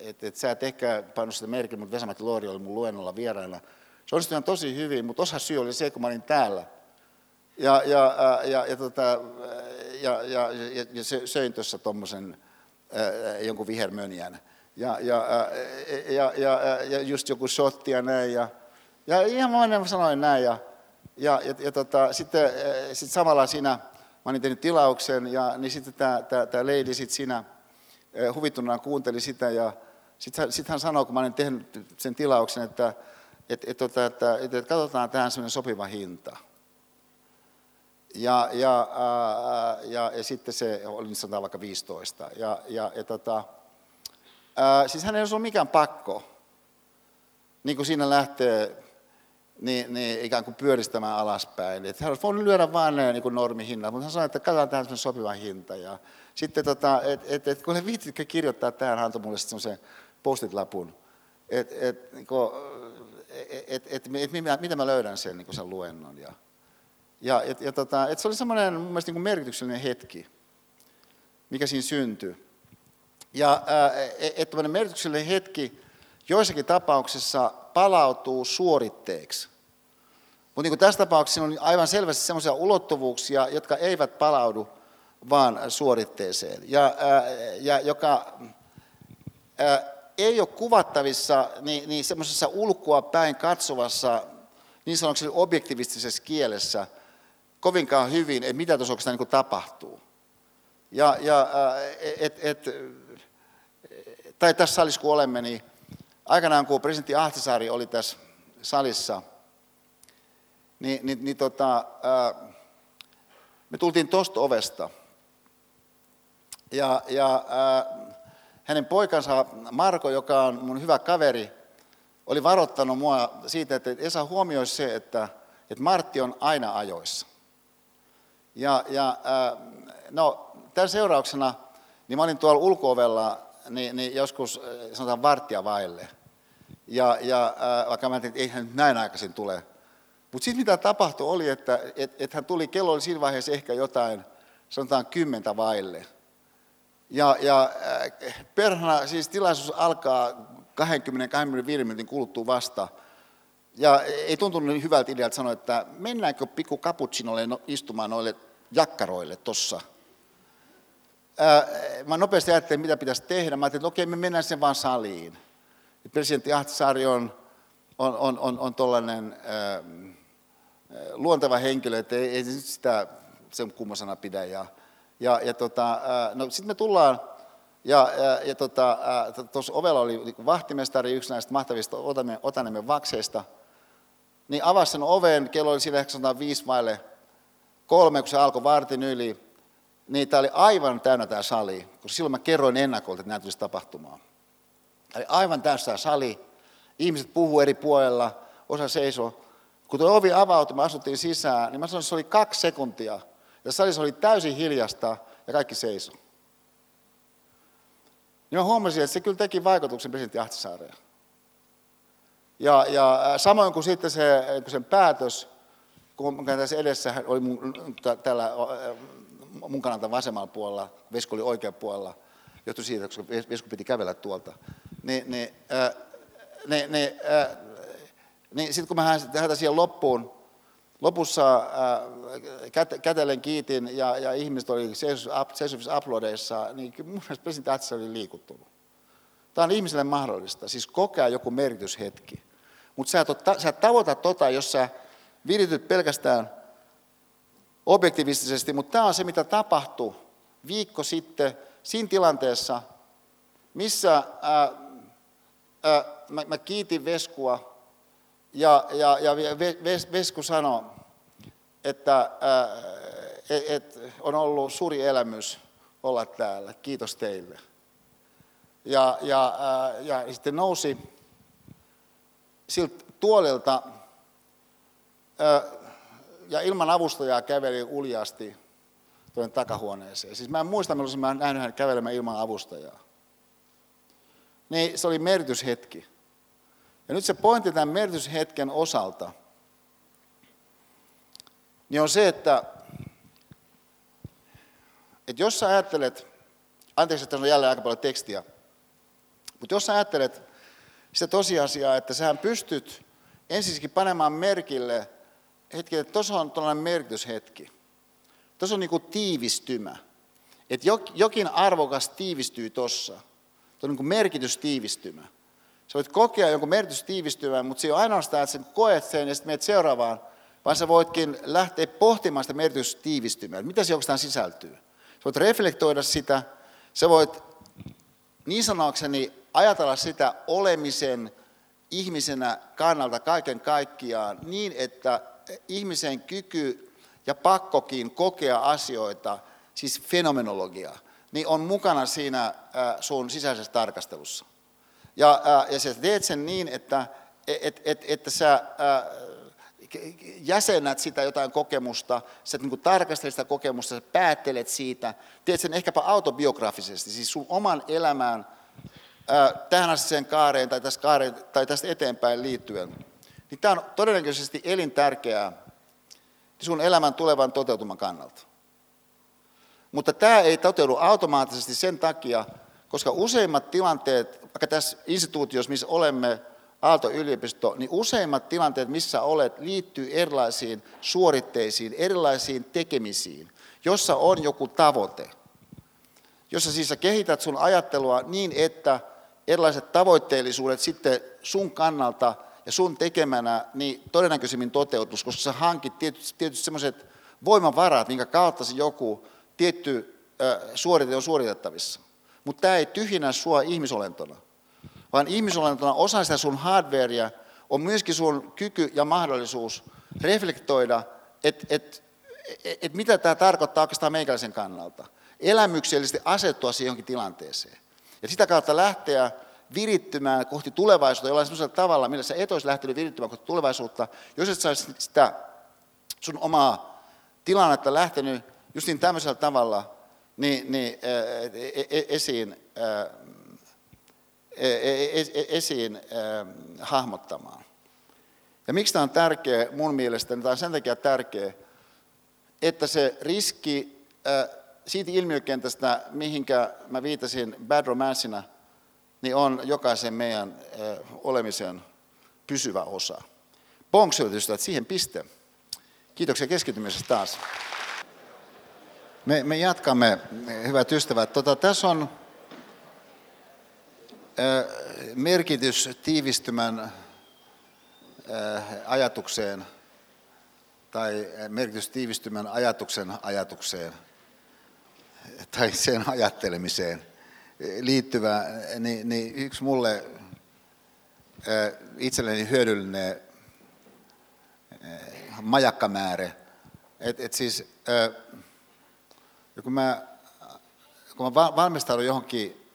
et, et, sä et ehkä pannut sitä merkille, mutta Vesamatti Loori oli mun luennolla vierailla. Se onnistui ihan tosi hyvin, mutta osa syy oli se, kun mä olin täällä. Ja, ja, ja, ja, tota, ja, ja, ja, ja söin tuossa tuommoisen jonkun vihermönjän. Ja, ja, ja, ja, ja just joku shotti ja näin. Ja, ja ihan monen sanoin näin. Ja, ja, ja, ja tota, sitten sit samalla siinä, mä olin tehnyt tilauksen, ja niin sitten tämä, tämä, tämä lady sitten siinä huvittunaan kuunteli sitä, ja sitten sit hän sanoi, kun mä olin tehnyt sen tilauksen, että, että, että, että, että, että katsotaan tähän semmoinen sopiva hinta. Ja, ja, ää, ja, ja sitten se oli sanotaan vaikka 15. Ja, ja, ja tota, ää, siis hän ei ollut mikään pakko. Niin kuin siinä lähtee niin, niin ikään kuin pyöristämään alaspäin. Että hän olisi voinut lyödä vain niin kuin normihinnat, mutta hän sanoi, että katsotaan tähän sopiva hinta. Ja sitten, tota, et, et, et, kun he viititkö kirjoittaa tähän, hän antoi mulle semmoisen postit-lapun, että et, niin et, et, et, et, mitä mä löydän sen, niin sen luennon. Ja, ja, ja, ja tota, et se oli semmoinen mun mielestä niin merkityksellinen hetki, mikä siinä syntyi. Ja e, että merkityksellinen hetki joissakin tapauksissa palautuu suoritteeksi. Mutta niin tässä tapauksessa on aivan selvästi sellaisia ulottuvuuksia, jotka eivät palaudu vaan suoritteeseen. Ja, ää, ja joka, ää, ei ole kuvattavissa niin, niin semmoisessa ulkoa päin katsovassa niin sanotuksi objektivistisessa kielessä kovinkaan hyvin, että mitä tuossa oikeastaan niin tapahtuu. Ja, ja et, et, tai tässä salissa kun olemme, niin aikanaan kun presidentti Ahtisaari oli tässä salissa, niin, niin, niin tota, me tultiin tuosta ovesta. Ja, ja hänen poikansa Marko, joka on mun hyvä kaveri, oli varoittanut mua siitä, että Esa huomioi se, että, että Martti on aina ajoissa. Ja, ja no, tämän seurauksena niin mä olin tuolla ulkoovella niin, niin joskus sanotaan varttia vaille. Ja, ja vaikka mä ajattelin, että eihän näin aikaisin tule. Mutta sitten mitä tapahtui oli, että et, et hän tuli, kello oli siinä vaiheessa ehkä jotain, sanotaan kymmentä vaille. Ja, ja äh, perhana, siis tilaisuus alkaa 20-25 minuutin kuluttua vasta. Ja ei tuntunut niin hyvältä idealta sanoa, että mennäänkö pikku cappuccinolle no, istumaan noille jakkaroille tuossa. Mä nopeasti ajattelin, mitä pitäisi tehdä. Mä ajattelin, että okei, me mennään sen vaan saliin. Presidentti Ahtisaari on, on, on, on, on tuollainen äh, luonteva henkilö, että ei, ei sitä sen kummosana pidä. Ja, ja, ja tota, no sitten me tullaan, ja, ja, ja tota, tuossa ovella oli niin vahtimestari, yksi näistä mahtavista Otaniemen vakseista, niin avasi sen oven, kello oli siinä 5 vaille kolme, kun se alkoi vartin yli, niin tämä oli aivan täynnä tämä sali, koska silloin mä kerroin ennakolta, että nämä tulisi tapahtumaan. Oli aivan tämä sali, ihmiset puhuu eri puolella, osa seisoo. Kun tuo ovi avautui, me asuttiin sisään, niin mä sanoin, että se oli kaksi sekuntia, ja salissa oli täysin hiljasta ja kaikki seisoi. Niin mä huomasin, että se kyllä teki vaikutuksen presidentti Ahtisaareen. Ja, ja samoin kuin sitten se, sen päätös, kun tässä edessä oli mun, tällä mun kannalta vasemmalla puolella, Vesku oli oikealla puolella, johtui siitä, koska Vesku piti kävellä tuolta. Niin, niin, äh, niin, niin, äh, niin sitten kun mä häntä siihen loppuun, Lopussa äh, kätelen kiitin ja, ja ihmiset oli seisovissa aplodeissa, niin mun mielestä presidentti Atsa oli liikuttunut. Tämä on ihmiselle mahdollista, siis kokea joku merkityshetki. Mutta sä, sä tavoitat tota, jos sä virityt pelkästään objektivistisesti, mutta tämä on se, mitä tapahtui viikko sitten siinä tilanteessa, missä ää, mä, mä kiitin Veskua ja, ja, ja Vesku sanoi, että et, et on ollut suuri elämys olla täällä. Kiitos teille. Ja, ja, ja sitten nousi siltä tuolilta ja ilman avustajaa käveli uljasti tuonne takahuoneeseen. Siis mä en muista, milloin mä nähnyt hän kävelemään ilman avustajaa. Niin se oli merkityshetki. Ja nyt se pointti tämän merkityshetken osalta, niin on se, että, että jos sä ajattelet, anteeksi, että on jälleen aika paljon tekstiä, mutta jos sä ajattelet sitä tosiasiaa, että sä pystyt ensinnäkin panemaan merkille hetki, että tuossa on tuollainen merkityshetki. Tuossa on niin kuin tiivistymä. Että jokin arvokas tiivistyy tuossa. Tuo on niin merkitystiivistymä. Sä voit kokea jonkun merkitys tiivistyvän, mutta se ole ainoastaan, että sä koet sen ja sitten menet seuraavaan, vaan sä voitkin lähteä pohtimaan sitä merkitystiivistymää. Mitä se oikeastaan sisältyy? Sä voit reflektoida sitä, sä voit niin sanokseni ajatella sitä olemisen ihmisenä kannalta kaiken kaikkiaan niin, että ihmisen kyky ja pakkokin kokea asioita, siis fenomenologia, niin on mukana siinä sun sisäisessä tarkastelussa. Ja, ja sä teet sen niin, että et, et, että sä ää, jäsenät sitä jotain kokemusta, sä niin kuin tarkastelet sitä kokemusta, sä päättelet siitä, teet sen ehkäpä autobiografisesti, siis sun oman elämään ää, tähän asti sen kaareen tai tästä, kaareen, tai tästä eteenpäin liittyen. Niin tämä on todennäköisesti elintärkeää sun elämän tulevan toteutuman kannalta. Mutta tämä ei toteudu automaattisesti sen takia, koska useimmat tilanteet, vaikka tässä instituutiossa, missä olemme, Aalto-yliopisto, niin useimmat tilanteet, missä olet, liittyy erilaisiin suoritteisiin, erilaisiin tekemisiin, jossa on joku tavoite. Jossa siis sä kehität sun ajattelua niin, että erilaiset tavoitteellisuudet sitten sun kannalta ja sun tekemänä niin todennäköisemmin toteutus, koska sä hankit tietysti, tietysti sellaiset voimavarat, minkä kautta se joku tietty suorite on suoritettavissa. Mutta tämä ei tyhjennä sua ihmisolentona, vaan ihmisolentona osa sitä sun hardwarea on myöskin sun kyky ja mahdollisuus reflektoida, että et, et, et mitä tämä tarkoittaa oikeastaan meikäläisen kannalta. Elämyksellisesti asettua siihen johonkin tilanteeseen. Ja sitä kautta lähteä virittymään kohti tulevaisuutta jollain sellaisella tavalla, millä sä et olisi lähtenyt virittymään kohti tulevaisuutta, jos et saisi sitä sun omaa tilannetta lähtenyt just niin tämmöisellä tavalla niin, niin, e, e, esiin, e, esiin hahmottamaan. Ja miksi tämä on tärkeä mun mielestä? Tämä on sen takia tärkeä, että se riski siitä ilmiökentästä, mihinkä mä viitasin bad romancena, niin on jokaisen meidän olemisen pysyvä osa. Bonks että siihen piste. Kiitoksia keskittymisestä taas. Me, me jatkamme, hyvät ystävät. Tota, tässä on merkitys tiivistymän ajatukseen tai merkitys tiivistymän ajatuksen ajatukseen tai sen ajattelemiseen liittyvä, niin, niin yksi mulle itselleni hyödyllinen majakkamäärä. Et, et siis, kun mä, kun mä valmistaudun johonkin,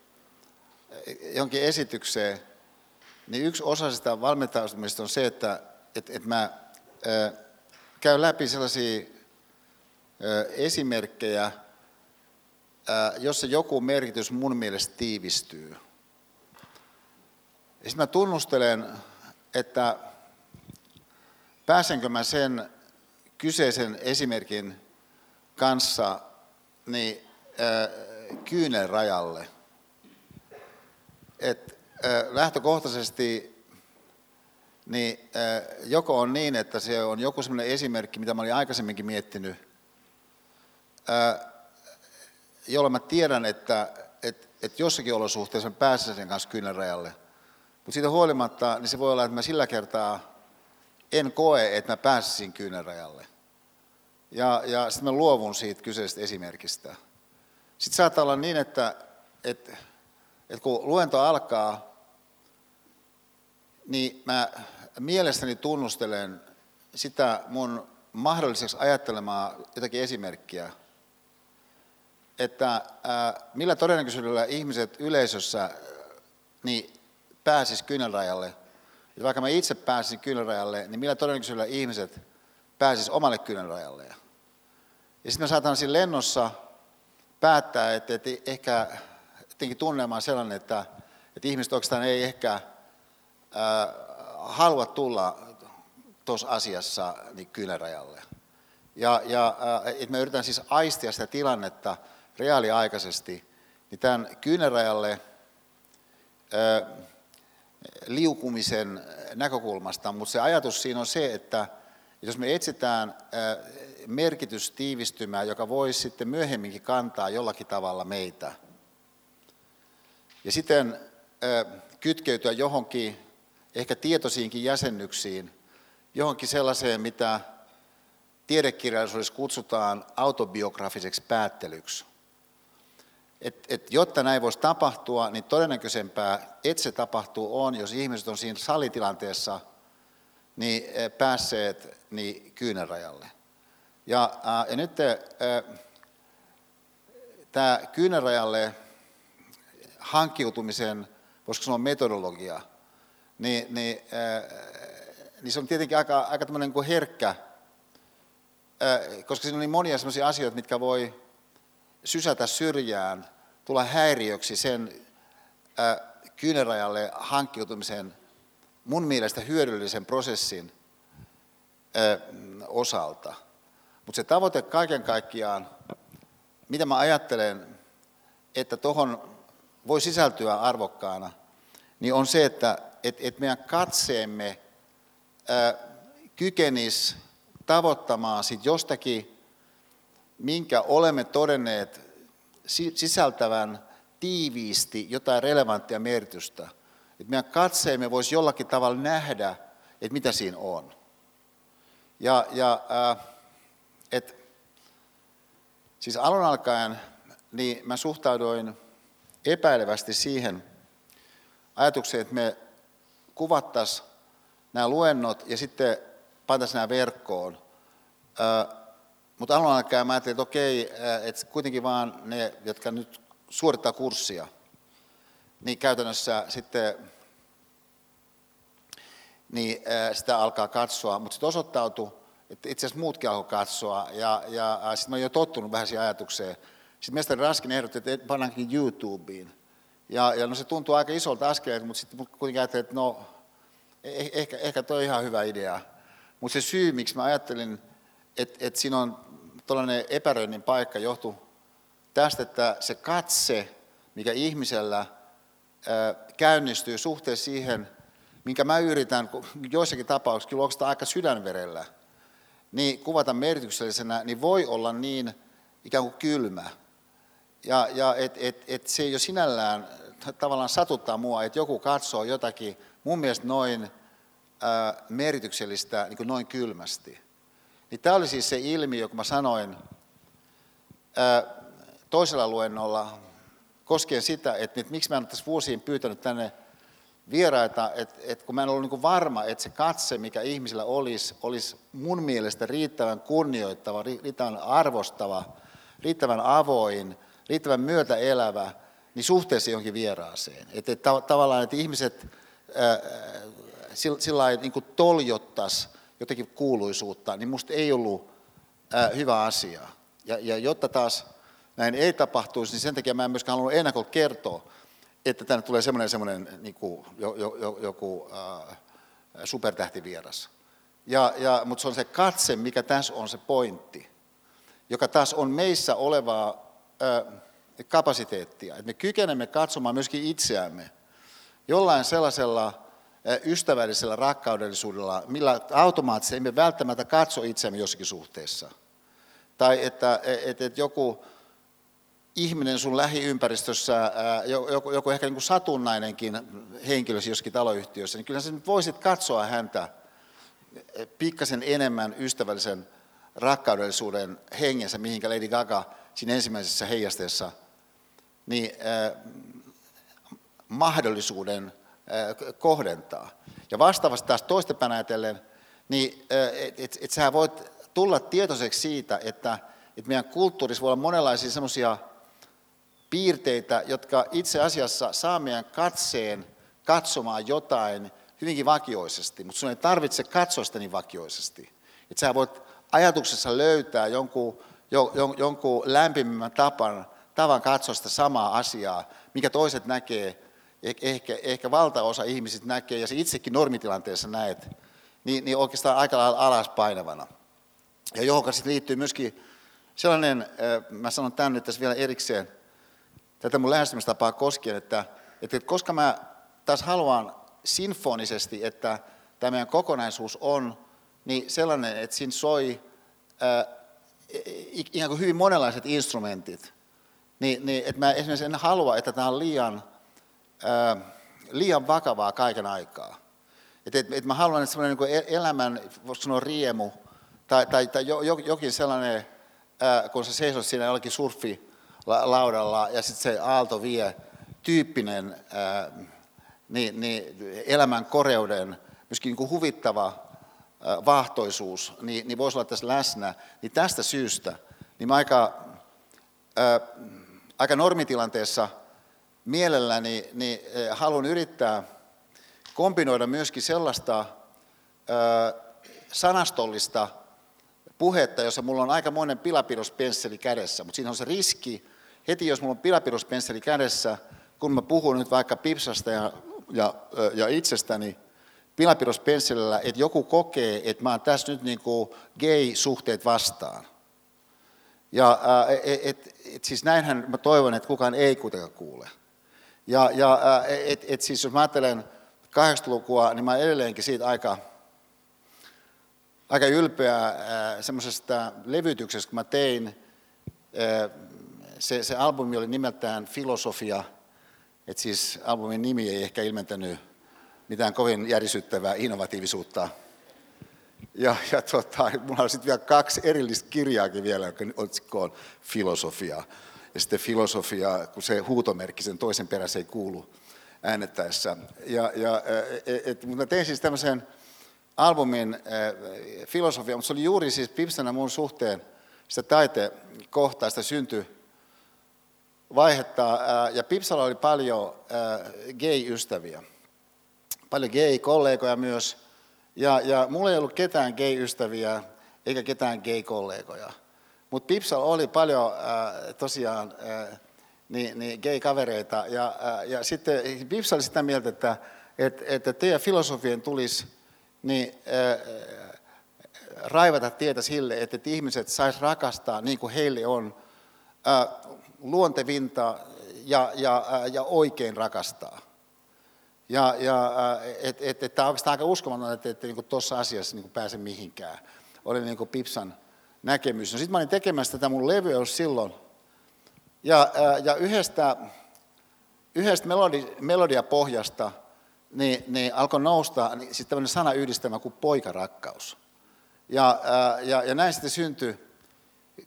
johonkin esitykseen, niin yksi osa sitä valmentautumista on se, että et, et mä käyn läpi sellaisia esimerkkejä, jossa joku merkitys mun mielestä tiivistyy. Ja sitten mä tunnustelen, että pääsenkö mä sen kyseisen esimerkin kanssa niin, äh, kyynel rajalle. Et, äh, lähtökohtaisesti niin, äh, joko on niin, että se on joku sellainen esimerkki, mitä mä olin aikaisemminkin miettinyt, äh, jolla mä tiedän, että, että, että jossakin olosuhteessa mä pääsen sen kanssa kyynelrajalle. Mutta siitä huolimatta, niin se voi olla, että mä sillä kertaa en koe, että mä pääsisin kyynelrajalle. Ja, ja sitten mä luovun siitä kyseisestä esimerkistä. Sitten saattaa olla niin, että, että, että kun luento alkaa, niin mä mielestäni tunnustelen sitä mun mahdolliseksi ajattelemaa jotakin esimerkkiä – että millä todennäköisyydellä ihmiset yleisössä niin pääsis kyynelrajalle. Ja vaikka mä itse pääsisin kyynelrajalle, niin millä todennäköisyydellä ihmiset pääsis omalle kyynelrajalle. Ja sitten mä saatan siinä lennossa päättää, että, että ehkä jotenkin tunnelma on sellainen, että, että ihmiset oikeastaan ei ehkä äh, halua tulla tuossa asiassa niin kyynelrajalle. Ja, ja että mä yritän siis aistia sitä tilannetta, reaaliaikaisesti, niin tämän kyynärajalle liukumisen näkökulmasta, mutta se ajatus siinä on se, että jos me etsitään merkitystiivistymää, joka voisi sitten myöhemminkin kantaa jollakin tavalla meitä, ja sitten kytkeytyä johonkin ehkä tietoisiinkin jäsennyksiin, johonkin sellaiseen, mitä tiedekirjallisuudessa kutsutaan autobiografiseksi päättelyksi et, et jotta näin voisi tapahtua, niin todennäköisempää, että se tapahtuu on, jos ihmiset on siinä salitilanteessa niin päässeet niin kyynärajalle. Ja, ja nyt tämä kyynärajalle hankkiutumisen, voisiko sanoa metodologia, niin, niin, niin se on tietenkin aika, aika tämmöinen kuin herkkä, koska siinä on niin monia sellaisia asioita, mitkä voi sysätä syrjään tulla häiriöksi sen kyynärajalle hankkiutumisen mun mielestä hyödyllisen prosessin osalta. Mutta se tavoite kaiken kaikkiaan, mitä mä ajattelen, että tuohon voi sisältyä arvokkaana, niin on se, että et, et meidän katseemme kykenis tavoittamaan sit jostakin, minkä olemme todenneet sisältävän tiiviisti jotain relevanttia merkitystä. Että meidän katseemme voisi jollakin tavalla nähdä, että mitä siinä on. Ja, ja äh, et, siis alun alkaen niin mä suhtauduin epäilevästi siihen ajatukseen, että me kuvattaisiin nämä luennot ja sitten pantaisiin nämä verkkoon. Äh, mutta alun alkaen mä ajattelin, että okei, että kuitenkin vaan ne, jotka nyt suorittaa kurssia, niin käytännössä sitten niin sitä alkaa katsoa, mutta sitten osoittautui, että itse asiassa muutkin alkoi katsoa, ja, ja sitten mä olin jo tottunut vähän siihen ajatukseen. Sitten mestari Raskin ehdotti, että pannaankin YouTubeen. Ja, ja no se tuntuu aika isolta askeleelta, mutta sitten kuitenkin ajattelin, että no, eh, ehkä, ehkä toi on ihan hyvä idea. Mutta se syy, miksi mä ajattelin, että, että siinä on tällainen epäröinnin paikka, johtuu tästä, että se katse, mikä ihmisellä käynnistyy suhteessa siihen, minkä mä yritän joissakin tapauksissa, kyllä onko aika sydänverellä, niin kuvata merkityksellisenä, niin voi olla niin ikään kuin kylmä. Ja, ja et, et, et se jo sinällään tavallaan satuttaa mua, että joku katsoo jotakin mun mielestä noin ää, merkityksellistä niin kuin noin kylmästi. Niin tämä oli siis se ilmiö, kun mä sanoin ää, toisella luennolla koskien sitä, että, että miksi mä en ole tässä vuosiin pyytänyt tänne vieraita, että, että kun mä en ollut niin varma, että se katse, mikä ihmisillä olisi, olisi mun mielestä riittävän kunnioittava, riittävän arvostava, riittävän avoin, riittävän myötäelävä, niin suhteessa johonkin vieraaseen. Että, että tavallaan, että ihmiset ää, sillä, sillä niin toljottaisi jotenkin kuuluisuutta, niin musta ei ollut ää, hyvä asia. Ja, ja jotta taas näin ei tapahtuisi, niin sen takia mä en myöskään halunnut ennakolta kertoa, että tänne tulee semmoinen, semmoinen niin kuin, jo, jo, joku äh, supertähtivieras. Ja, ja, mutta se on se katse, mikä tässä on se pointti, joka taas on meissä olevaa äh, kapasiteettia. Että me kykenemme katsomaan myöskin itseämme jollain sellaisella äh, ystävällisellä rakkaudellisuudella, millä automaattisesti emme välttämättä katso itseämme jossakin suhteessa. Tai että, että, että joku ihminen sun lähiympäristössä, joku, joku ehkä niin kuin satunnainenkin henkilö jossakin taloyhtiössä, niin kyllä sä voisit katsoa häntä pikkasen enemmän ystävällisen rakkaudellisuuden hengessä, mihinkä Lady Gaga siinä ensimmäisessä heijasteessa, niin äh, mahdollisuuden äh, kohdentaa. Ja vastaavasti taas toistepäin ajatellen, niin äh, että et, et sä voit tulla tietoiseksi siitä, että et meidän kulttuurissa voi olla monenlaisia semmoisia piirteitä, jotka itse asiassa saa meidän katseen katsomaan jotain hyvinkin vakioisesti, mutta sun ei tarvitse katsoa sitä niin vakioisesti. Että sä voit ajatuksessa löytää jonkun, jon, jonkun lämpimän tapan, tavan katsoa sitä samaa asiaa, mikä toiset näkee, eh, ehkä, ehkä valtaosa ihmisistä näkee, ja se itsekin normitilanteessa näet, niin, niin oikeastaan aika lailla alas painavana. Ja johon sitten liittyy myöskin sellainen, eh, mä sanon tämän nyt tässä vielä erikseen, tätä mun lähestymistapaa koskien, että, että koska mä taas haluan sinfonisesti, että tämä meidän kokonaisuus on niin sellainen, että siinä soi ää, ikään kuin hyvin monenlaiset instrumentit, niin, niin että mä esimerkiksi en halua, että tämä on liian, ää, liian vakavaa kaiken aikaa. Että et, et mä haluan, että semmoinen niin elämän, voisi sanoa riemu, tai, tai, tai jokin sellainen, ää, kun sä seisot siinä jollakin surfi, laudalla ja sitten se aalto vie tyyppinen ää, niin, niin elämän koreuden, myöskin niin kuin huvittava ää, vahtoisuus, niin, niin voisi olla tässä läsnä. Niin tästä syystä niin mä aika, ää, aika normitilanteessa mielelläni niin, ää, haluan yrittää kombinoida myöskin sellaista ää, sanastollista puhetta, jossa mulla on aika monen pilapirospensseli kädessä, mutta siinä on se riski, heti jos mulla on pilapirospensseli kädessä, kun mä puhun nyt vaikka Pipsasta ja, ja, ja itsestäni pilapirospensselillä, että joku kokee, että mä oon tässä nyt niin kuin gay-suhteet vastaan. Ja et, et, et, siis näinhän mä toivon, että kukaan ei kuitenkaan kuule. Ja, ja et, et siis jos mä ajattelen 80-lukua, niin mä edelleenkin siitä aika, aika ylpeä semmoisesta levytyksestä, kun mä tein se, se albumi oli nimeltään Filosofia, että siis albumin nimi ei ehkä ilmentänyt mitään kovin järisyttävää innovatiivisuutta. Ja, ja tota, mulla on sitten vielä kaksi erillistä kirjaakin vielä, joka otsikko on Filosofia. Ja sitten filosofia, kun se huutomerkki sen toisen perässä ei kuulu äänettäessä. Ja, ja, et, et, mutta tein siis tämmöisen albumin äh, filosofia, mutta se oli juuri siis Pipsana mun suhteen sitä taitekohtaa, sitä synty vaihetta. Äh, ja Pipsalla oli paljon äh, gay-ystäviä, paljon gay-kollegoja myös. Ja, ja mulla ei ollut ketään gay-ystäviä eikä ketään gay-kollegoja. Mutta Pipsalla oli paljon äh, tosiaan niin, niin gay-kavereita. Ja, ja sitten Pipsa oli sitä mieltä, että, että, että teidän filosofien tulisi niin, raivata tietä sille, että ihmiset sais rakastaa niin kuin heille on luontevinta ja, ja, äh, ja oikein rakastaa. Ja, ja että et, et, tämä on oikeastaan aika uskomaton, että et, niin tuossa asiassa niin pääse mihinkään. Oli niin kuin Pipsan näkemys. No sitten mä olin tekemässä tätä mun levyä silloin. Ja, ja yhdestä, yhdestä melodi, melodiapohjasta niin, niin alkoi nousta niin sitten tämmöinen sanayhdistelmä kuin poikarakkaus. Ja, ja, ja näin sitten syntyi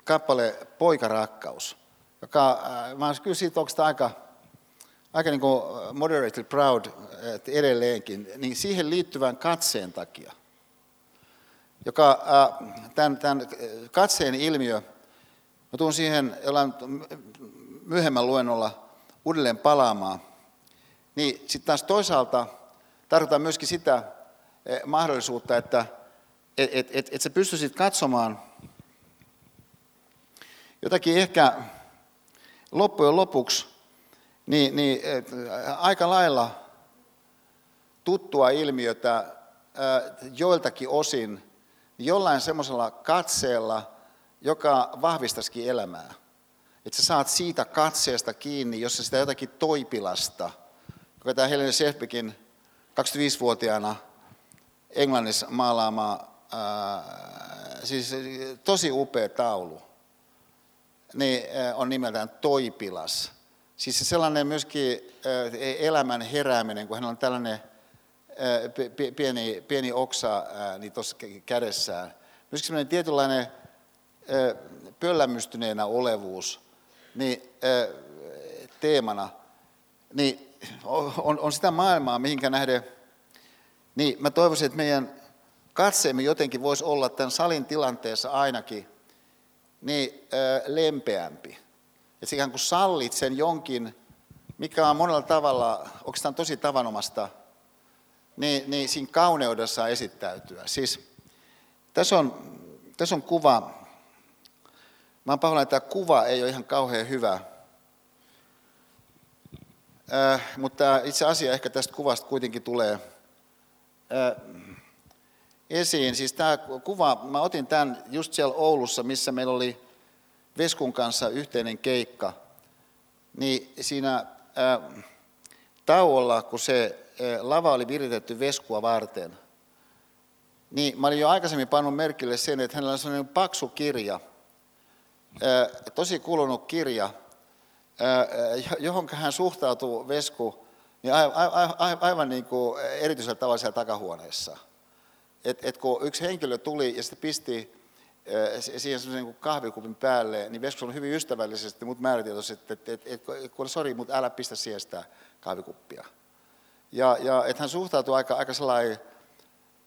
kappale Poikarakkaus, joka, mä olen kyllä siitä oikeastaan aika, aika niin kuin moderately proud että edelleenkin, niin siihen liittyvän katseen takia, joka tämän, tämän katseen ilmiö, mä tuun siihen jollain myöhemmän luennolla uudelleen palaamaan, niin sitten taas toisaalta tarkoittaa myöskin sitä mahdollisuutta, että että et, et, et sä pystyisit katsomaan jotakin ehkä loppujen lopuksi niin, niin, et, aika lailla tuttua ilmiötä joiltakin osin jollain semmoisella katseella, joka vahvistaisikin elämää. Että sä saat siitä katseesta kiinni, jos sitä jotakin toipilasta, joka tämä Helene Sefbekin 25-vuotiaana Englannissa maalaamaa siis tosi upea taulu, niin on nimeltään Toipilas. Siis se sellainen myöskin elämän herääminen, kun hän on tällainen pieni, pieni oksa niin tuossa kädessään. Myöskin sellainen tietynlainen pöllämystyneenä olevuus niin, teemana, niin on, on sitä maailmaa, mihinkä nähden, niin mä toivoisin, että meidän katseemme jotenkin voisi olla tämän salin tilanteessa ainakin niin lempeämpi. Että ikään kuin sallit sen jonkin, mikä on monella tavalla oikeastaan tosi tavanomasta, niin, niin siinä kauneudessa esittäytyä. Siis tässä on, tässä on kuva, mä oon pahoillani, että tämä kuva ei ole ihan kauhean hyvä, äh, mutta itse asia ehkä tästä kuvasta kuitenkin tulee äh, esiin. Siis tämä kuva, mä otin tämän just siellä Oulussa, missä meillä oli Veskun kanssa yhteinen keikka. Niin siinä ää, tauolla, kun se ää, lava oli viritetty Veskua varten, niin mä olin jo aikaisemmin pannut merkille sen, että hänellä on sellainen paksu kirja, ää, tosi kulunut kirja, johon hän suhtautuu Vesku niin aivan, aivan niin kuin erityisellä tavalla siellä takahuoneessa että et kun yksi henkilö tuli ja sitten pisti äh, siihen semmoisen niin kahvikupin päälle, niin Veskus on hyvin ystävällisesti, mutta määrätietoisesti, että et, et, et, sori, mutta älä pistä siihen sitä kahvikuppia. Ja, ja että hän suhtautuu aika, aika sellainen,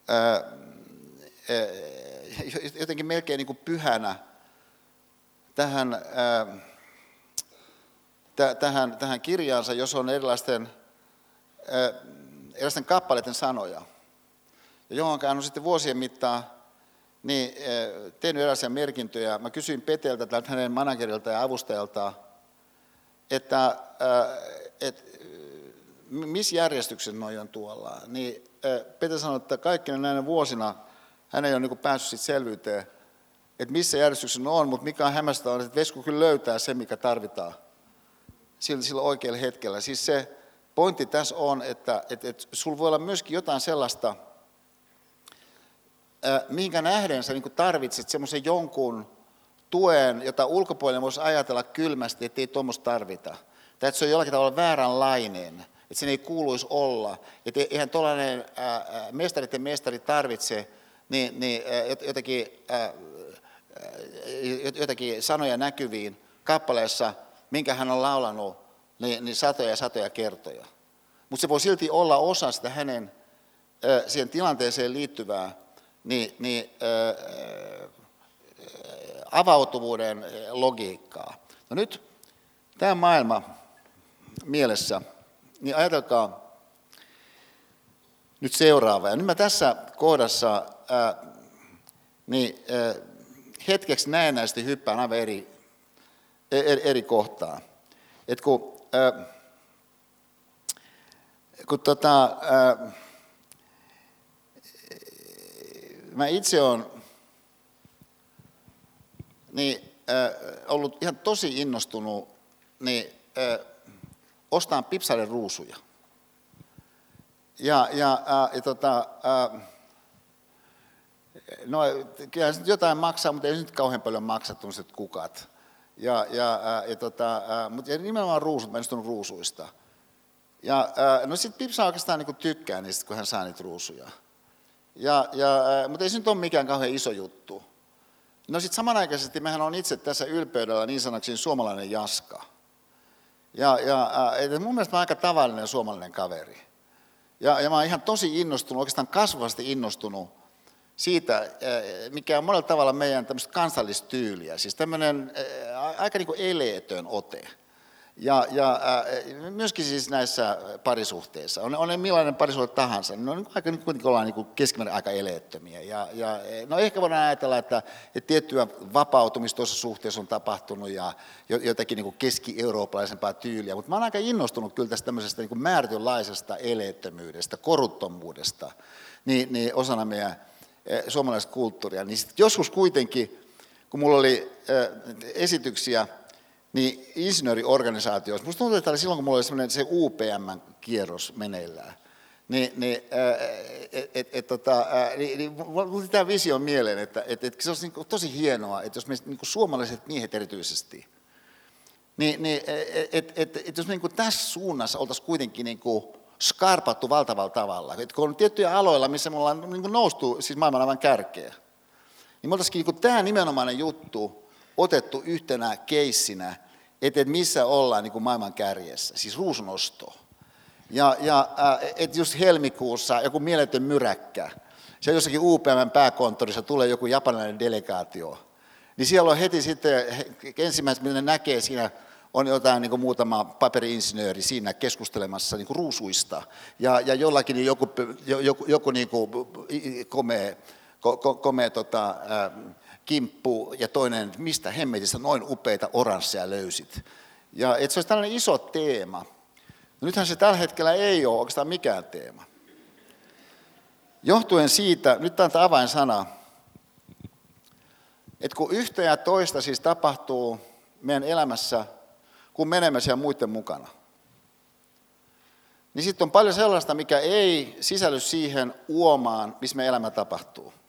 ää, ää, jotenkin melkein niin kuin pyhänä tähän, ää, tähän, tähän kirjaansa, jos on erilaisten, ää, erilaisten kappaleiden sanoja ja johon hän on sitten vuosien mittaan niin, eh, tehnyt erilaisia merkintöjä. Mä kysyin Peteltä, tältä hänen managerilta ja avustajalta, että eh, et, missä järjestyksessä noi on tuolla. Niin eh, Pete sanoi, että kaikkina näinä vuosina hän ei ole niin päässyt selvyyteen, että missä järjestyksessä on, mutta mikä on hämmästä on, että Vesku kyllä löytää sen, mikä tarvitaan sillä, sillä oikealla hetkellä. Siis se pointti tässä on, että, että, että sulla voi olla myöskin jotain sellaista, mihinkä nähden sä niin tarvitset semmoisen jonkun tuen, jota ulkopuolinen voisi ajatella kylmästi, että ei tuommoista tarvita. Tai että se on jollakin tavalla vääränlainen, että sen ei kuuluisi olla. Että eihän tuollainen mestarit ja mestari tarvitse niin, niin, jotakin, jotakin sanoja näkyviin kappaleessa, minkä hän on laulanut niin, niin satoja ja satoja kertoja. Mutta se voi silti olla osa sitä hänen siihen tilanteeseen liittyvää niin, niin, avautuvuuden logiikkaa. No nyt tämä maailma mielessä, niin ajatelkaa nyt seuraavaa. nyt mä tässä kohdassa ää, niin, ää, hetkeksi näennäisesti hyppään aivan eri, eri, eri kohtaa. Et kun, ää, kun tota, ää, mä itse olen niin, äh, ollut ihan tosi innostunut niin, äh, ostaan pipsaiden ruusuja. Ja, ja, äh, ja tota, äh, no, kyllä se jotain maksaa, mutta ei se nyt kauhean paljon maksa tuollaiset kukat. Ja, ja, äh, ja, tota, äh, mutta nimenomaan ruusut, mä en ruusuista. Ja, no sitten Pipsa oikeastaan niin tykkää niistä, kun hän saa niitä ruusuja. Ja, ja, äh, mutta ei se nyt ole mikään kauhean iso juttu. No sitten samanaikaisesti mehän on itse tässä ylpeydellä niin sanaksi suomalainen jaska. Ja, ja äh, mun mielestä mä aika tavallinen suomalainen kaveri. Ja, ja mä oon ihan tosi innostunut, oikeastaan kasvavasti innostunut siitä, äh, mikä on monella tavalla meidän tämmöistä kansallistyyliä. Siis tämmöinen aika niin kuin eleetön ote. Ja, ja äh, myöskin siis näissä parisuhteissa, on, on millainen parisuhde tahansa, niin on aika, niin kuitenkin ollaan niin keskimäärin aika eleettömiä. Ja, ja, no ehkä voidaan ajatella, että, että tiettyä vapautumista tuossa suhteessa on tapahtunut ja jotakin niin keski-eurooppalaisempaa tyyliä, mutta mä olen aika innostunut kyllä tästä tämmöisestä niin määrätynlaisesta eleettömyydestä, koruttomuudesta, niin, niin osana meidän eh, suomalaista kulttuuria. Niin joskus kuitenkin, kun mulla oli eh, esityksiä, niin insinööriorganisaatioissa, musta tuntuu, että silloin kun mulla oli semmoinen se UPM-kierros meneillään, niin, niin, et, et, et, tota, niin, niin mulla tämä visio mieleen, että et, et, se olisi niin tosi hienoa, että jos me niin suomalaiset miehet erityisesti, niin, niin et, et, et, jos me niin tässä suunnassa oltaisiin kuitenkin niin kuin skarpattu valtavalla tavalla, että kun on tiettyjä aloilla, missä me ollaan niin noustu siis maailman aivan kärkeä, niin me oltaisiin niin tämä nimenomainen juttu, otettu yhtenä keissinä, että missä ollaan niin kuin maailman kärjessä, siis ruusunosto. Ja, ja että just helmikuussa joku mieletön myräkkä, se jossakin UPM pääkonttorissa tulee joku japanilainen delegaatio, niin siellä on heti sitten, ensimmäiset mitä ne näkee siinä, on jotain niin kuin muutama paperiinsinööri siinä keskustelemassa niin kuin ruusuista. Ja, ja jollakin joku, joku, joku niin kuin komea, komea tota, kimppu ja toinen, mistä hemmetistä noin upeita oransseja löysit. Ja että se olisi tällainen iso teema. No nythän se tällä hetkellä ei ole oikeastaan mikään teema. Johtuen siitä, nyt tämä avainsana, että kun yhtä ja toista siis tapahtuu meidän elämässä, kun menemme siellä muiden mukana, niin sitten on paljon sellaista, mikä ei sisälly siihen uomaan, missä me elämä tapahtuu.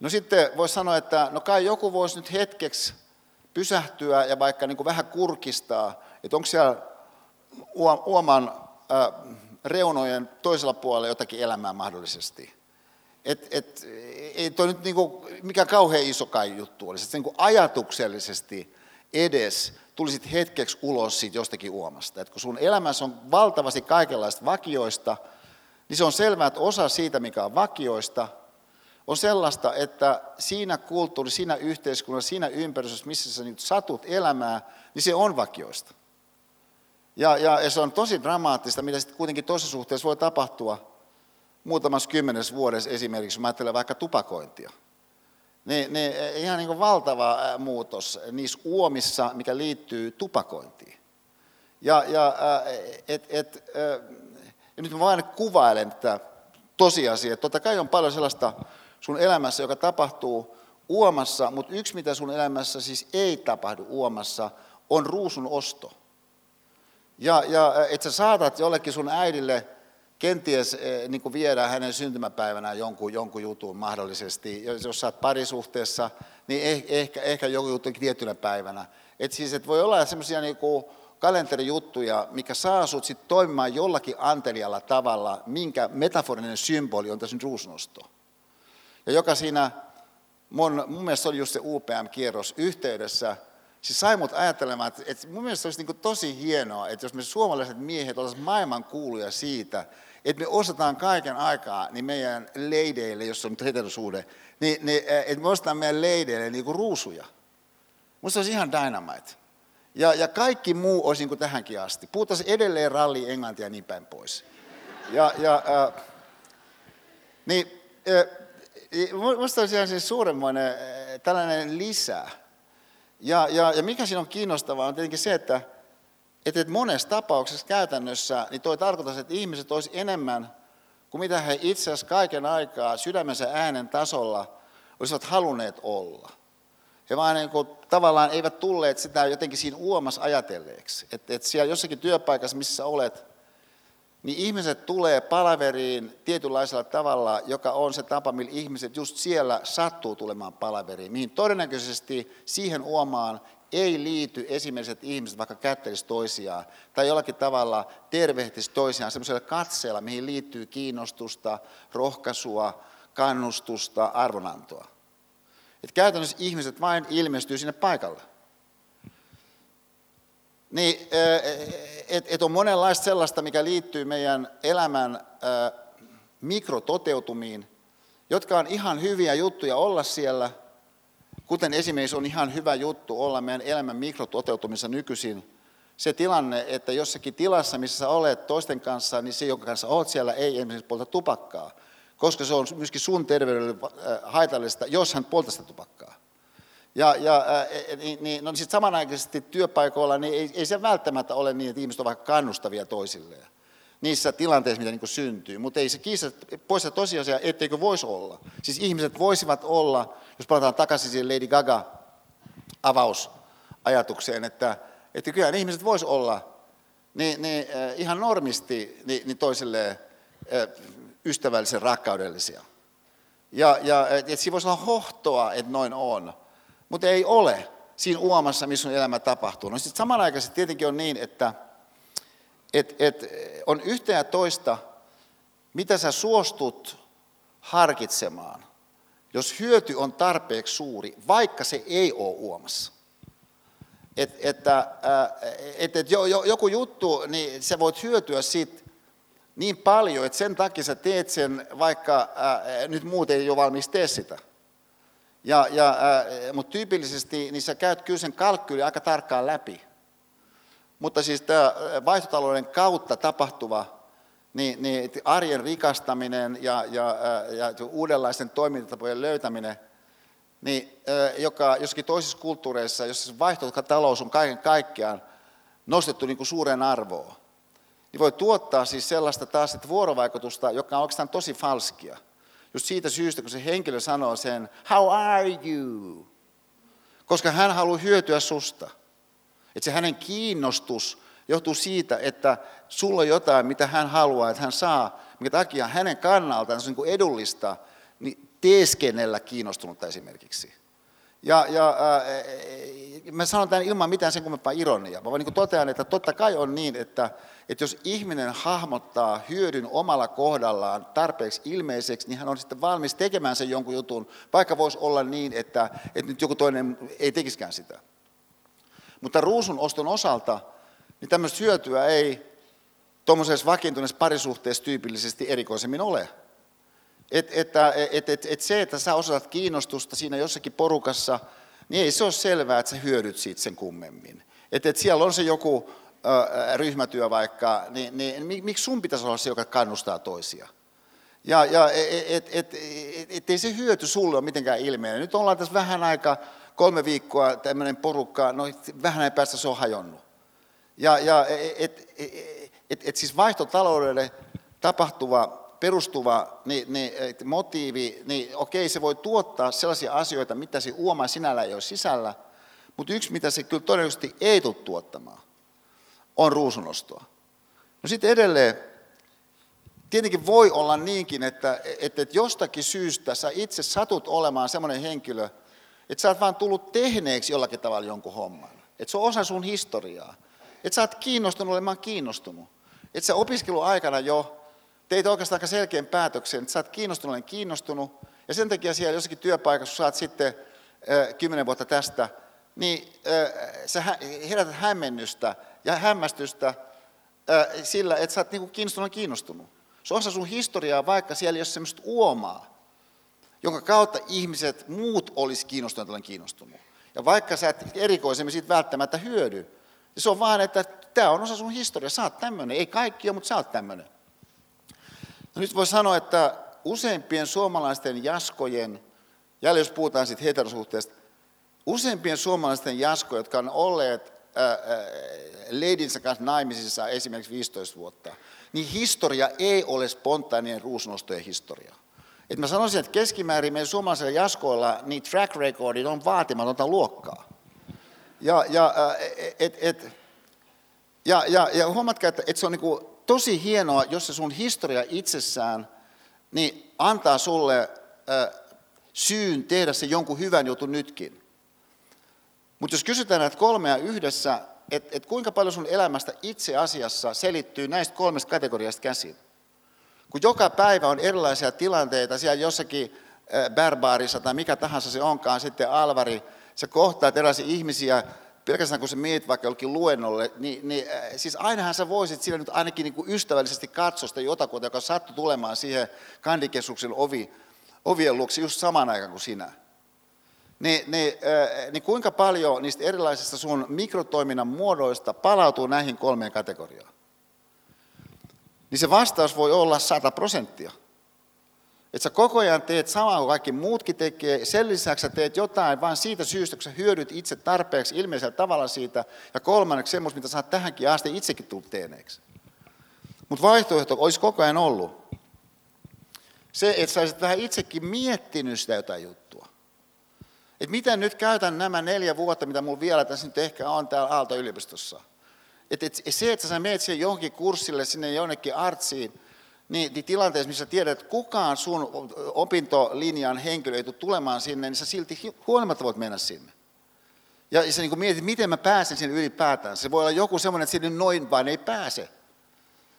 No sitten voisi sanoa, että no kai joku voisi nyt hetkeksi pysähtyä ja vaikka niin kuin vähän kurkistaa, että onko siellä uoman reunojen toisella puolella jotakin elämää mahdollisesti. Et, et, ei toi nyt niin kuin, mikä kauhean iso kai juttu olisi, että niin kuin ajatuksellisesti edes tulisit hetkeksi ulos siitä jostakin uomasta. Et kun sun elämässä on valtavasti kaikenlaista vakioista, niin se on selvää, että osa siitä, mikä on vakioista, on sellaista, että siinä kulttuurissa, siinä yhteiskunnassa, siinä ympäristössä, missä sä nyt satut elämää, niin se on vakioista. Ja, ja se on tosi dramaattista, mitä sitten kuitenkin toisessa suhteessa voi tapahtua muutamassa kymmenes vuodessa esimerkiksi, kun mä ajattelen vaikka tupakointia. Niin, niin ihan niin kuin valtava muutos niissä uomissa, mikä liittyy tupakointiin. Ja, ja, et, et, ja nyt mä vain kuvailen tätä tosiasiaa. Totta kai on paljon sellaista sun elämässä, joka tapahtuu uomassa, mutta yksi mitä sun elämässä siis ei tapahdu uomassa, on ruusun osto. Ja, ja että sä saatat jollekin sun äidille kenties eh, niin kuin viedään hänen syntymäpäivänään jonkun, jonkun jutun mahdollisesti. Jos sä oot parisuhteessa, niin eh, ehkä, ehkä joku juttu tiettynä päivänä. Et siis, et voi olla semmoisia niin kalenterijuttuja, mikä saa sut sit toimimaan jollakin antelialla tavalla, minkä metaforinen symboli on tässä nyt ruusnosto. Ja joka siinä, mun, mun mielestä oli just se UPM-kierros yhteydessä, siis sai mut ajattelemaan, että, että mun mielestä olisi niin tosi hienoa, että jos me suomalaiset miehet olisivat maailman kuuluja siitä, että me osataan kaiken aikaa niin meidän leideille, jos on nyt heterosuhde, niin, niin että me osataan meidän leideille niin kuin ruusuja. Musta olisi ihan dynamite. Ja, ja kaikki muu olisi niin kuin tähänkin asti. Puhutaan edelleen ralli, englantia ja niin päin pois. Ja, ja, äh, niin, äh, musta olisi ihan siis suuremmoinen äh, tällainen lisä. Ja, ja, ja mikä siinä on kiinnostavaa on tietenkin se, että, että, että monessa tapauksessa käytännössä niin toi tarkoittaa, että ihmiset olisi enemmän kuin mitä he itse asiassa kaiken aikaa sydämensä äänen tasolla olisivat halunneet olla. He vaan niin kuin, tavallaan eivät tulleet sitä jotenkin siinä uomassa ajatelleeksi. Että et siellä jossakin työpaikassa, missä olet, niin ihmiset tulee palaveriin tietynlaisella tavalla, joka on se tapa, millä ihmiset just siellä sattuu tulemaan palaveriin, mihin todennäköisesti siihen uomaan ei liity esimerkiksi, että ihmiset vaikka kättelisivät toisiaan tai jollakin tavalla tervehtisivät toisiaan sellaisella katseella, mihin liittyy kiinnostusta, rohkaisua, kannustusta, arvonantoa. Että käytännössä ihmiset vain ilmestyy sinne paikalle. Niin, että et on monenlaista sellaista, mikä liittyy meidän elämän mikrototeutumiin, jotka on ihan hyviä juttuja olla siellä, kuten esimerkiksi on ihan hyvä juttu olla meidän elämän mikrototeutumissa nykyisin se tilanne, että jossakin tilassa, missä olet toisten kanssa, niin se, jonka kanssa olet siellä, ei esimerkiksi polta tupakkaa, koska se on myöskin sun terveydelle haitallista, jos hän polta sitä tupakkaa. Ja, ja niin, niin, no sitten samanaikaisesti työpaikoilla niin ei, ei se välttämättä ole niin, että ihmiset ovat kannustavia toisilleen niissä tilanteissa, mitä niin syntyy. Mutta ei se kiistä poista tosiasia, etteikö voisi olla. Siis ihmiset voisivat olla, jos palataan takaisin siihen Lady Gaga avausajatukseen, että, että kyllä ihmiset voisi olla niin, niin, ihan normisti niin, niin toisilleen ystävällisen rakkaudellisia. Ja, ja että siinä voisi olla hohtoa, että noin on, mutta ei ole siinä uomassa, missä on elämä tapahtuu. No sitten samanaikaisesti tietenkin on niin, että et, et, on yhtä ja toista, mitä sä suostut harkitsemaan, jos hyöty on tarpeeksi suuri, vaikka se ei ole uomassa. Et, että et, et, jo, jo, joku juttu, niin sä voit hyötyä siitä niin paljon, että sen takia sä teet sen, vaikka ää, nyt muut ei ole valmis tee sitä. Ja, ja, ää, mutta tyypillisesti niin sä käyt kyllä sen kalkkyyli aika tarkkaan läpi. Mutta siis tämä vaihtotalouden kautta tapahtuva niin, niin arjen rikastaminen ja, ja, ja uudenlaisten toimintatapojen löytäminen, niin, joka jossakin toisissa kulttuureissa, jossa vaihtotalous on kaiken kaikkiaan nostettu niin kuin suuren arvoon, niin voi tuottaa siis sellaista taas että vuorovaikutusta, joka on oikeastaan tosi falskia. Just siitä syystä, kun se henkilö sanoo sen, how are you? Koska hän haluaa hyötyä susta. Että se hänen kiinnostus johtuu siitä, että sulla on jotain, mitä hän haluaa, että hän saa, minkä takia hänen kannaltaan se on niin edullista niin teeskennellä kiinnostunutta esimerkiksi. Ja, ja äh, mä sanon tämän ilman mitään sen kummempaa ironiaa. Mä vaan niin totean, että totta kai on niin, että, että jos ihminen hahmottaa hyödyn omalla kohdallaan tarpeeksi ilmeiseksi, niin hän on sitten valmis tekemään sen jonkun jutun, vaikka voisi olla niin, että, että nyt joku toinen ei tekisikään sitä. Mutta ruusun oston osalta, niin tämmöistä hyötyä ei tuommoisessa vakiintuneessa parisuhteessa tyypillisesti erikoisemmin ole. Et, että, et, et, et se, että sä osoitat kiinnostusta siinä jossakin porukassa, niin ei se ole selvää, että sä hyödyt siitä sen kummemmin. Että et siellä on se joku ö, ryhmätyö vaikka, niin, niin miksi sun pitäisi olla se, joka kannustaa toisia? Ja, ja et, et, et, et, et ei se hyöty sulle ole mitenkään ilmeinen. Nyt ollaan tässä vähän aika, kolme viikkoa tämmöinen porukka, no vähän ei päästä se on hajonnut. Ja, ja et, et, et, et siis vaihtotaloudelle tapahtuva perustuva niin, niin, motiivi, niin okei, se voi tuottaa sellaisia asioita, mitä se uoma sinällä ei ole sisällä, mutta yksi, mitä se kyllä todennäköisesti ei tule tuottamaan, on ruusunostoa. No sitten edelleen, Tietenkin voi olla niinkin, että, että, että jostakin syystä sä itse satut olemaan semmoinen henkilö, että sä oot vaan tullut tehneeksi jollakin tavalla jonkun homman. Että se on osa sun historiaa. Että sä oot kiinnostunut olemaan kiinnostunut. Että sä opiskeluaikana jo teit oikeastaan aika selkeän päätöksen, että sä oot kiinnostunut olen kiinnostunut. Ja sen takia siellä jossakin työpaikassa, oot sitten kymmenen vuotta tästä, niin sä herätät hämmennystä ja hämmästystä sillä, että sä oot niin kiinnostunut kiinnostunut. Se on osa sun historiaa, vaikka siellä ei ole semmoista uomaa, jonka kautta ihmiset, muut olisi kiinnostuneet kiinnostunut. Ja vaikka sä et erikoisemmin siitä välttämättä hyödy, niin se on vaan, että tämä on osa sun historiaa, sä oot tämmöinen. Ei kaikki ole, mutta sä oot tämmöinen. No nyt voi sanoa, että useimpien suomalaisten jaskojen, ja jos puhutaan sitten heterosuhteesta, useimpien suomalaisten jaskojen, jotka on olleet ää, ää, leidinsä kanssa naimisissa esimerkiksi 15 vuotta, niin historia ei ole spontaanien ruusnostojen historia. Et mä sanoisin, että keskimäärin meidän suomalaisilla jaskoilla niin track recordit on vaatimatonta luokkaa. Ja, ja, et, et, ja, ja, ja huomatkaa, että, että se on niin tosi hienoa, jos se sun historia itsessään niin antaa sulle äh, syyn tehdä se jonkun hyvän jutun nytkin. Mutta jos kysytään näitä kolmea yhdessä, että et kuinka paljon sun elämästä itse asiassa selittyy näistä kolmesta kategoriasta käsin. Kun joka päivä on erilaisia tilanteita siellä jossakin barbaarissa tai mikä tahansa se onkaan, sitten Alvari, sä kohtaat erilaisia ihmisiä, pelkästään kun sä mietit vaikka jollekin luennolle, niin, niin siis ainahan sä voisit siinä nyt ainakin niin kuin ystävällisesti katsoa sitä jotakuta, joka sattui tulemaan siihen kandikeskuksen ovi, ovien luokse just saman aikaan kuin sinä niin, niin, niin kuinka paljon niistä erilaisista sun mikrotoiminnan muodoista palautuu näihin kolmeen kategoriaan? Niin se vastaus voi olla 100 prosenttia. Että sä koko ajan teet samaa kuin kaikki muutkin tekee, sen lisäksi sä teet jotain vain siitä syystä, kun sä hyödyt itse tarpeeksi ilmeisellä tavalla siitä, ja kolmanneksi semmoista, mitä sä oot tähänkin asti itsekin tullut teeneeksi. Mutta vaihtoehto olisi koko ajan ollut se, että sä olisit vähän itsekin miettinyt sitä jotain juttua että miten nyt käytän nämä neljä vuotta, mitä minulla vielä tässä nyt ehkä on täällä Aalto-yliopistossa. Että et, se, että sä menet siihen johonkin kurssille, sinne jonnekin artsiin, niin, niin tilanteessa, missä tiedät, että kukaan sun opintolinjan henkilö ei tule tulemaan sinne, niin sä silti huolimatta voit mennä sinne. Ja sä niin mietit, miten mä pääsen sinne ylipäätään. Se voi olla joku semmoinen, että sinne noin vain ei pääse.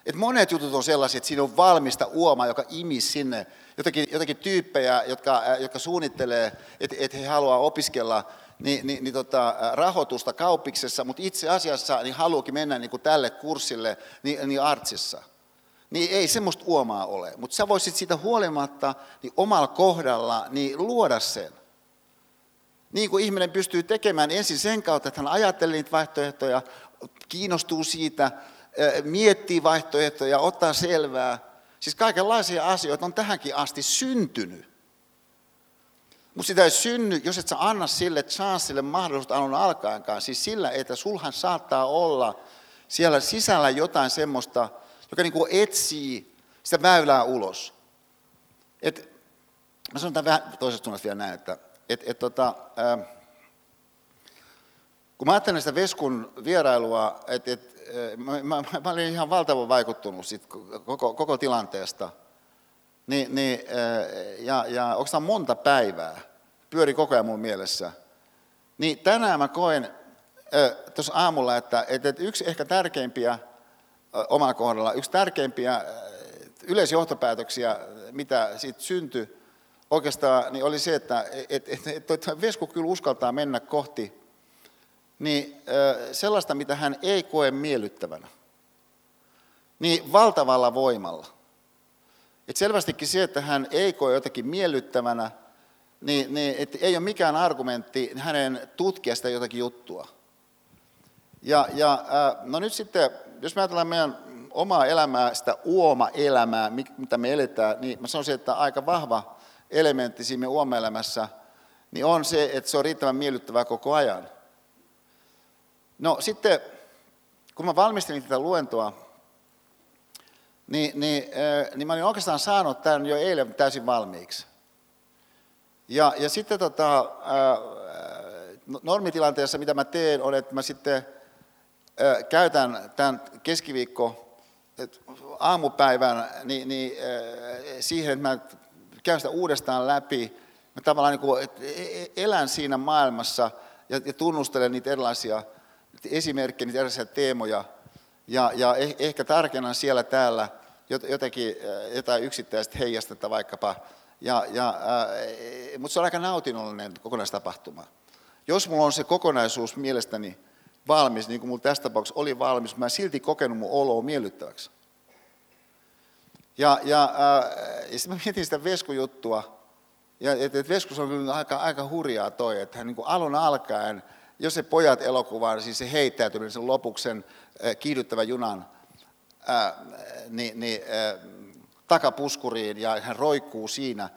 Et monet jutut on sellaisia, että siinä on valmista uomaa, joka imisi sinne jotakin, jotakin tyyppejä, jotka, jotka suunnittelee, että et he haluaa opiskella niin, niin, niin tota, rahoitusta kauppiksessa, mutta itse asiassa niin haluukin mennä niin kuin tälle kurssille niin, niin artsissa. Niin ei semmoista uomaa ole, mutta sä voisit siitä huolimatta niin omalla kohdalla niin luoda sen. Niin kuin ihminen pystyy tekemään ensin sen kautta, että hän ajattelee niitä vaihtoehtoja, kiinnostuu siitä, miettii vaihtoehtoja, ottaa selvää. Siis kaikenlaisia asioita on tähänkin asti syntynyt. Mutta sitä ei synny, jos et sä anna sille chanssille mahdollisuutta alun alkaenkaan. Siis sillä, että sulhan saattaa olla siellä sisällä jotain semmoista, joka niin kuin etsii sitä väylää ulos. Et, mä sanon tämän vähän toisesta suunnasta vielä näin, että et, et, tota, ää, kun mä ajattelen sitä Veskun vierailua, että et, mä, mä, mä olin ihan valtavan vaikuttunut sit koko, koko tilanteesta. Ni, niin, ja, ja onko monta päivää, pyöri koko ajan mun mielessä. Niin tänään mä koen tuossa aamulla, että, että yksi ehkä tärkeimpiä omalla kohdalla, yksi tärkeimpiä yleisjohtopäätöksiä, mitä siitä syntyi, oikeastaan niin oli se, että et, et, et, et Vesku kyllä uskaltaa mennä kohti niin sellaista, mitä hän ei koe miellyttävänä, niin valtavalla voimalla. Et selvästikin se, että hän ei koe jotakin miellyttävänä, niin, niin et ei ole mikään argumentti hänen tutkia sitä jotakin juttua. Ja, ja no nyt sitten, jos me ajatellaan meidän omaa elämää, sitä uoma-elämää, mitä me eletään, niin mä sanoisin, että aika vahva elementti siinä uoma-elämässä niin on se, että se on riittävän miellyttävää koko ajan. No sitten, kun mä valmistelin tätä luentoa, niin, niin, niin mä olin oikeastaan saanut tämän jo eilen täysin valmiiksi. Ja, ja sitten tota, normitilanteessa, mitä mä teen, on, että mä sitten käytän tämän keskiviikko aamupäivän niin, niin, siihen, että mä käyn sitä uudestaan läpi, mä tavallaan niin kuin, e, e, elän siinä maailmassa ja, ja tunnustelen niitä erilaisia esimerkkejä, niitä erilaisia teemoja, ja, ja eh, ehkä tarkennan siellä täällä jotenkin jotain yksittäistä heijastetta vaikkapa, ja, ja, äh, mutta se on aika nautinnollinen kokonaistapahtuma. Jos mulla on se kokonaisuus mielestäni valmis, niin kuin mulla tässä tapauksessa oli valmis, mä silti kokenut mun oloa miellyttäväksi. Ja, ja, äh, ja sitten mä mietin sitä Vesku-juttua, ja että et Veskus on kyllä aika, aika hurjaa toi, että hän niin alun alkaen, jos se pojat elokuva, siis se heittäytyminen sen lopuksen äh, kiihdyttävän junan äh, niin, niin, äh, takapuskuriin ja hän roikkuu siinä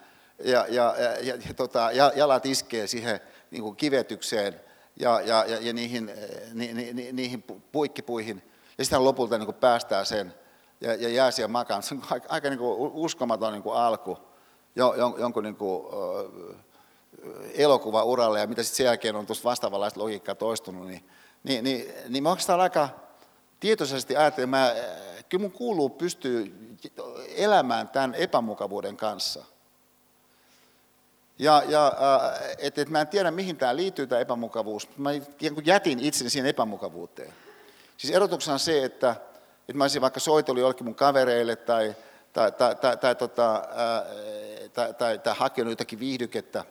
ja, ja, ja, ja, ja tota, jalat iskee siihen niin kuin kivetykseen ja, ja, ja, ja niihin, ni, ni, ni, niihin puikkipuihin. Ja sitten lopulta niin kuin päästää sen ja, ja jää siihen makaan. Se on aika, aika niin kuin uskomaton niin kuin alku jo, jon, jonkun niin kuin, uh, elokuva-uralle ja mitä sitten sen jälkeen on tuosta vastaavanlaista logiikkaa toistunut, niin, niin, niin, niin mä oikeastaan aika tietoisesti ajattelin, mä, kyllä mun kuuluu pystyä elämään tämän epämukavuuden kanssa. Ja, ja että et mä en tiedä, mihin tämä liittyy, tämä epämukavuus. Mä jätin itseni siihen epämukavuuteen. Siis erotuksena on se, että, että mä olisin vaikka soitellut jollekin mun kavereille tai, tai, tai, tai, tai, tota, tai, tai, tai hakenut jotakin viihdykettä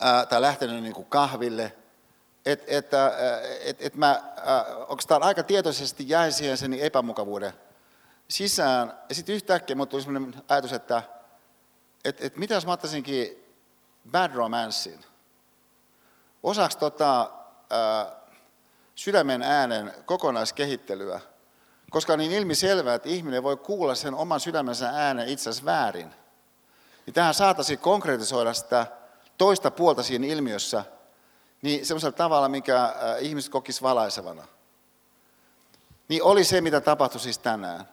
ää, tai lähtenyt niin kuin kahville. Että et, et, et mä oikeastaan aika tietoisesti jäin siihen sen epämukavuuden sisään. Ja sitten yhtäkkiä mulle tuli sellainen ajatus, että et, et mitä jos mä ottaisinkin Bad Romancein? Osaksi tota, sydämen äänen kokonaiskehittelyä, koska on niin ilmiselvää, että ihminen voi kuulla sen oman sydämensä äänen itse asiassa väärin. Niin tähän saataisiin konkretisoida sitä toista puolta siinä ilmiössä, niin semmoisella tavalla, mikä ihmiset kokisi valaisevana. Niin oli se, mitä tapahtui siis tänään.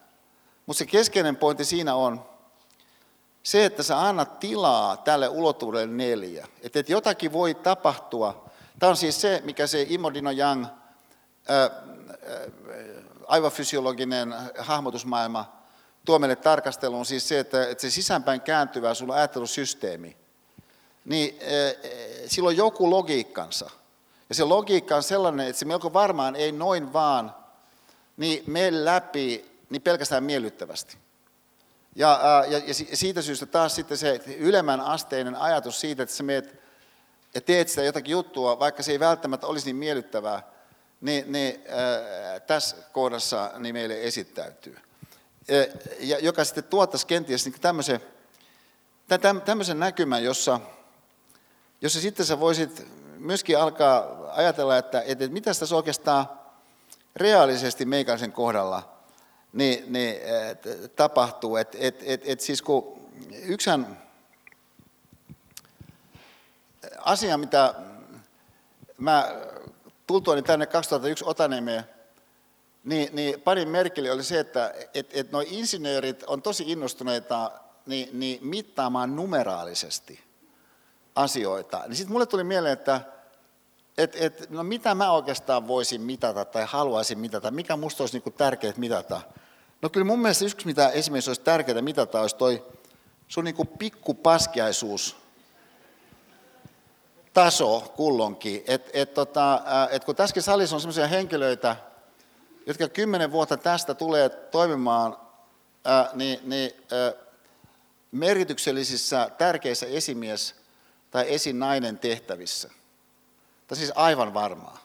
Mutta se keskeinen pointti siinä on se, että sä annat tilaa tälle ulottuvuudelle neljä. Että et jotakin voi tapahtua. Tämä on siis se, mikä se Imodino Young, ää, aivofysiologinen hahmotusmaailma tuo meille tarkasteluun, siis se, että, että se sisäänpäin kääntyvä sun ajattelusysteemi, niin ää, sillä on joku logiikkansa. Ja se logiikka on sellainen, että se melko varmaan ei noin vaan niin mene läpi niin pelkästään miellyttävästi. Ja, ja, ja siitä syystä taas sitten se ylemmän asteinen ajatus siitä, että sä meet ja teet sitä jotakin juttua, vaikka se ei välttämättä olisi niin miellyttävää, niin, niin äh, tässä kohdassa niin meille esittäytyy. Ja, joka sitten tuottaisi kenties niin tämmöisen, tämmöisen näkymän, jossa, jossa sitten sä voisit myöskin alkaa ajatella, että, että mitä tässä oikeastaan reaalisesti meikäläisen kohdalla niin, niin tapahtuu. Et, et, et, et siis kun yksän asia, mitä mä tultuani tänne 2001 Otanemeen, niin, niin parin merkille oli se, että et, et nuo insinöörit on tosi innostuneita niin, niin mittaamaan numeraalisesti asioita. Niin sitten mulle tuli mieleen, että et, et, no mitä mä oikeastaan voisin mitata tai haluaisin mitata, mikä musta olisi niin tärkeää mitata. No kyllä mun mielestä yksi, mitä esimerkiksi olisi tärkeää mitata, olisi toi sun niin pikkupaskiaisuus taso kullonkin. Et, et tota, et kun tässäkin salissa on sellaisia henkilöitä, jotka kymmenen vuotta tästä tulee toimimaan ää, niin, niin, ää, merkityksellisissä tärkeissä esimies- tai esinainen tehtävissä. Tai siis aivan varmaa.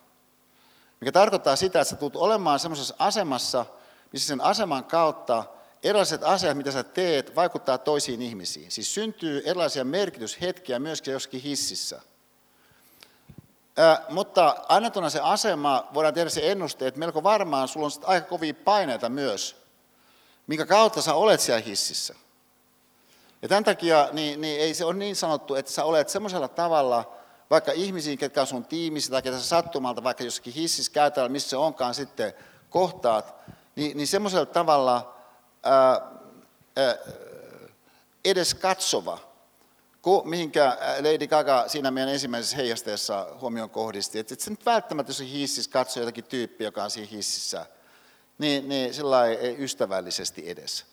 Mikä tarkoittaa sitä, että sä tulet olemaan sellaisessa asemassa – missä sen aseman kautta erilaiset asiat, mitä sä teet, vaikuttaa toisiin ihmisiin. Siis syntyy erilaisia merkityshetkiä myöskin joskin hississä. Ää, mutta annetuna se asema, voidaan tehdä se ennuste, että melko varmaan sulla on aika kovia paineita myös, minkä kautta sä olet siellä hississä. Ja tämän takia niin, niin ei se ole niin sanottu, että sä olet semmoisella tavalla, vaikka ihmisiin, ketkä on sun tiimissä tai ketä sattumalta, vaikka jossakin hississä käytävällä, missä se onkaan sitten kohtaat, niin, niin semmoisella tavalla ää, ää, edes katsova, kuin mihinkä Lady Gaga siinä meidän ensimmäisessä heijasteessa huomioon kohdisti. Että et se nyt välttämättä, jos hississä katsoo jotakin tyyppiä, joka on siinä hississä, niin, niin sillä ystävällisesti edes.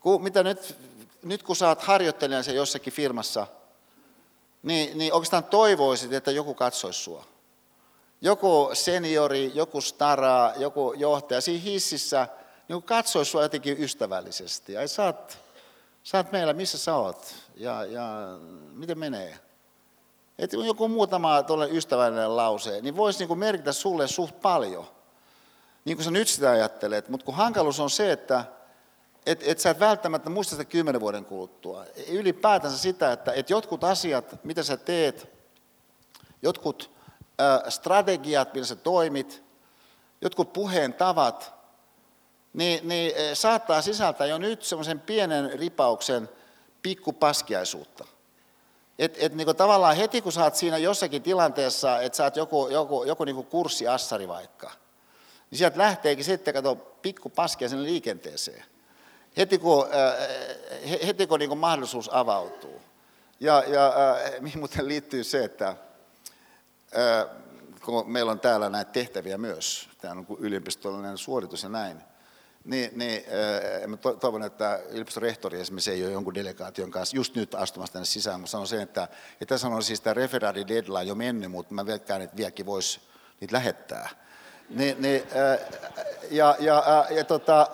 Kun, mitä nyt, nyt kun saat harjoittelijan se jossakin firmassa, niin, niin oikeastaan toivoisit, että joku katsoisi sua. Joku seniori, joku stara, joku johtaja siinä hississä niin katsoisi sua jotenkin ystävällisesti. Ai sä oot, sä oot meillä, missä sä oot? Ja, ja miten menee? Että joku muutama ystävällinen lause, niin voisi niin kuin merkitä sulle suht paljon. Niin kuin sä nyt sitä ajattelet. Mutta kun hankaluus on se, että et, et sä et välttämättä muista sitä kymmenen vuoden kuluttua. Ylipäätänsä sitä, että et jotkut asiat, mitä sä teet, jotkut strategiat, millä sä toimit, jotkut puheen tavat, niin, niin saattaa sisältää jo nyt semmoisen pienen ripauksen pikkupaskiaisuutta. Et, et niin tavallaan heti kun sä oot siinä jossakin tilanteessa, että sä oot joku, joku, joku niin kurssiassari vaikka, niin sieltä lähteekin sitten, kato, pikku paskia sinne liikenteeseen. Heti kun, äh, heti kun niin mahdollisuus avautuu. Ja, ja äh, mihin muuten liittyy se, että kun meillä on täällä näitä tehtäviä myös, tämä on yliopistollinen suoritus ja näin, niin, niin mä toivon, että yliopiston rehtori esimerkiksi ei ole jonkun delegaation kanssa just nyt astumassa tänne sisään, mutta sanon sen, että, että tässä on siis tämä referaadi deadline jo mennyt, mutta mä veikkaan, että vieläkin voisi niitä lähettää. Niin, niin, ja, ja, äh, ja, tota,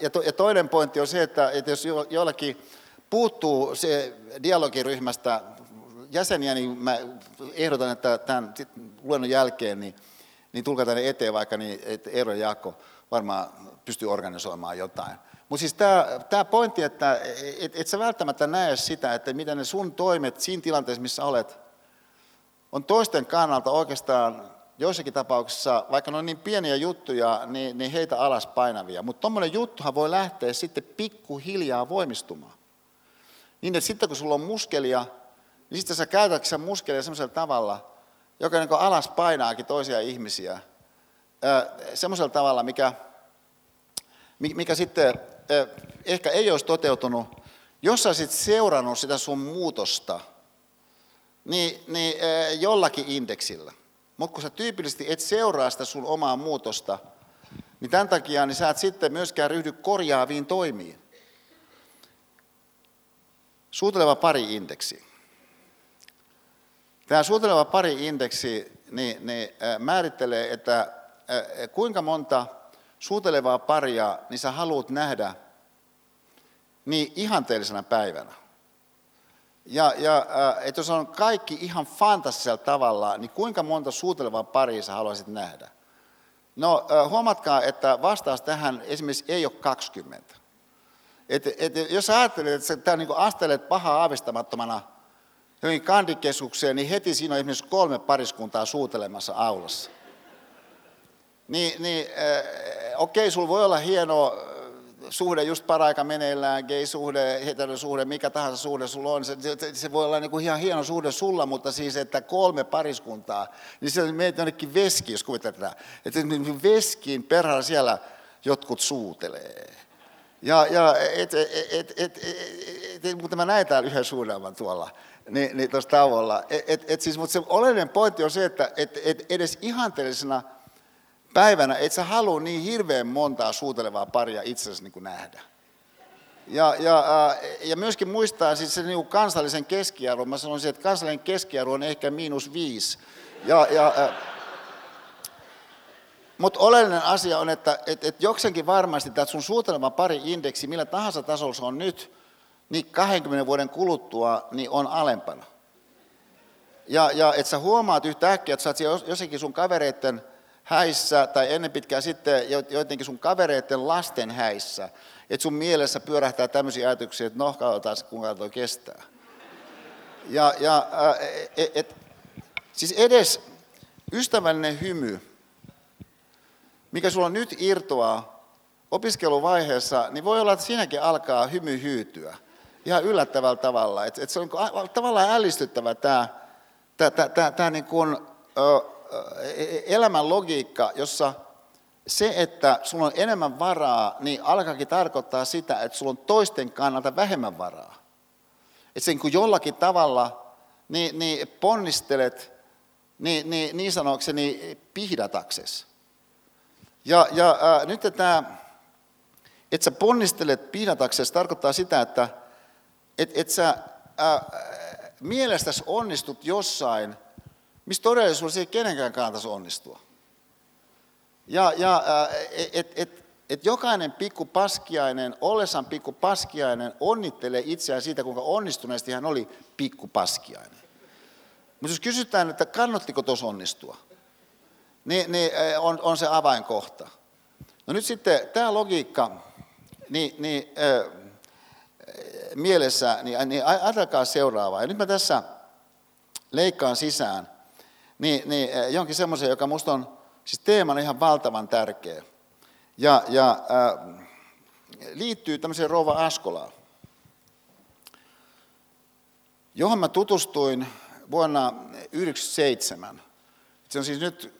ja, to, ja toinen pointti on se, että, että jos jollakin puuttuu se dialogiryhmästä jäseniä, niin mä ehdotan, että tämän luennon jälkeen niin, niin tulkaa tänne eteen vaikka, niin että Eero ja Jaakko varmaan pystyy organisoimaan jotain. Mutta siis tämä pointti, että et, et sä välttämättä näe sitä, että miten ne sun toimet siinä tilanteessa, missä olet, on toisten kannalta oikeastaan joissakin tapauksissa, vaikka ne on niin pieniä juttuja, niin, niin heitä alas painavia. Mutta tuommoinen juttuhan voi lähteä sitten pikkuhiljaa voimistumaan. Niin, että sitten kun sulla on muskelia, niin sitten sä käytät sen muskelia sellaisella tavalla, joka niin alas painaakin toisia ihmisiä. Semmoisella tavalla, mikä, mikä sitten ehkä ei olisi toteutunut, jos sä olisit seurannut sitä sun muutosta, niin, niin jollakin indeksillä. Mutta kun sä tyypillisesti et seuraa sitä sun omaa muutosta, niin tämän takia niin sä et sitten myöskään ryhdy korjaaviin toimiin. Suuteleva pari-indeksi. Tämä suuteleva pari-indeksi niin, niin, määrittelee, että kuinka monta suutelevaa paria niin sä haluat nähdä niin ihanteellisena päivänä. Ja, ja että jos on kaikki ihan fantastisella tavalla, niin kuinka monta suutelevaa paria sä haluaisit nähdä? No huomatkaa, että vastaus tähän esimerkiksi ei ole 20. Et, et, jos ajattelet, että sä niin astelet pahaa aavistamattomana johonkin kandikeskukseen, niin heti siinä on esimerkiksi kolme pariskuntaa suutelemassa aulassa. Niin, niin äh, okei, sulla voi olla hieno suhde just paraika meneillään, gay-suhde, heterosuhde, mikä tahansa suhde sulla on, se, se voi olla niin kuin ihan hieno suhde sulla, mutta siis, että kolme pariskuntaa, niin se meitä jonnekin veski, jos kuvitellaan, että niin veskiin perhalla siellä jotkut suutelee. Ja, ja et, et, et, et, et, et, mutta mä näin täällä yhden suunnelman tuolla, niin, niin tuossa tauolla. Et, et, et siis, mutta se oleellinen pointti on se, että et, et edes ihanteellisena – päivänä et sä halua niin hirveän montaa suutelevaa paria itsesi niin kuin nähdä. Ja, ja, ja myöskin muistaa siis se niin kansallisen keskiarvon. Mä sanoisin, että kansallinen keskiarvo on ehkä miinus viisi. Ja, ja, mutta oleellinen asia on, että et, et jokseenkin varmasti tämä sun suuteleva pari indeksi, millä tahansa tasolla se on nyt, niin 20 vuoden kuluttua niin on alempana. Ja, ja että sä huomaat yhtäkkiä, että sä oot jossakin sun kavereiden häissä tai ennen pitkään sitten joidenkin sun kavereiden lasten häissä, että sun mielessä pyörähtää tämmöisiä ajatuksia, että no, katsotaan kuinka toi kestää. Ja, ja et, et, siis edes ystävällinen hymy, mikä sulla nyt irtoaa opiskeluvaiheessa, niin voi olla, että siinäkin alkaa hymy hyytyä ihan yllättävällä tavalla. Et, et se on tavallaan ällistyttävä tämä, tämä, tämä, tämä, tämä niin kuin, elämän logiikka, jossa se, että sulla on enemmän varaa, niin alkaakin tarkoittaa sitä, että sulla on toisten kannalta vähemmän varaa. Että sen kun jollakin tavalla niin, niin ponnistelet niin, niin, niin sanokseni pihdatakses. Ja, ja äh, nyt tämä, että sä ponnistelet piinataksesi, tarkoittaa sitä, että et, et sä äh, mielestäsi onnistut jossain, missä todellisuudessa ei kenenkään kannattaisi onnistua. Ja, ja äh, et, et, et jokainen pikku paskiainen, ollessaan pikku paskiainen, onnittelee itseään siitä, kuinka onnistuneesti hän oli pikku paskiainen. Mutta jos kysytään, että kannattiko tuossa onnistua, niin, niin on, on se avainkohta. No nyt sitten tämä logiikka, niin, niin äh, mielessä, niin, niin ajatelkaa seuraavaa. Ja nyt mä tässä leikkaan sisään niin, niin jonkin semmoisen, joka minusta on siis teemana ihan valtavan tärkeä. Ja, ja äh, liittyy tämmöiseen Rouva Askolaan, johon mä tutustuin vuonna 1997. Se on siis nyt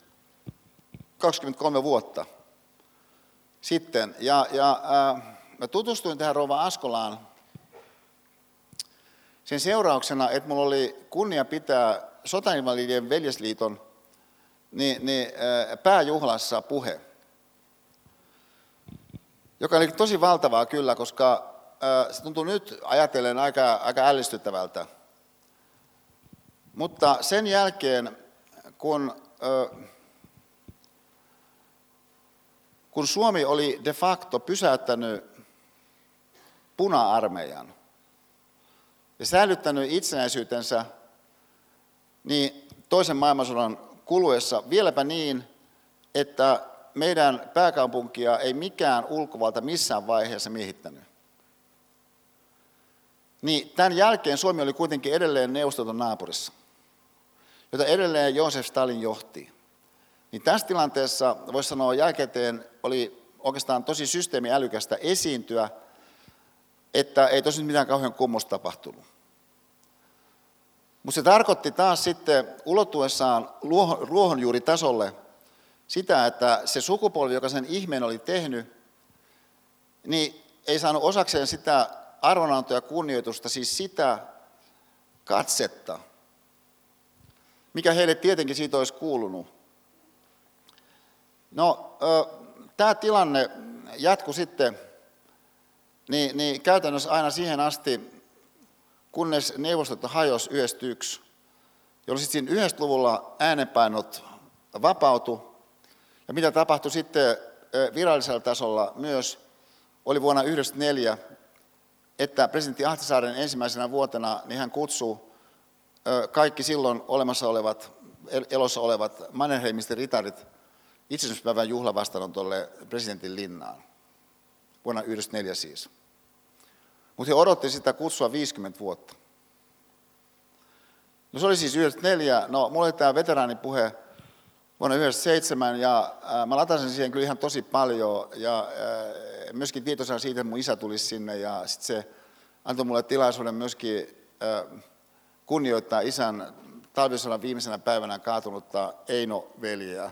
23 vuotta sitten. Ja, ja äh, mä tutustuin tähän Rouva Askolaan sen seurauksena, että mulla oli kunnia pitää Sotainvalidien veljesliiton niin, niin, äh, pääjuhlassa puhe, joka oli tosi valtavaa kyllä, koska äh, se tuntuu nyt ajatellen aika, aika ällistyttävältä. Mutta sen jälkeen, kun, äh, kun Suomi oli de facto pysäyttänyt puna-armeijan ja säilyttänyt itsenäisyytensä, niin toisen maailmansodan kuluessa vieläpä niin, että meidän pääkaupunkia ei mikään ulkovalta missään vaiheessa miehittänyt. Niin tämän jälkeen Suomi oli kuitenkin edelleen Neuvostoliiton naapurissa, jota edelleen Joosef Stalin johti. Niin tässä tilanteessa, voisi sanoa jälkikäteen, oli oikeastaan tosi systeemiälykästä esiintyä, että ei tosi mitään kauhean kummosta tapahtunut. Mutta se tarkoitti taas sitten ulottuessaan ruohonjuuritasolle sitä, että se sukupolvi, joka sen ihmeen oli tehnyt, niin ei saanut osakseen sitä arvonantoa ja kunnioitusta, siis sitä katsetta, mikä heille tietenkin siitä olisi kuulunut. No, tämä tilanne jatkui sitten niin, niin käytännössä aina siihen asti, kunnes neuvostot hajosi 91, jolloin sitten 90-luvulla äänenpainot vapautu. Ja mitä tapahtui sitten virallisella tasolla myös, oli vuonna 1994, että presidentti Ahtisaaren ensimmäisenä vuotena niin hän kutsuu kaikki silloin olemassa olevat, elossa olevat Mannerheimisten ritarit itsenäisyyspäivän juhlavastaanotolle presidentin linnaan. Vuonna 1994 siis. Mutta he odotti sitä kutsua 50 vuotta. No se oli siis 94. No, mulla oli tämä veteraanipuhe vuonna 97 ja äh, mä latasin siihen kyllä ihan tosi paljon ja äh, myöskin tietoisena siitä, että mun isä tuli sinne ja sitten se antoi mulle tilaisuuden myöskin äh, kunnioittaa isän talvisodan viimeisenä päivänä kaatunutta Eino-veljeä,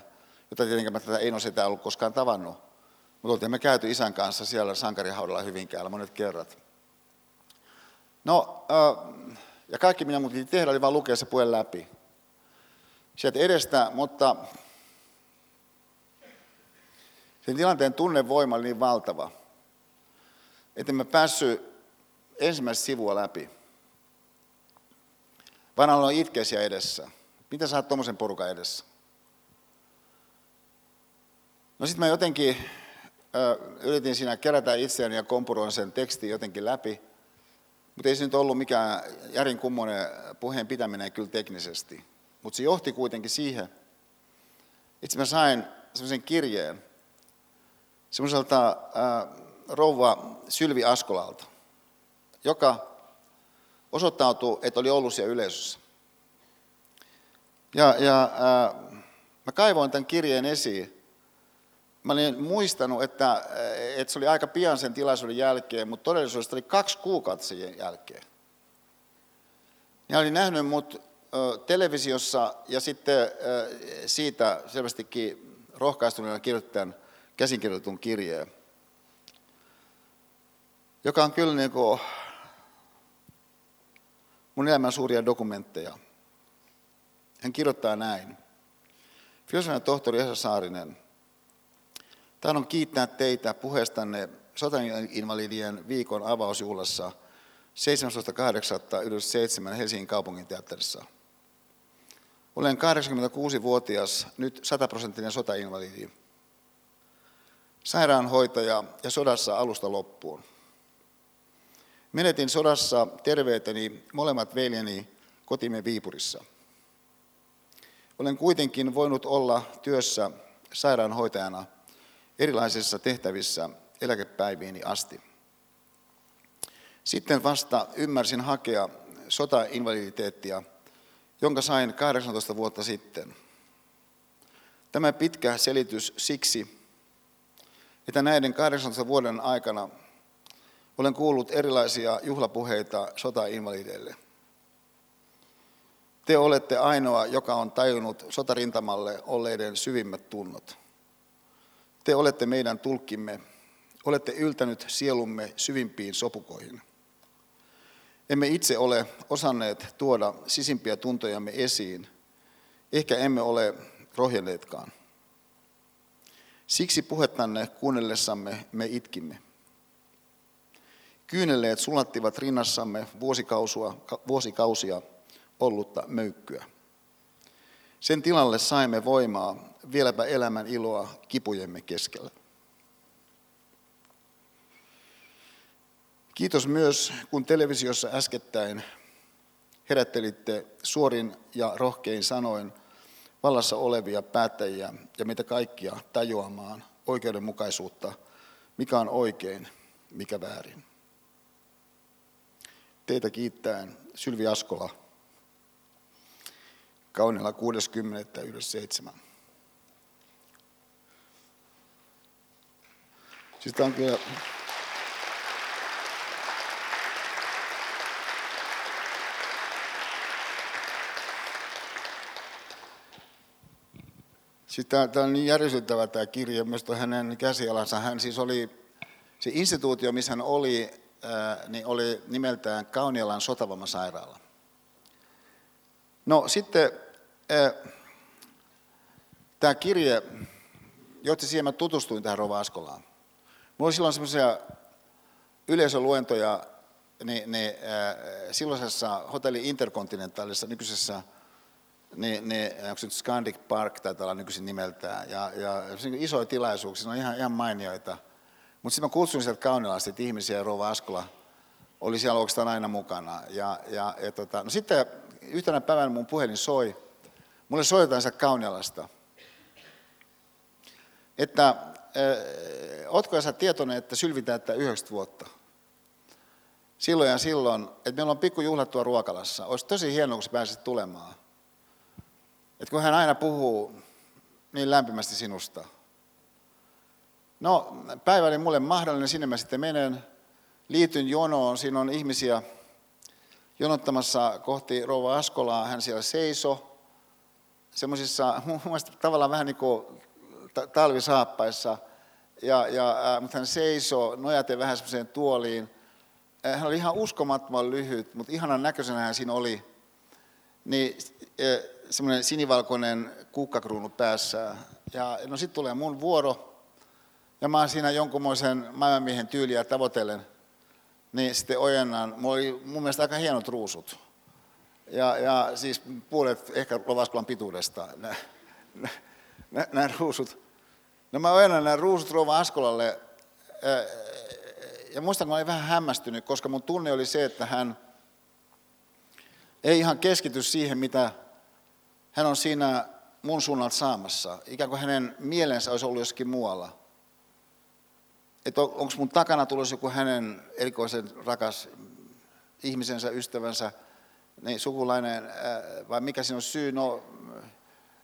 jota tietenkään mä tätä Eino sitä ollut koskaan tavannut. Mutta oltiin me käyty isän kanssa siellä sankarihaudalla Hyvinkäällä monet kerrat. No, ja kaikki minä muutin tehdä oli vain lukea se puhe läpi. Sieltä edestä, mutta sen tilanteen tunnevoima oli niin valtava, että mä päässyt ensimmäistä sivua läpi. Vaan aloin itkeä edessä. Mitä sä oot tuommoisen porukan edessä? No sitten mä jotenkin yritin siinä kerätä itseäni ja kompuroin sen tekstin jotenkin läpi – mutta ei se nyt ollut mikään järin kummonen puheen pitäminen kyllä teknisesti. Mutta se johti kuitenkin siihen, että mä sain sellaisen kirjeen semmoiselta äh, rouva Sylvi Askolalta, joka osoittautui, että oli ollut siellä yleisössä. Ja, ja äh, mä kaivoin tämän kirjeen esiin Mä olin muistanut, että, että se oli aika pian sen tilaisuuden jälkeen, mutta todellisuudessa oli kaksi kuukautta sen jälkeen. Ja olin nähnyt mut televisiossa ja sitten siitä selvästikin rohkaistuneena kirjoittajan käsinkirjoitetun kirjeen, joka on kyllä niin kuin mun elämän suuria dokumentteja. Hän kirjoittaa näin. Filosofian tohtori Esa Saarinen – Tahdon kiittää teitä puheestanne sotainvalidien viikon avausjuhlassa 17.8. Helsingin kaupungin teatterissa. Olen 86-vuotias, nyt 100-prosenttinen sotainvalidi. Sairaanhoitaja ja sodassa alusta loppuun. Menetin sodassa terveyteni molemmat veljeni kotimme Viipurissa. Olen kuitenkin voinut olla työssä sairaanhoitajana erilaisissa tehtävissä eläkepäiviini asti. Sitten vasta ymmärsin hakea sotainvaliditeettia, jonka sain 18 vuotta sitten. Tämä pitkä selitys siksi, että näiden 18 vuoden aikana olen kuullut erilaisia juhlapuheita sotainvalideille. Te olette ainoa, joka on tajunnut sotarintamalle olleiden syvimmät tunnot. Te olette meidän tulkkimme, olette yltänyt sielumme syvimpiin sopukoihin. Emme itse ole osanneet tuoda sisimpiä tuntojamme esiin, ehkä emme ole rohjenneetkaan. Siksi puhettanne kuunnellessamme me itkimme. Kyynelleet sulattivat rinnassamme vuosikausia ollutta möykkyä. Sen tilalle saimme voimaa, vieläpä elämän iloa kipujemme keskellä. Kiitos myös, kun televisiossa äskettäin herättelitte suorin ja rohkein sanoin vallassa olevia päättäjiä ja meitä kaikkia tajuamaan oikeudenmukaisuutta, mikä on oikein, mikä väärin. Teitä kiittäen Sylvi Askola, Kaunilla 60. yhdessä 7. Siis on kyllä... Sitten tämä on niin järisyttävä tämä kirja, myös hänen käsialansa. Hän siis oli, se instituutio, missä hän oli, niin oli nimeltään Kaunialan sotavammasairaala. No sitten tämä kirje johti siihen, että tutustuin tähän Rova Askolaan. Mulla oli silloin semmoisia yleisöluentoja niin, niin, äh, silloisessa hotelli Intercontinentalissa, nykyisessä, niin, niin, onko se nyt Scandic Park taitaa olla nykyisin nimeltään, ja, ja niin isoja tilaisuuksia, ne on ihan, ihan mainioita. Mutta sitten mä kutsuin sieltä Kaunilaista että ihmisiä, ja Rova Askola oli siellä oikeastaan aina mukana. Ja, ja, ja tota, no sitten yhtenä päivänä mun puhelin soi, mulle soitetaan sieltä Kaunialasta, että ootko sä tietoinen, että sylvitään tätä 90 vuotta? Silloin ja silloin, että meillä on pikkujuhlat tuo ruokalassa. Olisi tosi hienoa, kun sä pääsit tulemaan. Että kun hän aina puhuu niin lämpimästi sinusta. No, päivä oli mulle mahdollinen, sinne mä sitten menen. Liityn jonoon, siinä on ihmisiä jonottamassa kohti Rouva Askolaa. Hän siellä seiso semmoisissa, mun mielestä tavallaan vähän niin kuin talvisaappaissa – ja, ja, mutta hän seisoo nojaten vähän semmoiseen tuoliin. Hän oli ihan uskomattoman lyhyt, mutta ihanan näköisenä hän siinä oli. Niin semmoinen sinivalkoinen kukkakruunu päässä. Ja no sitten tulee mun vuoro, ja mä oon siinä jonkunmoisen maailmanmiehen tyyliä tavoitellen. Niin sitten ojennan, mulla oli mun mielestä aika hienot ruusut. Ja, ja siis puolet ehkä Lovaskolan pituudesta, nämä ruusut. No mä ojennan ruusut Rouva Askolalle ja muistan, kun mä olin vähän hämmästynyt, koska mun tunne oli se, että hän ei ihan keskity siihen, mitä hän on siinä mun suunnalta saamassa. Ikään kuin hänen mielensä olisi ollut jossakin muualla. Että onko mun takana tulossa joku hänen erikoisen rakas ihmisensä, ystävänsä, niin sukulainen, vai mikä siinä on syy? No,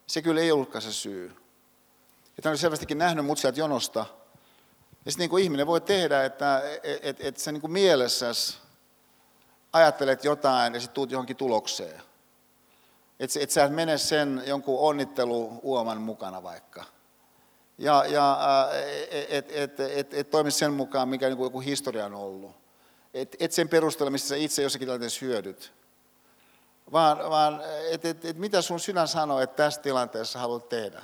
se kyllä ei ollutkaan se syy. Että hän oli selvästikin nähnyt mut sieltä jonosta. Ja sitten niin kuin ihminen voi tehdä, että et, et, et sä niin kuin mielessäsi ajattelet jotain ja sitten tuut johonkin tulokseen. Että et sä et mene sen jonkun onnittelu uoman mukana vaikka. Ja, ja et, et, et, et toimi sen mukaan, mikä niin kuin joku historia on ollut. Et, et sen perusteella, mistä sä itse jossakin tilanteessa hyödyt. Vaan, vaan että et, et mitä sun sydän sanoo, että tässä tilanteessa haluat tehdä.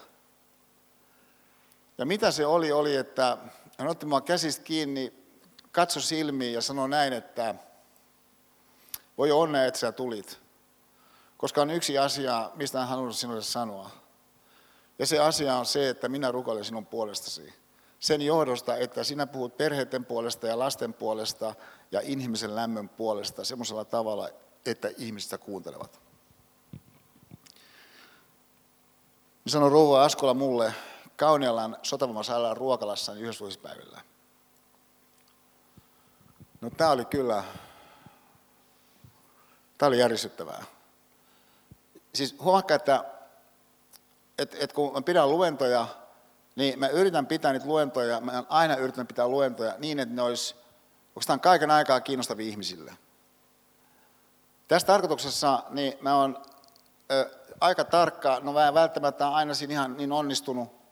Ja mitä se oli, oli, että hän otti mua käsistä kiinni, katsoi silmiin ja sanoi näin, että voi onnea, että sä tulit. Koska on yksi asia, mistä hän haluaa sinulle sanoa. Ja se asia on se, että minä rukoilen sinun puolestasi. Sen johdosta, että sinä puhut perheiden puolesta ja lasten puolesta ja inhimillisen lämmön puolesta semmoisella tavalla, että ihmiset kuuntelevat. Sanoi rouva Askola mulle Kaunialan sotavammasairaalan ruokalassa yhdessä päivillä. No tämä oli kyllä, tämä oli järisyttävää. Siis huomakka, että, että, että kun mä pidän luentoja, niin mä yritän pitää niitä luentoja, mä aina yritän pitää luentoja niin, että ne olisi oikeastaan kaiken aikaa kiinnostavia ihmisille. Tässä tarkoituksessa niin mä oon aika tarkka, no mä en välttämättä aina siinä ihan niin onnistunut,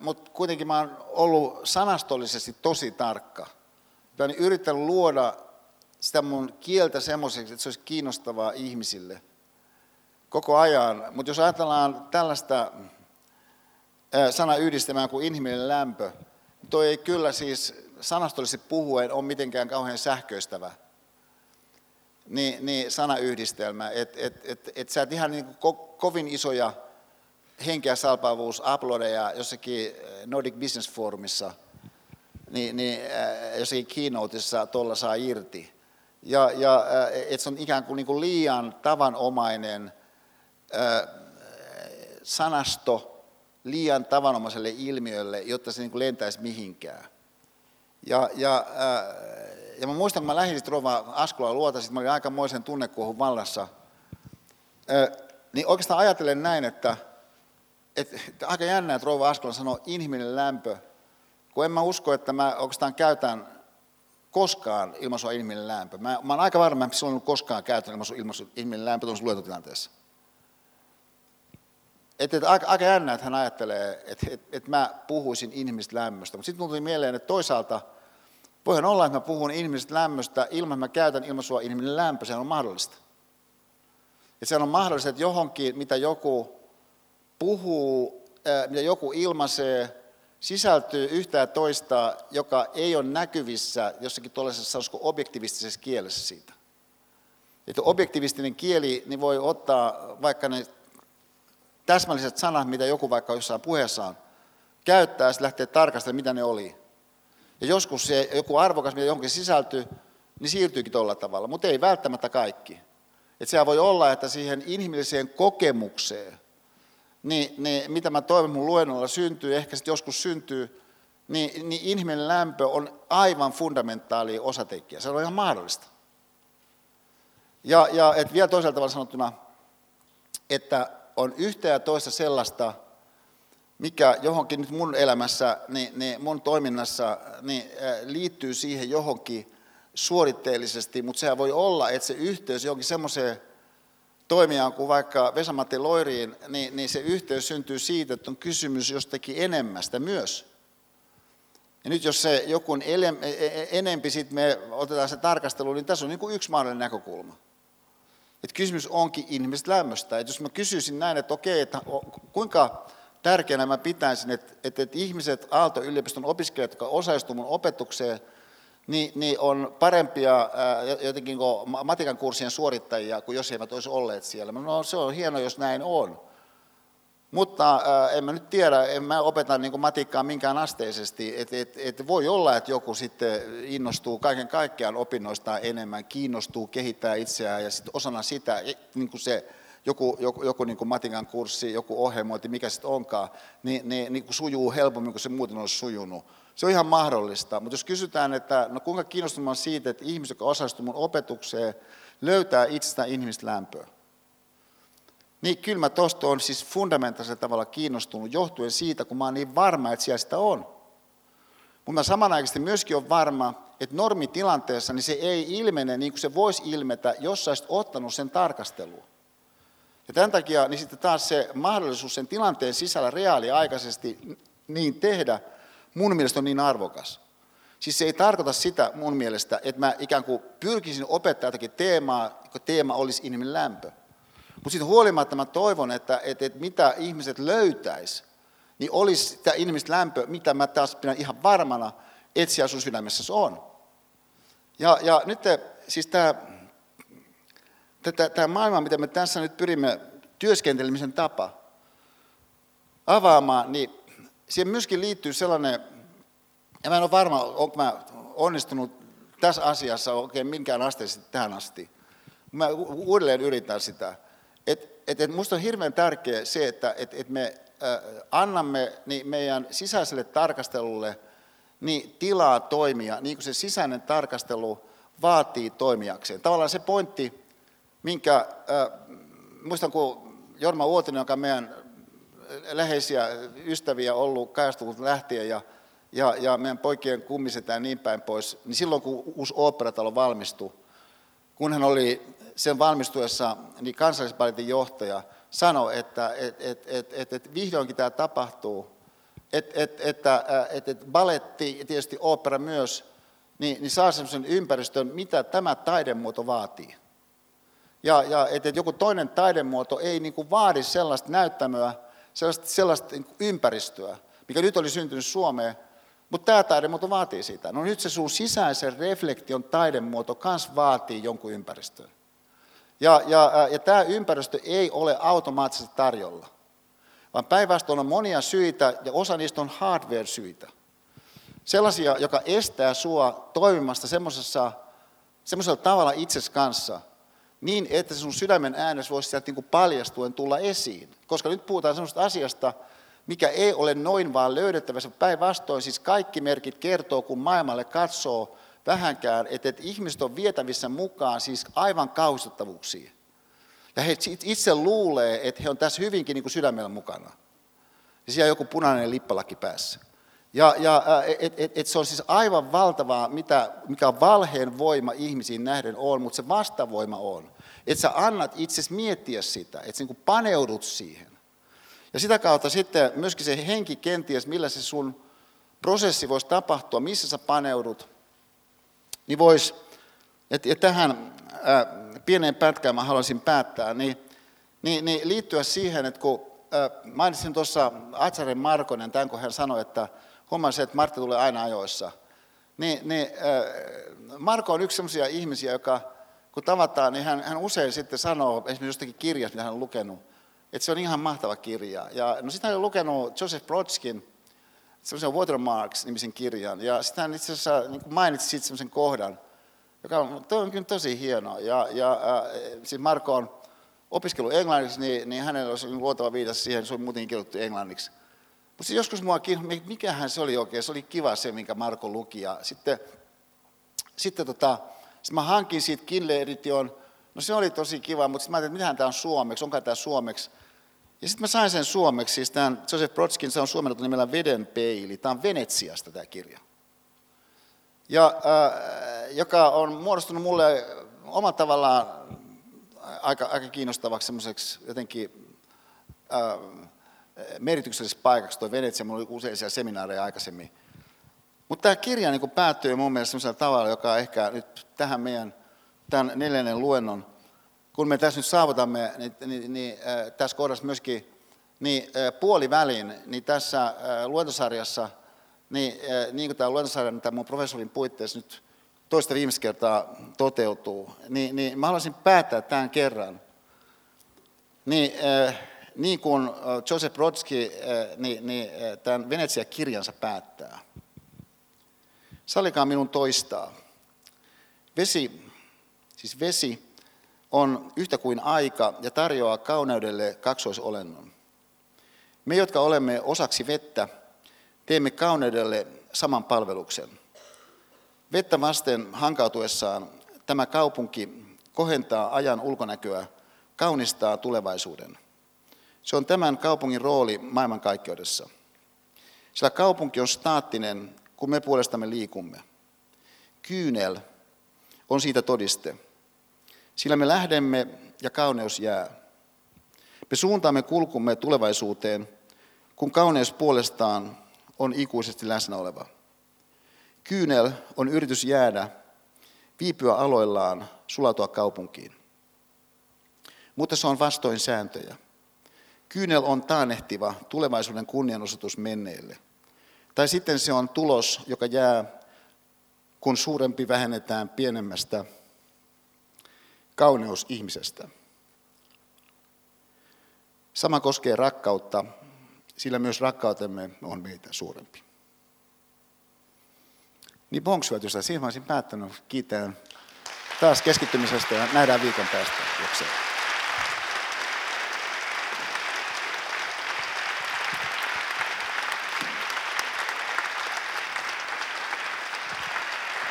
mutta kuitenkin mä oon ollut sanastollisesti tosi tarkka. Mä oon yrittänyt luoda sitä mun kieltä semmoiseksi, että se olisi kiinnostavaa ihmisille koko ajan. Mutta jos ajatellaan tällaista sanayhdistelmää kuin inhimillinen lämpö, niin toi ei kyllä siis sanastollisesti puhuen ole mitenkään kauhean sähköistävä niin, niin sanayhdistelmä, että et, et, et sä et ihan niin ko, kovin isoja henkeä salpaavuus uploadeja jossakin Nordic Business Forumissa, niin, niin äh, jossakin keynoteissa tuolla saa irti. Ja, ja äh, että se on ikään kuin, niin kuin liian tavanomainen äh, sanasto liian tavanomaiselle ilmiölle, jotta se niin kuin lentäisi mihinkään. Ja, ja äh, ja mä muistan, kun mä lähdin Rova Askola luota, sitten mä olin aikamoisen tunnekuohun vallassa, niin oikeastaan ajattelen näin, että, että, että aika jännä, että Rova Askola sanoo inhimillinen lämpö, kun en mä usko, että mä oikeastaan käytän koskaan ilmaisua inhimillinen lämpö. Mä, mä olen aika varma, että silloin koskaan käytän ilmaisua, inhimillinen lämpö tuossa luentotilanteessa. Että, että aika, aika jännä, että hän ajattelee, että, että, että mä puhuisin inhimillistä lämmöstä. Mutta sitten tuli mieleen, että toisaalta – Voihan olla, että mä puhun ihmisestä lämmöstä ilman, että mä käytän ilmaisua inhimillinen lämpö, se on mahdollista. Ja se on mahdollista, että johonkin, mitä joku puhuu, mitä joku ilmaisee, sisältyy yhtä ja toista, joka ei ole näkyvissä jossakin tuollaisessa, objektivistisessa kielessä siitä. Että objektivistinen kieli niin voi ottaa vaikka ne täsmälliset sanat, mitä joku vaikka jossain puheessaan käyttää, ja lähtee tarkastelemaan, mitä ne oli. Ja joskus se joku arvokas, mitä johonkin sisältyy, niin siirtyykin tuolla tavalla, mutta ei välttämättä kaikki. Että sehän voi olla, että siihen inhimilliseen kokemukseen, niin, niin mitä mä toivon mun luennolla syntyy, ehkä sitten joskus syntyy, niin, niin inhimillinen lämpö on aivan fundamentaali osatekijä. Se on ihan mahdollista. Ja, ja et vielä toisella tavalla sanottuna, että on yhtä ja toista sellaista, mikä johonkin nyt mun elämässä, niin, niin mun toiminnassa niin, liittyy siihen johonkin suoritteellisesti, mutta sehän voi olla, että se yhteys johonkin semmoiseen toimijaan kuin vaikka Vesamatti Loiriin, niin, niin se yhteys syntyy siitä, että on kysymys jostakin enemmästä myös. Ja nyt jos se joku e, e, enempi, sitten me otetaan se tarkastelu, niin tässä on niin kuin yksi mahdollinen näkökulma. Että kysymys onkin ihmisestä lämmöstä. Että jos mä kysyisin näin, että okei, että kuinka tärkeänä mä pitäisin, että, että, että ihmiset Aalto-yliopiston opiskelijat, jotka osallistuvat mun opetukseen, niin, niin on parempia jotenkin kuin matikan kurssien suorittajia kuin jos eivät olisi olleet siellä. No se on hienoa, jos näin on. Mutta ää, en mä nyt tiedä, en mä opeta niin matikkaa minkään asteisesti. Et, et, et voi olla, että joku sitten innostuu kaiken kaikkiaan opinnoista enemmän, kiinnostuu, kehittää itseään ja sitten osana sitä niin kuin se joku, joku, joku niin kuin matikan kurssi, joku ohjelmointi, mikä sitten onkaan, niin, niin, niin kuin sujuu helpommin kuin se muuten olisi sujunut. Se on ihan mahdollista, mutta jos kysytään, että no kuinka kiinnostunut on siitä, että ihmiset, jotka osallistuu mun opetukseen, löytää itsestään ihmistä lämpöä. Niin kyllä mä tuosta on siis fundamentaalisella tavalla kiinnostunut johtuen siitä, kun mä oon niin varma, että siellä sitä on. Mutta mä samanaikaisesti myöskin on varma, että normitilanteessa niin se ei ilmene niin kuin se voisi ilmetä, jos sä olisit ottanut sen tarkasteluun. Ja tämän takia niin sitten taas se mahdollisuus sen tilanteen sisällä reaaliaikaisesti niin tehdä, mun mielestä on niin arvokas. Siis se ei tarkoita sitä mun mielestä, että mä ikään kuin pyrkisin opettaa jotakin teemaa, kun teema olisi inhimillinen lämpö. Mutta sitten huolimatta mä toivon, että, että, että mitä ihmiset löytäis, niin olisi sitä inhimillistä lämpöä, mitä mä taas pidän ihan varmana, että siellä sun sydämessä on. Ja, ja nyt te, siis tämä, tämä maailma, mitä me tässä nyt pyrimme työskentelemisen tapa avaamaan, niin siihen myöskin liittyy sellainen, ja mä en ole varma, onko mä onnistunut tässä asiassa oikein minkään asteisesti tähän asti. Mä uudelleen yritän sitä. Et, et, et musta on hirveän tärkeää se, että et, et me äh, annamme niin meidän sisäiselle tarkastelulle niin tilaa toimia, niin kuin se sisäinen tarkastelu vaatii toimijakseen. Tavallaan se pointti, minkä, äh, muistan kun Jorma Uotinen, joka meidän läheisiä ystäviä ollut kajastuvulta lähtien ja, ja, ja meidän poikien kummisetään niin päin pois, niin silloin kun uusi oopperatalo valmistui, kun hän oli sen valmistuessa niin kansallisballetin johtaja, sanoi, että et, et, et, et, et vihdoinkin tämä tapahtuu, että et, että et, et balletti ja tietysti opera myös, niin, niin saa sellaisen ympäristön, mitä tämä taidemuoto vaatii. Ja, ja että et joku toinen taidemuoto ei niin kuin vaadi sellaista näyttämöä, sellaista, sellaista niin ympäristöä, mikä nyt oli syntynyt Suomeen, mutta tämä taidemuoto vaatii sitä. No nyt se sun sisäisen reflektion taidemuoto myös vaatii jonkun ympäristön. Ja, ja, ja tämä ympäristö ei ole automaattisesti tarjolla, vaan päinvastoin on monia syitä ja osa niistä on hardware-syitä. Sellaisia, joka estää sua toimimasta semmoisella tavalla itsesi kanssa, niin että sun sydämen äänes voisi sieltä niin kuin paljastuen tulla esiin. Koska nyt puhutaan semmoista asiasta, mikä ei ole noin vaan löydettävissä. Päinvastoin siis kaikki merkit kertoo, kun maailmalle katsoo, vähänkään, että, että ihmiset on vietävissä mukaan siis aivan kauhistuttavuuksiin. Ja he itse luulee, että he on tässä hyvinkin niin kuin sydämellä mukana. Ja siellä on joku punainen lippalaki päässä. Ja, ja et, et, et se on siis aivan valtavaa, mitä, mikä valheen voima ihmisiin nähden on, mutta se vastavoima on. Että sä annat itsesi miettiä sitä, että sä niin paneudut siihen. Ja sitä kautta sitten myöskin se henki kenties, millä se sun prosessi voisi tapahtua, missä sä paneudut, niin voisi, että ja tähän ää, pieneen pätkään mä haluaisin päättää, niin, niin, niin liittyä siihen, että kun ää, mainitsin tuossa Atsaren Markonen, tämän kun hän sanoi, että huomasin, että Martti tulee aina ajoissa, niin, niin ää, Marko on yksi sellaisia ihmisiä, joka kun tavataan, niin hän, hän usein sitten sanoo, esimerkiksi jostakin kirjasta, mitä hän on lukenut, että se on ihan mahtava kirja. Ja no sitten hän on lukenut Joseph Brodskin semmoisen Watermarks-nimisen kirjan. Ja sitten hän itse asiassa niin mainitsi siitä semmoisen kohdan, joka on, toi on kyllä tosi hieno. Ja, ja äh, siis Marko on opiskellut englanniksi, niin, niin hänellä olisi luotava viitasi siihen, se on muutenkin kirjoittu englanniksi. Mutta joskus mua mikähän se oli oikein, se oli kiva se, minkä Marko luki. Ja sitten, sitten tota, sitten mä hankin siitä Kindle Edition, no se oli tosi kiva, mutta sitten mä ajattelin, että tämä on suomeksi, onko tämä suomeksi. Ja sitten mä sain sen suomeksi, siis tämän Joseph Brodskin, se on suomennettu nimellä Veden peili. Tämä on Venetsiasta tämä kirja. Ja, äh, joka on muodostunut mulle omalla tavallaan aika, aika kiinnostavaksi semmoiseksi jotenkin äh, merkitykselliseksi paikaksi tuo Venetsia. Mulla oli useisia seminaareja aikaisemmin. Mutta tämä kirja niin päättyy mun mielestä semmoisella tavalla, joka ehkä nyt tähän meidän tämän neljännen luennon kun me tässä nyt saavutamme, niin, niin, niin äh, tässä kohdassa myöskin niin, äh, puolivälin, niin tässä äh, luentosarjassa, niin, äh, niin kuin tämä luentosarja, mitä mun professorin puitteissa nyt toista viimeistä kertaa toteutuu, niin, niin mä haluaisin päättää tämän kerran. Niin, äh, niin kuin äh, Joseph Brodsky äh, niin, niin, äh, tämän Venetsia-kirjansa päättää. Sallikaa minun toistaa. Vesi, siis vesi on yhtä kuin aika ja tarjoaa kauneudelle kaksoisolennon. Me, jotka olemme osaksi vettä, teemme kauneudelle saman palveluksen. Vettä vasten hankautuessaan tämä kaupunki kohentaa ajan ulkonäköä, kaunistaa tulevaisuuden. Se on tämän kaupungin rooli maailmankaikkeudessa. Sillä kaupunki on staattinen, kun me puolestamme liikumme. Kyynel on siitä todiste. Sillä me lähdemme ja kauneus jää. Me suuntaamme kulkumme tulevaisuuteen, kun kauneus puolestaan on ikuisesti läsnä oleva. Kyynel on yritys jäädä, viipyä aloillaan, sulatua kaupunkiin. Mutta se on vastoin sääntöjä. Kyynel on taanehtiva tulevaisuuden kunnianosoitus menneille. Tai sitten se on tulos, joka jää, kun suurempi vähennetään pienemmästä kauneus ihmisestä. Sama koskee rakkautta, sillä myös rakkautemme on meitä suurempi. Niin bonksua, siihen mä olisin päättänyt. Kiitän taas keskittymisestä ja nähdään viikon päästä. Jokseen.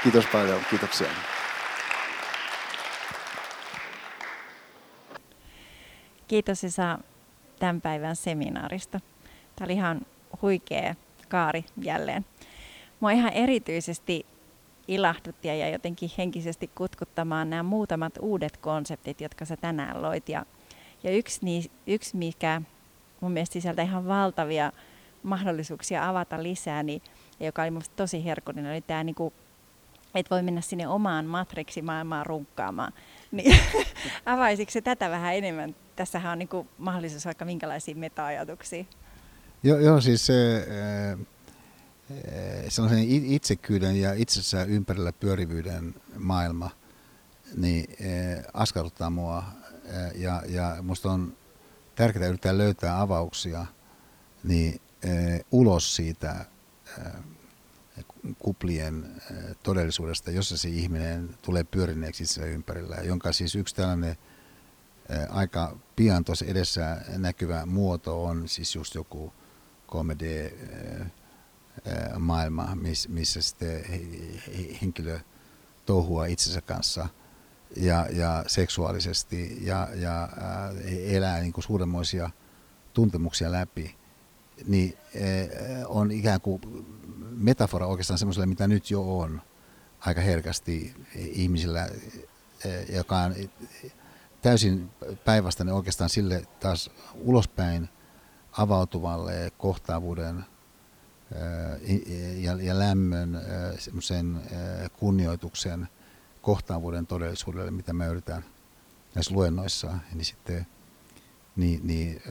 Kiitos paljon, kiitoksia. Kiitos Esa tämän päivän seminaarista. Tämä oli ihan huikea kaari jälleen. Mua ihan erityisesti ilahdutti ja jotenkin henkisesti kutkuttamaan nämä muutamat uudet konseptit, jotka sä tänään loit. Ja, ja yksi, niin, yksi, mikä mun mielestä sisältää ihan valtavia mahdollisuuksia avata lisää, niin, joka oli musta tosi herkullinen, oli tämä niin kuin, että voi mennä sinne omaan matriksimaailmaan runkkaamaan. Niin, avaisiko se tätä vähän enemmän? Tässähän on niin mahdollisuus vaikka minkälaisia meta-ajatuksia. Joo, joo siis se, sellaisen itsekyyden ja itsessään ympärillä pyörivyyden maailma niin askarruttaa mua ja, ja musta on tärkeää yrittää löytää avauksia niin ulos siitä kuplien todellisuudesta, jossa se ihminen tulee pyörineeksi itsensä ympärillä, jonka siis yksi tällainen aika pian tuossa edessä näkyvä muoto on siis just joku 3D maailma, missä sitten henkilö touhua itsensä kanssa ja, ja seksuaalisesti ja, ja elää niin kuin suuremmoisia tuntemuksia läpi, niin on ikään kuin metafora oikeastaan semmoiselle, mitä nyt jo on aika herkästi ihmisillä, joka on täysin päinvastainen oikeastaan sille taas ulospäin avautuvalle kohtaavuuden ja, ja lämmön, semmoisen kunnioituksen kohtaavuuden todellisuudelle, mitä mä yritän näissä luennoissa, niin sitten niin, niin,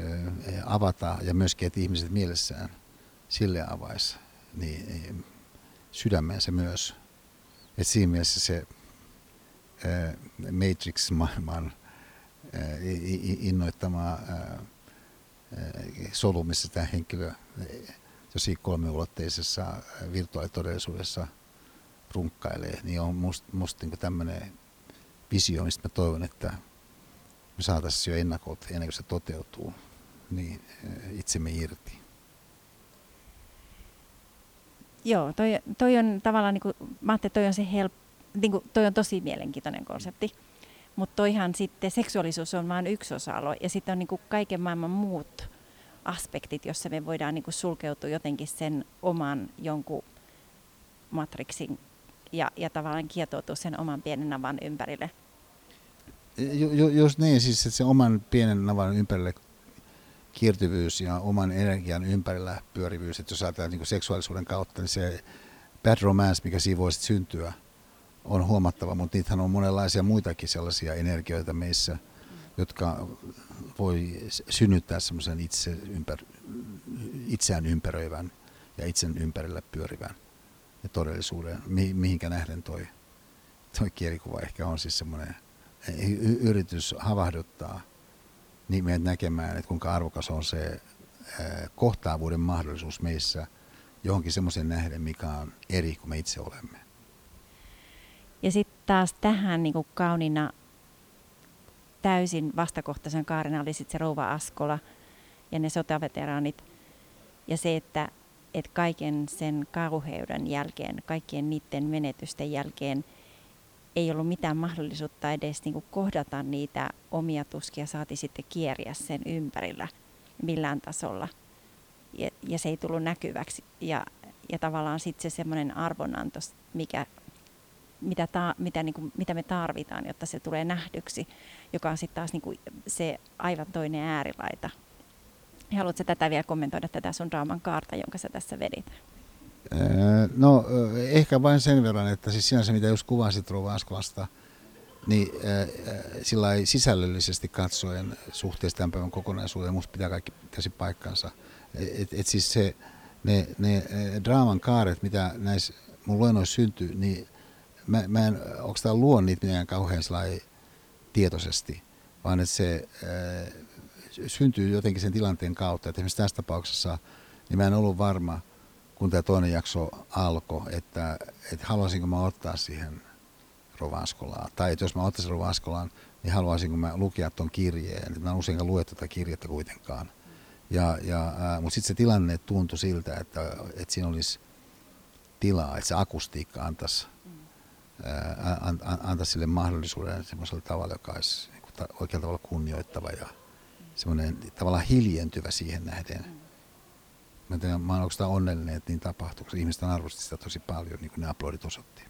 avata ja myöskin, että ihmiset mielessään sille avaisi niin, sydämensä myös. Et siinä mielessä se Matrix-maailman innoittama solu, missä tämä henkilö tosi kolmiulotteisessa virtuaalitodellisuudessa runkkailee, niin on musta must niin tämmöinen visio, mistä mä toivon, että me saataisiin jo ennakot ennen kuin se toteutuu, niin itsemme irti. Joo, toi, toi on tavallaan, niin kuin, mä ajattelin, toi on, se help, niin kuin, toi on tosi mielenkiintoinen konsepti. Mutta toihan sitten seksuaalisuus on vain yksi osa-alue ja sitten on niin kuin kaiken maailman muut aspektit, jossa me voidaan niin kuin sulkeutua jotenkin sen oman jonkun matriksin ja, ja tavallaan kietoutua sen oman pienen navan ympärille. Jo, jos niin, siis että se oman pienen navan ympärille kiirtyvyys ja oman energian ympärillä pyörivyys, että jos ajatellaan niin seksuaalisuuden kautta, niin se bad romance, mikä siinä voisi syntyä, on huomattava, mutta niitähän on monenlaisia muitakin sellaisia energioita meissä, jotka voi synnyttää semmoisen itse ympär, itseään ympäröivän ja itsen ympärillä pyörivän ja todellisuuden, mi, mihinkä nähden toi, toi kielikuva ehkä on siis semmoinen yritys havahduttaa niin meidät näkemään, että kuinka arvokas on se kohtaavuuden mahdollisuus meissä johonkin semmoisen nähden, mikä on eri kuin me itse olemme. Ja sitten taas tähän niin kuin kaunina täysin vastakohtaisen kaarena oli sitten se rouva Askola ja ne sotaveteraanit. Ja se, että, että kaiken sen kauheuden jälkeen, kaikkien niiden menetysten jälkeen ei ollut mitään mahdollisuutta edes niin kuin kohdata niitä omia tuskia, saati sitten kieriä sen ympärillä millään tasolla. Ja, ja se ei tullut näkyväksi. Ja, ja tavallaan sitten se semmoinen arvonanto, mikä mitä, ta, mitä, niin kuin, mitä me tarvitaan, jotta se tulee nähdyksi, joka on sitten taas niin kuin se aivan toinen äärilaita. Haluatko tätä vielä kommentoida, tätä sun draaman kaarta, jonka sä tässä vedit? No ehkä vain sen verran, että siis sinänsä mitä just kuvasit Rouva Askolasta, niin sillä sisällöllisesti katsoen suhteessa tämän päivän kokonaisuuteen musta pitää kaikki täysi paikkansa. Et, et siis se, ne, ne draaman kaaret, mitä näissä mun luennoissa syntyy, niin mä, mä en tämä luo niitä mitenkään kauhean tietoisesti, vaan että se äh, syntyy jotenkin sen tilanteen kautta. Että esimerkiksi tässä tapauksessa niin mä en ollut varma, kun tämä toinen jakso alkoi, että, että haluaisinko mä ottaa siihen Rovanskolaan. Tai että jos mä ottaisin Rovanskolaan, niin haluaisinko mä lukea tuon kirjeen. Mä en useinkaan lue tätä kirjettä kuitenkaan. Ja, ja, mutta sitten se tilanne tuntui siltä, että, että siinä olisi tilaa, että se akustiikka antaisi, ää, an, an, antaisi sille mahdollisuuden semmoisella tavalla, joka olisi kuin, oikealla tavalla kunnioittava ja semmoinen tavallaan hiljentyvä siihen nähden. Mä, tiedän, mä olen oikeastaan onnellinen, että niin tapahtuu, koska ihmiset arvosti sitä tosi paljon, niin kuin ne aplodit osoitti.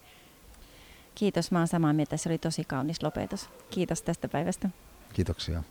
Kiitos, mä oon samaa mieltä. Se oli tosi kaunis lopetus. Kiitos tästä päivästä. Kiitoksia.